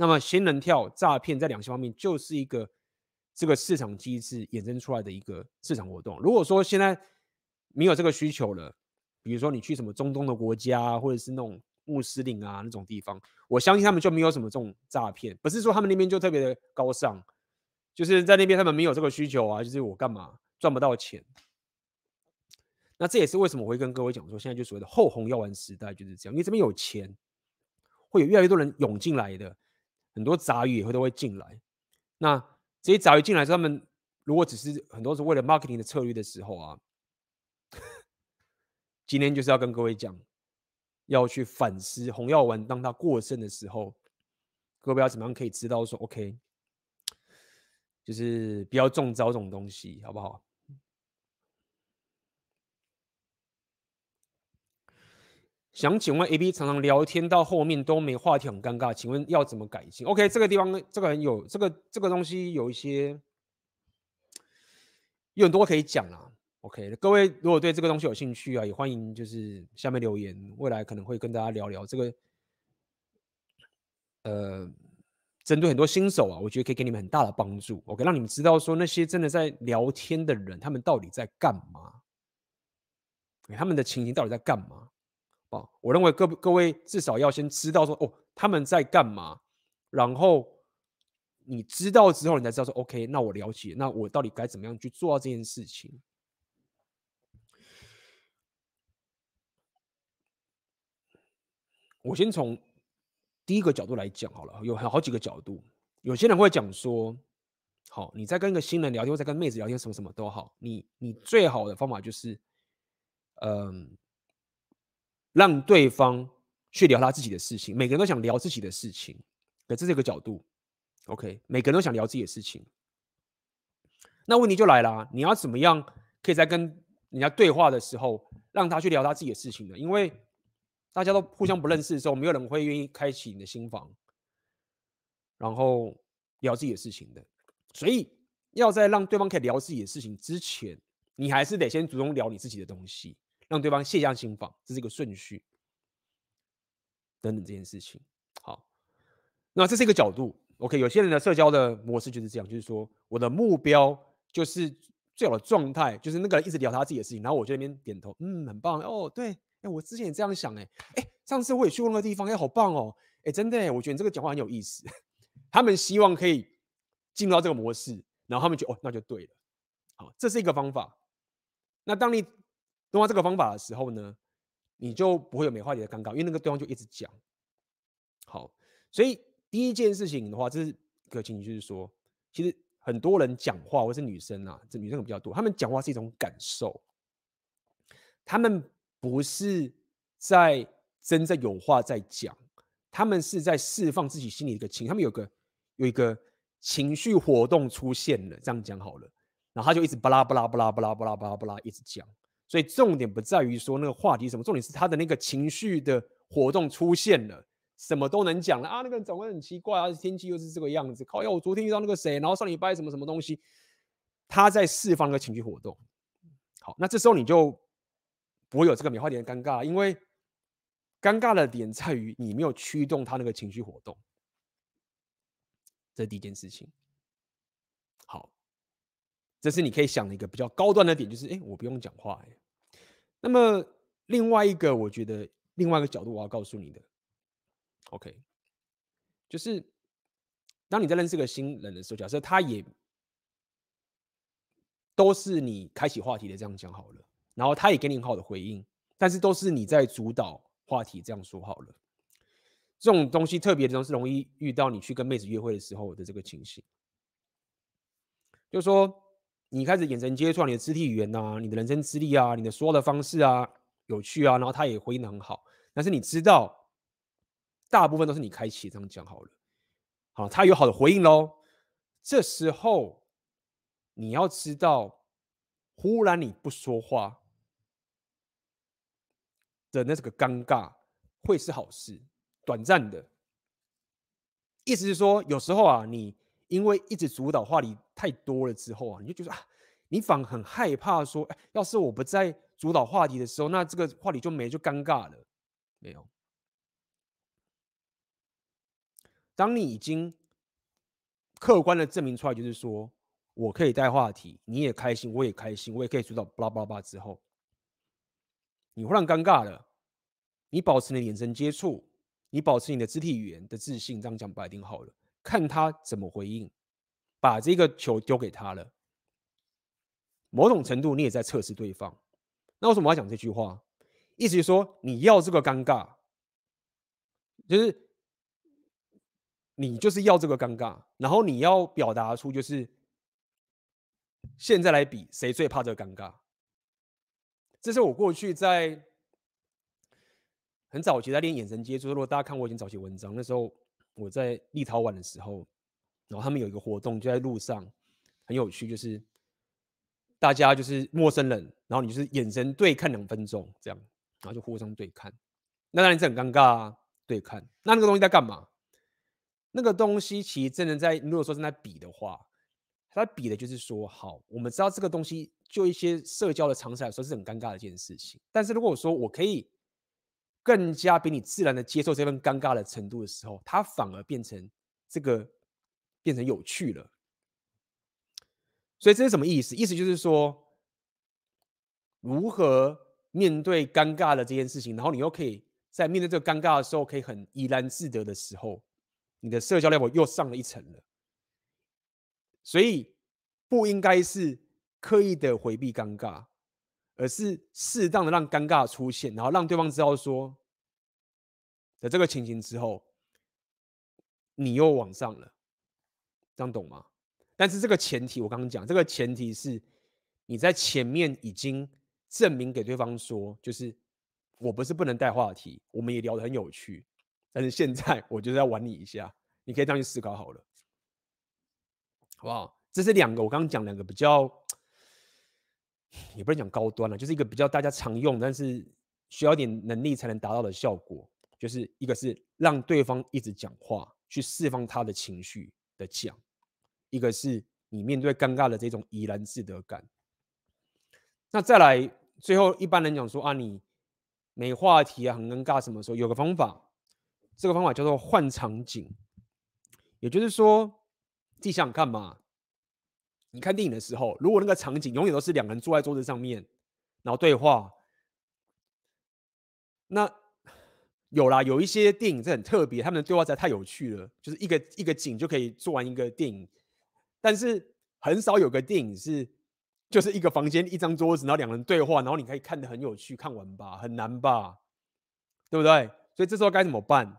那么仙人跳诈骗在两性方面就是一个这个市场机制衍生出来的一个市场活动。如果说现在没有这个需求了，比如说你去什么中东的国家，或者是那种穆斯林啊那种地方，我相信他们就没有什么这种诈骗。不是说他们那边就特别的高尚，就是在那边他们没有这个需求啊，就是我干嘛赚不到钱。那这也是为什么我会跟各位讲说，现在就所谓的后红药丸时代就是这样，因为这边有钱，会有越来越多人涌进来的。很多杂鱼也会都会进来，那这些杂鱼进来，他们如果只是很多是为了 marketing 的策略的时候啊，[LAUGHS] 今天就是要跟各位讲，要去反思红药丸当它过剩的时候，各位要怎么样可以知道说 OK，就是不要中招这种东西，好不好？想请问 AB 常常聊天到后面都没话题，很尴尬，请问要怎么改进？OK，这个地方这个很有这个这个东西有一些有很多可以讲啦。OK，各位如果对这个东西有兴趣啊，也欢迎就是下面留言，未来可能会跟大家聊聊这个。呃，针对很多新手啊，我觉得可以给你们很大的帮助。OK，让你们知道说那些真的在聊天的人，他们到底在干嘛？他们的情形到底在干嘛？哦，我认为各各位至少要先知道说哦，他们在干嘛，然后你知道之后，你才知道说 OK，那我了解，那我到底该怎么样去做到这件事情。我先从第一个角度来讲好了，有好几个角度。有些人会讲说，好，你在跟一个新人聊天，或在跟妹子聊天，什么什么都好，你你最好的方法就是，嗯，让对方去聊他自己的事情。每个人都想聊自己的事情，对，这是一个角度。OK，每个人都想聊自己的事情。那问题就来了，你要怎么样可以在跟人家对话的时候，让他去聊他自己的事情呢？因为大家都互相不认识的时候，没有人会愿意开启你的心房，然后聊自己的事情的。所以，要在让对方可以聊自己的事情之前，你还是得先主动聊你自己的东西，让对方卸下心防，这是一个顺序。等等这件事情，好，那这是一个角度。OK，有些人的社交的模式就是这样，就是说我的目标就是最好的状态，就是那个人一直聊他自己的事情，然后我就在那边点头，嗯，很棒哦，对。哎，我之前也这样想，哎，哎，上次我也去过那个地方，哎，好棒哦，哎，真的，我觉得你这个讲话很有意思。[LAUGHS] 他们希望可以进入到这个模式，然后他们就哦，那就对了，好，这是一个方法。那当你用到这个方法的时候呢，你就不会有没话题的尴尬，因为那个对方就一直讲。好，所以第一件事情的话，这是一个情形，就是说，其实很多人讲话，或是女生啊，这女生比较多，他们讲话是一种感受，他们。不是在真正有话在讲，他们是在释放自己心里一个情，他们有个有一个情绪活动出现了，这样讲好了，然后他就一直巴拉巴拉巴拉巴拉巴拉巴拉巴拉一直讲，所以重点不在于说那个话题什么，重点是他的那个情绪的活动出现了，什么都能讲了啊，那个人长得很奇怪啊，天气又是这个样子，靠，要我昨天遇到那个谁，然后上礼拜什么什么东西，他在释放那个情绪活动，好，那这时候你就。不会有这个美化点的尴尬，因为尴尬的点在于你没有驱动他那个情绪活动，这是第一件事情。好，这是你可以想的一个比较高端的点，就是哎，我不用讲话哎。那么另外一个，我觉得另外一个角度我要告诉你的，OK，就是当你在认识个新人的时候，假设他也都是你开启话题的，这样讲好了。然后他也给你很好的回应，但是都是你在主导话题，这样说好了。这种东西特别的东西容易遇到你去跟妹子约会的时候的这个情形，就是说你开始眼神接触，你的肢体语言啊，你的人生资历啊，你的说话的方式啊，有趣啊，然后他也回应的很好，但是你知道，大部分都是你开启，这样讲好了。好，他有好的回应喽，这时候你要知道。忽然你不说话的那是个尴尬会是好事，短暂的。意思是说，有时候啊，你因为一直主导话题太多了之后啊，你就觉得啊，你反而很害怕说，哎，要是我不在主导话题的时候，那这个话题就没，就尴尬了。没有，当你已经客观的证明出来，就是说。我可以带话题，你也开心，我也开心，我也可以主导巴拉巴拉巴拉之后，你忽然尴尬了，你保持你眼神接触，你保持你的肢体语言的自信，这样讲白一定好了，看他怎么回应，把这个球丢给他了，某种程度你也在测试对方。那为什么我要讲这句话？意思就是说你要这个尴尬，就是你就是要这个尴尬，然后你要表达出就是。现在来比谁最怕这个尴尬？这是我过去在很早期在练眼神接触。如果大家看我以前早期文章，那时候我在立陶宛的时候，然后他们有一个活动，就在路上很有趣，就是大家就是陌生人，然后你就是眼神对看两分钟，这样，然后就互相对看。那当然是很尴尬啊，对看。那那个东西在干嘛？那个东西其实真的在，如果说正在比的话。他比的就是说，好，我们知道这个东西就一些社交的常识来说是很尴尬的一件事情。但是如果说我可以更加比你自然的接受这份尴尬的程度的时候，它反而变成这个变成有趣了。所以这是什么意思？意思就是说，如何面对尴尬的这件事情，然后你又可以在面对这个尴尬的时候，可以很怡然自得的时候，你的社交 level 又上了一层了。所以不应该是刻意的回避尴尬，而是适当的让尴尬出现，然后让对方知道说，在这个情形之后，你又往上了，这样懂吗？但是这个前提我刚刚讲，这个前提是你在前面已经证明给对方说，就是我不是不能带话题，我们也聊得很有趣，但是现在我就是要玩你一下，你可以这样去思考好了。好不好？这是两个，我刚刚讲两个比较，[SNIFFS] 也不能讲高端了，就是一个比较大家常用，但是需要点能力才能达到的效果。就是一个是让对方一直讲话，去释放他的情绪的讲；一个是你面对尴尬的这种怡然自得感。那再来，最后一般人讲说啊，你没话题啊，很尴尬，什么时候有个方法？这个方法叫做换场景，也就是说。自己想想看嘛，你看电影的时候，如果那个场景永远都是两个人坐在桌子上面，然后对话，那有啦，有一些电影是很特别，他们的对话实在太有趣了，就是一个一个景就可以做完一个电影。但是很少有个电影是，就是一个房间一张桌子，然后两人对话，然后你可以看得很有趣，看完吧，很难吧，对不对？所以这时候该怎么办？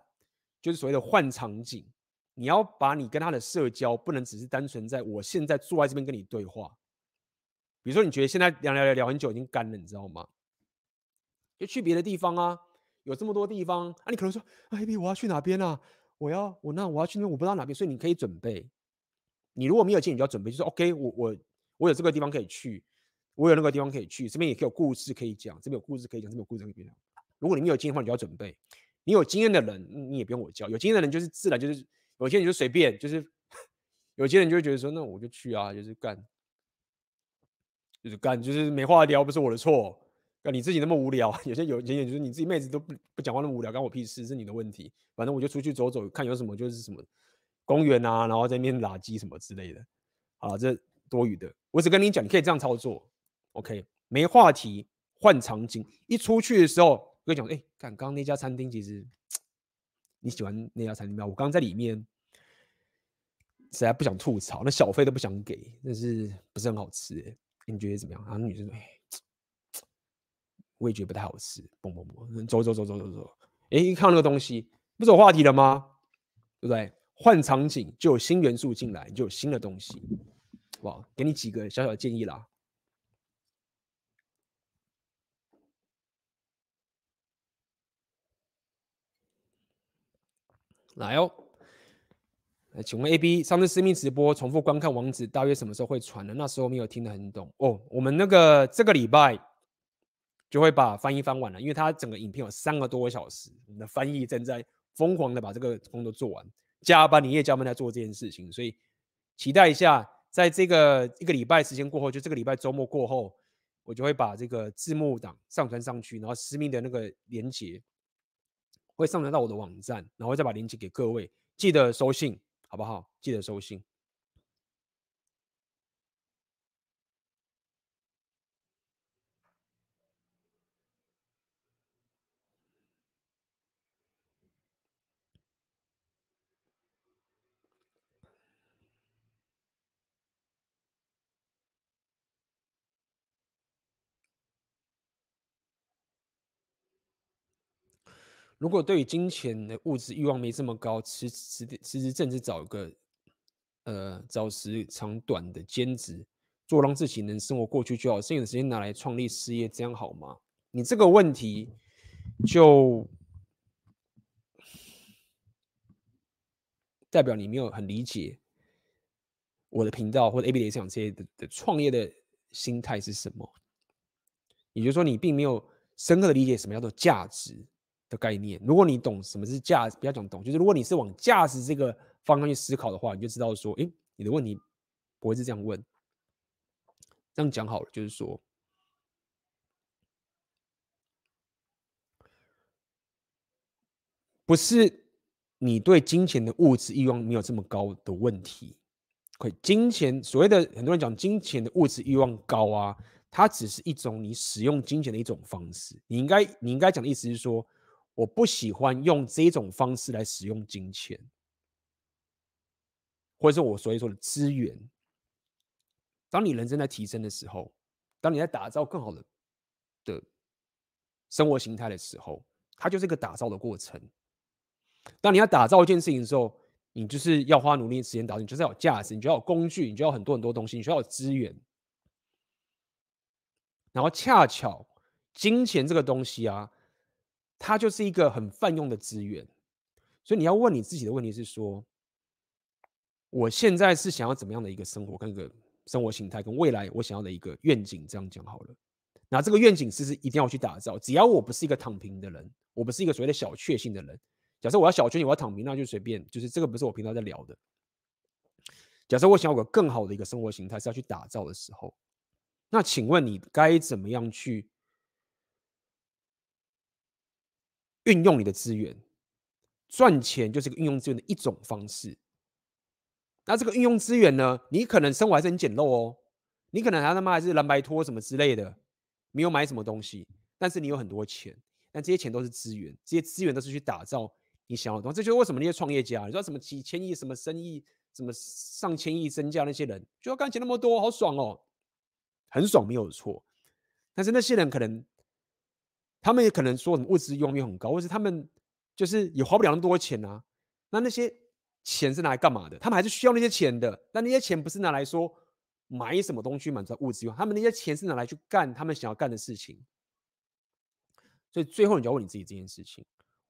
就是所谓的换场景。你要把你跟他的社交不能只是单纯在我现在坐在这边跟你对话，比如说你觉得现在聊聊聊聊很久已经干了，你知道吗？就去别的地方啊，有这么多地方啊，你可能说，哎 B，我要去哪边啊？我要我那我要去那我不知道哪边，所以你可以准备。你如果没有钱，你就要准备，就是 OK，我我我有这个地方可以去，我有那个地方可以去，这边也可以有故事可以讲，这边有故事可以讲，这边有故事可以讲。如果你没有经验的话，你就要准备。你有经验的人，你也不用我教。有经验的人就是自然就是。有些人就随便，就是 [LAUGHS] 有些人就会觉得说，那我就去啊，就是干，就是干，就是没话聊，不是我的错。那你自己那么无聊，有些有些人就是你自己妹子都不不讲话那么无聊，关我屁事，是你的问题。反正我就出去走走，看有什么就是什么公园啊，然后在那边垃圾什么之类的。啊，这多余的，我只跟你讲，你可以这样操作。OK，没话题，换场景。一出去的时候，我跟你讲，哎、看刚刚那家餐厅其实你喜欢那家餐厅吗？我刚刚在里面。实在不想吐槽，那小费都不想给，但是不是很好吃？哎，你觉得怎么样？然后女生说：“哎，我也觉得不太好吃。”嘣嘣嘣，走走走走走走。哎，一看那个东西，不是有话题了吗？对不对？换场景就有新元素进来，就有新的东西。哇，给你几个小小的建议啦。来哦。来，请问 AB，上次私密直播重复观看网址大约什么时候会传呢？那时候没有听得很懂哦。我们那个这个礼拜就会把翻译翻完了，因为它整个影片有三个多小时，我们的翻译正在疯狂的把这个工作做完，加班，你也加班在做这件事情，所以期待一下，在这个一个礼拜时间过后，就这个礼拜周末过后，我就会把这个字幕档上传上去，然后私密的那个连接会上传到我的网站，然后再把链接给各位，记得收信。好不好？记得收信。如果对于金钱的物质欲望没这么高，辞辞辞职正是找一个，呃，找时长短的兼职做，让自己能生活过去就好，剩余的时间拿来创立事业，这样好吗？你这个问题就代表你没有很理解我的频道或者 AB 的想这些的的创业的心态是什么，也就是说，你并没有深刻的理解什么叫做价值。的概念，如果你懂什么是价值，不要讲懂，就是如果你是往价值这个方向去思考的话，你就知道说，诶，你的问题不会是这样问。这样讲好了，就是说，不是你对金钱的物质欲望没有这么高的问题。可金钱所谓的很多人讲金钱的物质欲望高啊，它只是一种你使用金钱的一种方式。你应该你应该讲的意思是说，我不喜欢用这种方式来使用金钱，或者是我所以说的资源。当你人生在提升的时候，当你在打造更好的的生活形态的时候，它就是一个打造的过程。当你要打造一件事情的时候，你就是要花努力时间打造，你就是要有价值，你就要有工具，你就要很多很多东西，你需要有资源。然后恰巧金钱这个东西啊，它就是一个很泛用的资源，所以你要问你自己的问题是说，我现在是想要怎么样的一个生活跟一个生活形态，跟未来我想要的一个愿景，这样讲好了。那这个愿景是是一定要去打造，只要我不是一个躺平的人，我不是一个所谓的小确幸的人。假设我要小确幸，我要躺平，那就随便。就是这个不是我平常在聊的。假设我想要有个更好的一个生活形态是要去打造的时候，那请问你该怎么样去运用你的资源？赚钱就是个运用资源的一种方式。那这个运用资源呢？你可能生活还是很简陋哦，你可能还他妈还是蓝白拖什么之类的，没有买什么东西，但是你有很多钱，但这些钱都是资源，这些资源都是去打造。你想要的东西，这就是为什么那些创业家，你说什么几千亿、什么生意、什么上千亿身价那些人，就要干钱那么多，好爽哦，很爽没有错。但是那些人可能，他们也可能说什么物质欲望又很高，或是他们就是也花不了那么多钱啊。那那些钱是拿来干嘛的？他们还是需要那些钱的。但那些钱不是拿来说买什么东西满足物质用，他们那些钱是拿来去干他们想要干的事情。所以最后你就要问你自己这件事情。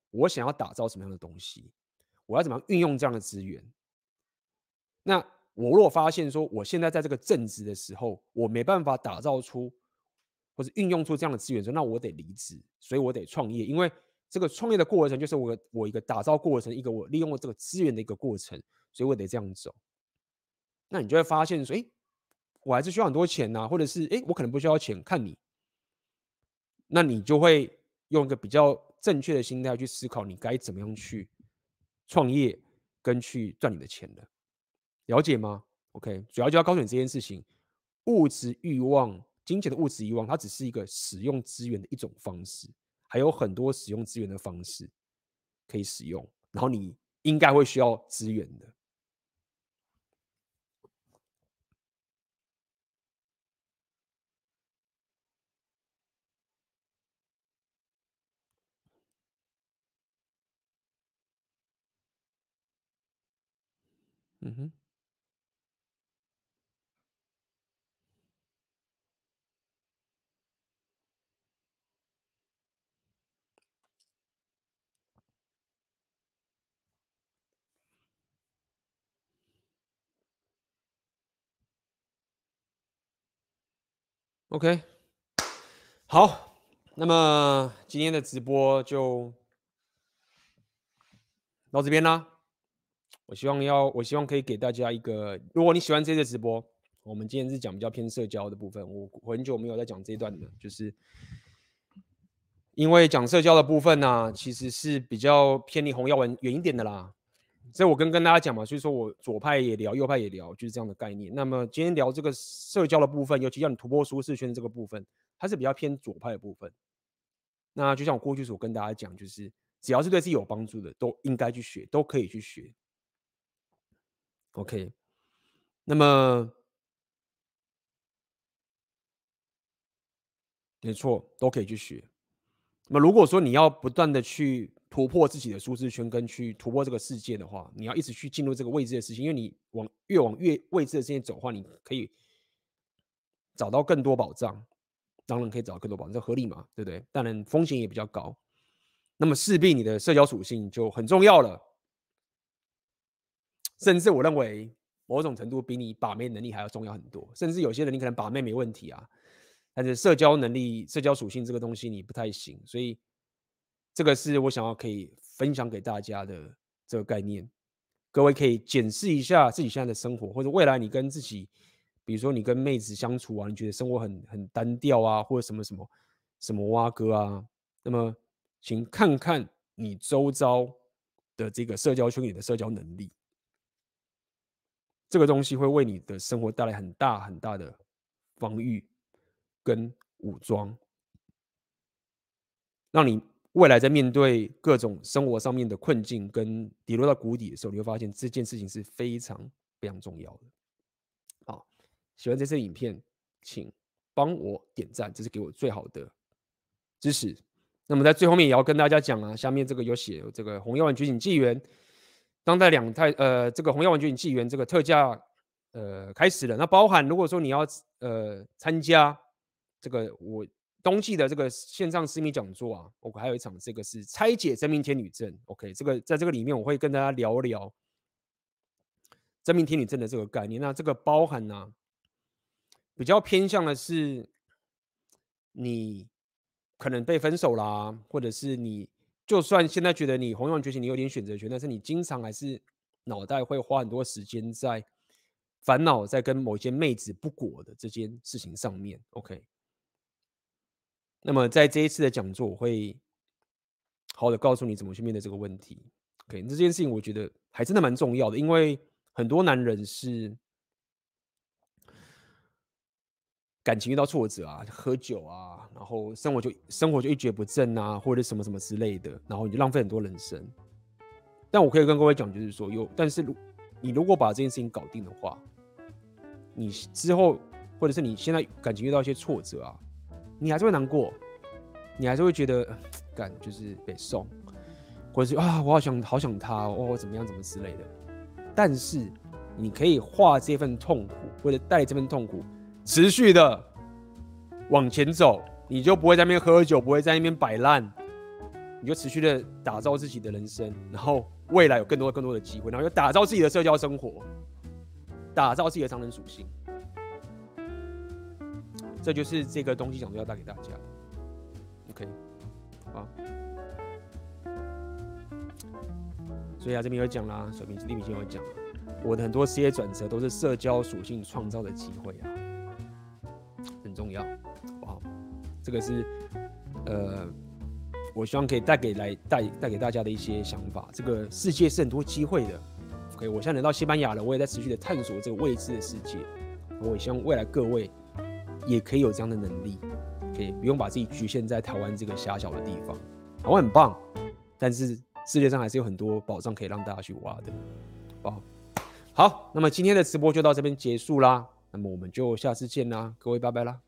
我想要打造什么样的东西？我要怎么样运用这样的资源？那我如果发现说，我现在在这个正职的时候，我没办法打造出或者运用出这样的资源，说那我得离职，所以我得创业，因为这个创业的过程就是我我一个打造过程，一个我利用了这个资源的一个过程，所以我得这样走。那你就会发现说，哎，我还是需要很多钱呐，或者是哎，我可能不需要钱，看你，那你就会用一个比较。正确的心态去思考，你该怎么样去创业跟去赚你的钱的，了解吗？OK，主要就要告诉你这件事情：物质欲望、金钱的物质欲望，它只是一个使用资源的一种方式，还有很多使用资源的方式可以使用。然后你应该会需要资源的。嗯哼，OK，好，那么今天的直播就到这边啦。我希望要，我希望可以给大家一个，如果你喜欢这次直播，我们今天是讲比较偏社交的部分。我很久没有在讲这一段的，就是因为讲社交的部分呢、其实是比较偏离红药丸远一点的啦。所以我跟跟大家讲嘛，所以说我左派也聊，右派也聊，就是这样的概念。那么今天聊这个社交的部分，尤其要你突破舒适圈这个部分，它是比较偏左派的部分。那就像我过去所跟大家讲，就是只要是对自己有帮助的，都应该去学，都可以去学。OK，那么没错，都可以去学。那么如果说你要不断的去突破自己的舒适圈，跟去突破这个世界的话，你要一直去进入这个未知的事情，因为你往越往越未知的世界走的话，你可以找到更多宝藏，当然可以找到更多宝藏，这合理嘛，对不对？当然风险也比较高，那么势必你的社交属性就很重要了。甚至我认为，某种程度比你把妹能力还要重要很多。甚至有些人你可能把妹没问题啊，但是社交能力、社交属性这个东西你不太行。所以，这个是我想要可以分享给大家的这个概念。各位可以检视一下自己现在的生活，或者未来你跟自己，比如说你跟妹子相处啊，你觉得生活很很单调啊，或者什么什么什么蛙哥啊，那么请看看你周遭的这个社交圈里的社交能力，这个东西会为你的生活带来很大很大的防御跟武装，让你。未来在面对各种生活上面的困境跟跌落到谷底的时候，你会发现这件事情是非常非常重要的。好，喜欢这次影片，请帮我点赞，这是给我最好的支持。那么在最后面也要跟大家讲啊，下面这个有写这个《红药丸觉醒纪元》当代两太呃，这个《红药丸觉醒纪元》这个特价呃开始了。那包含如果说你要呃参加这个我。冬季的这个线上私密讲座啊，我还有一场，这个是拆解真命天女阵。OK，这个在这个里面我会跟大家聊聊真命天女阵的这个概念。那这个包含呢、比较偏向的是你可能被分手啦，或者是你就算现在觉得你红药丸觉醒，你有点选择权，但是你经常还是脑袋会花很多时间在烦恼在跟某些妹子不果的这件事情上面。OK。那么在这一次的讲座，我会好好的告诉你怎么去面对这个问题。OK，这件事情我觉得还真的蛮重要的，因为很多男人是感情遇到挫折啊，喝酒啊，然后生活就生活就一蹶不振啊，或者什么什么之类的，然后你就浪费很多人生。但我可以跟各位讲，就是说有，但是如你如果把这件事情搞定的话，你之后或者是你现在感情遇到一些挫折啊。你还是会难过，你还是会觉得，感就是被送，或者是啊，我好想好想他，哦，怎么样怎么之类的。但是你可以化这份痛苦，或者带这份痛苦，持续的往前走，你就不会在那边喝酒，不会在那边摆烂，你就持续的打造自己的人生，然后未来有更多更多的机会，然后又打造自己的社交生活，打造自己的商人属性。这就是这个东西讲的要带给大家，OK，好，所以啊这边有讲啦，水瓶地平线有讲，我的很多事业转折都是社交属性创造的机会啊，很重要，哇，这个是呃，我希望可以带给来带带给大家的一些想法，这个世界是很多机会的，OK，我现在来到西班牙了，我也在持续的探索这个未知的世界，我也希望未来各位。也可以有这样的能力，可以不用把自己局限在台湾这个狭小的地方。台湾很棒，但是世界上还是有很多宝藏可以让大家去挖的。好，好，那么今天的直播就到这边结束啦，那么我们就下次见啦，各位拜拜啦。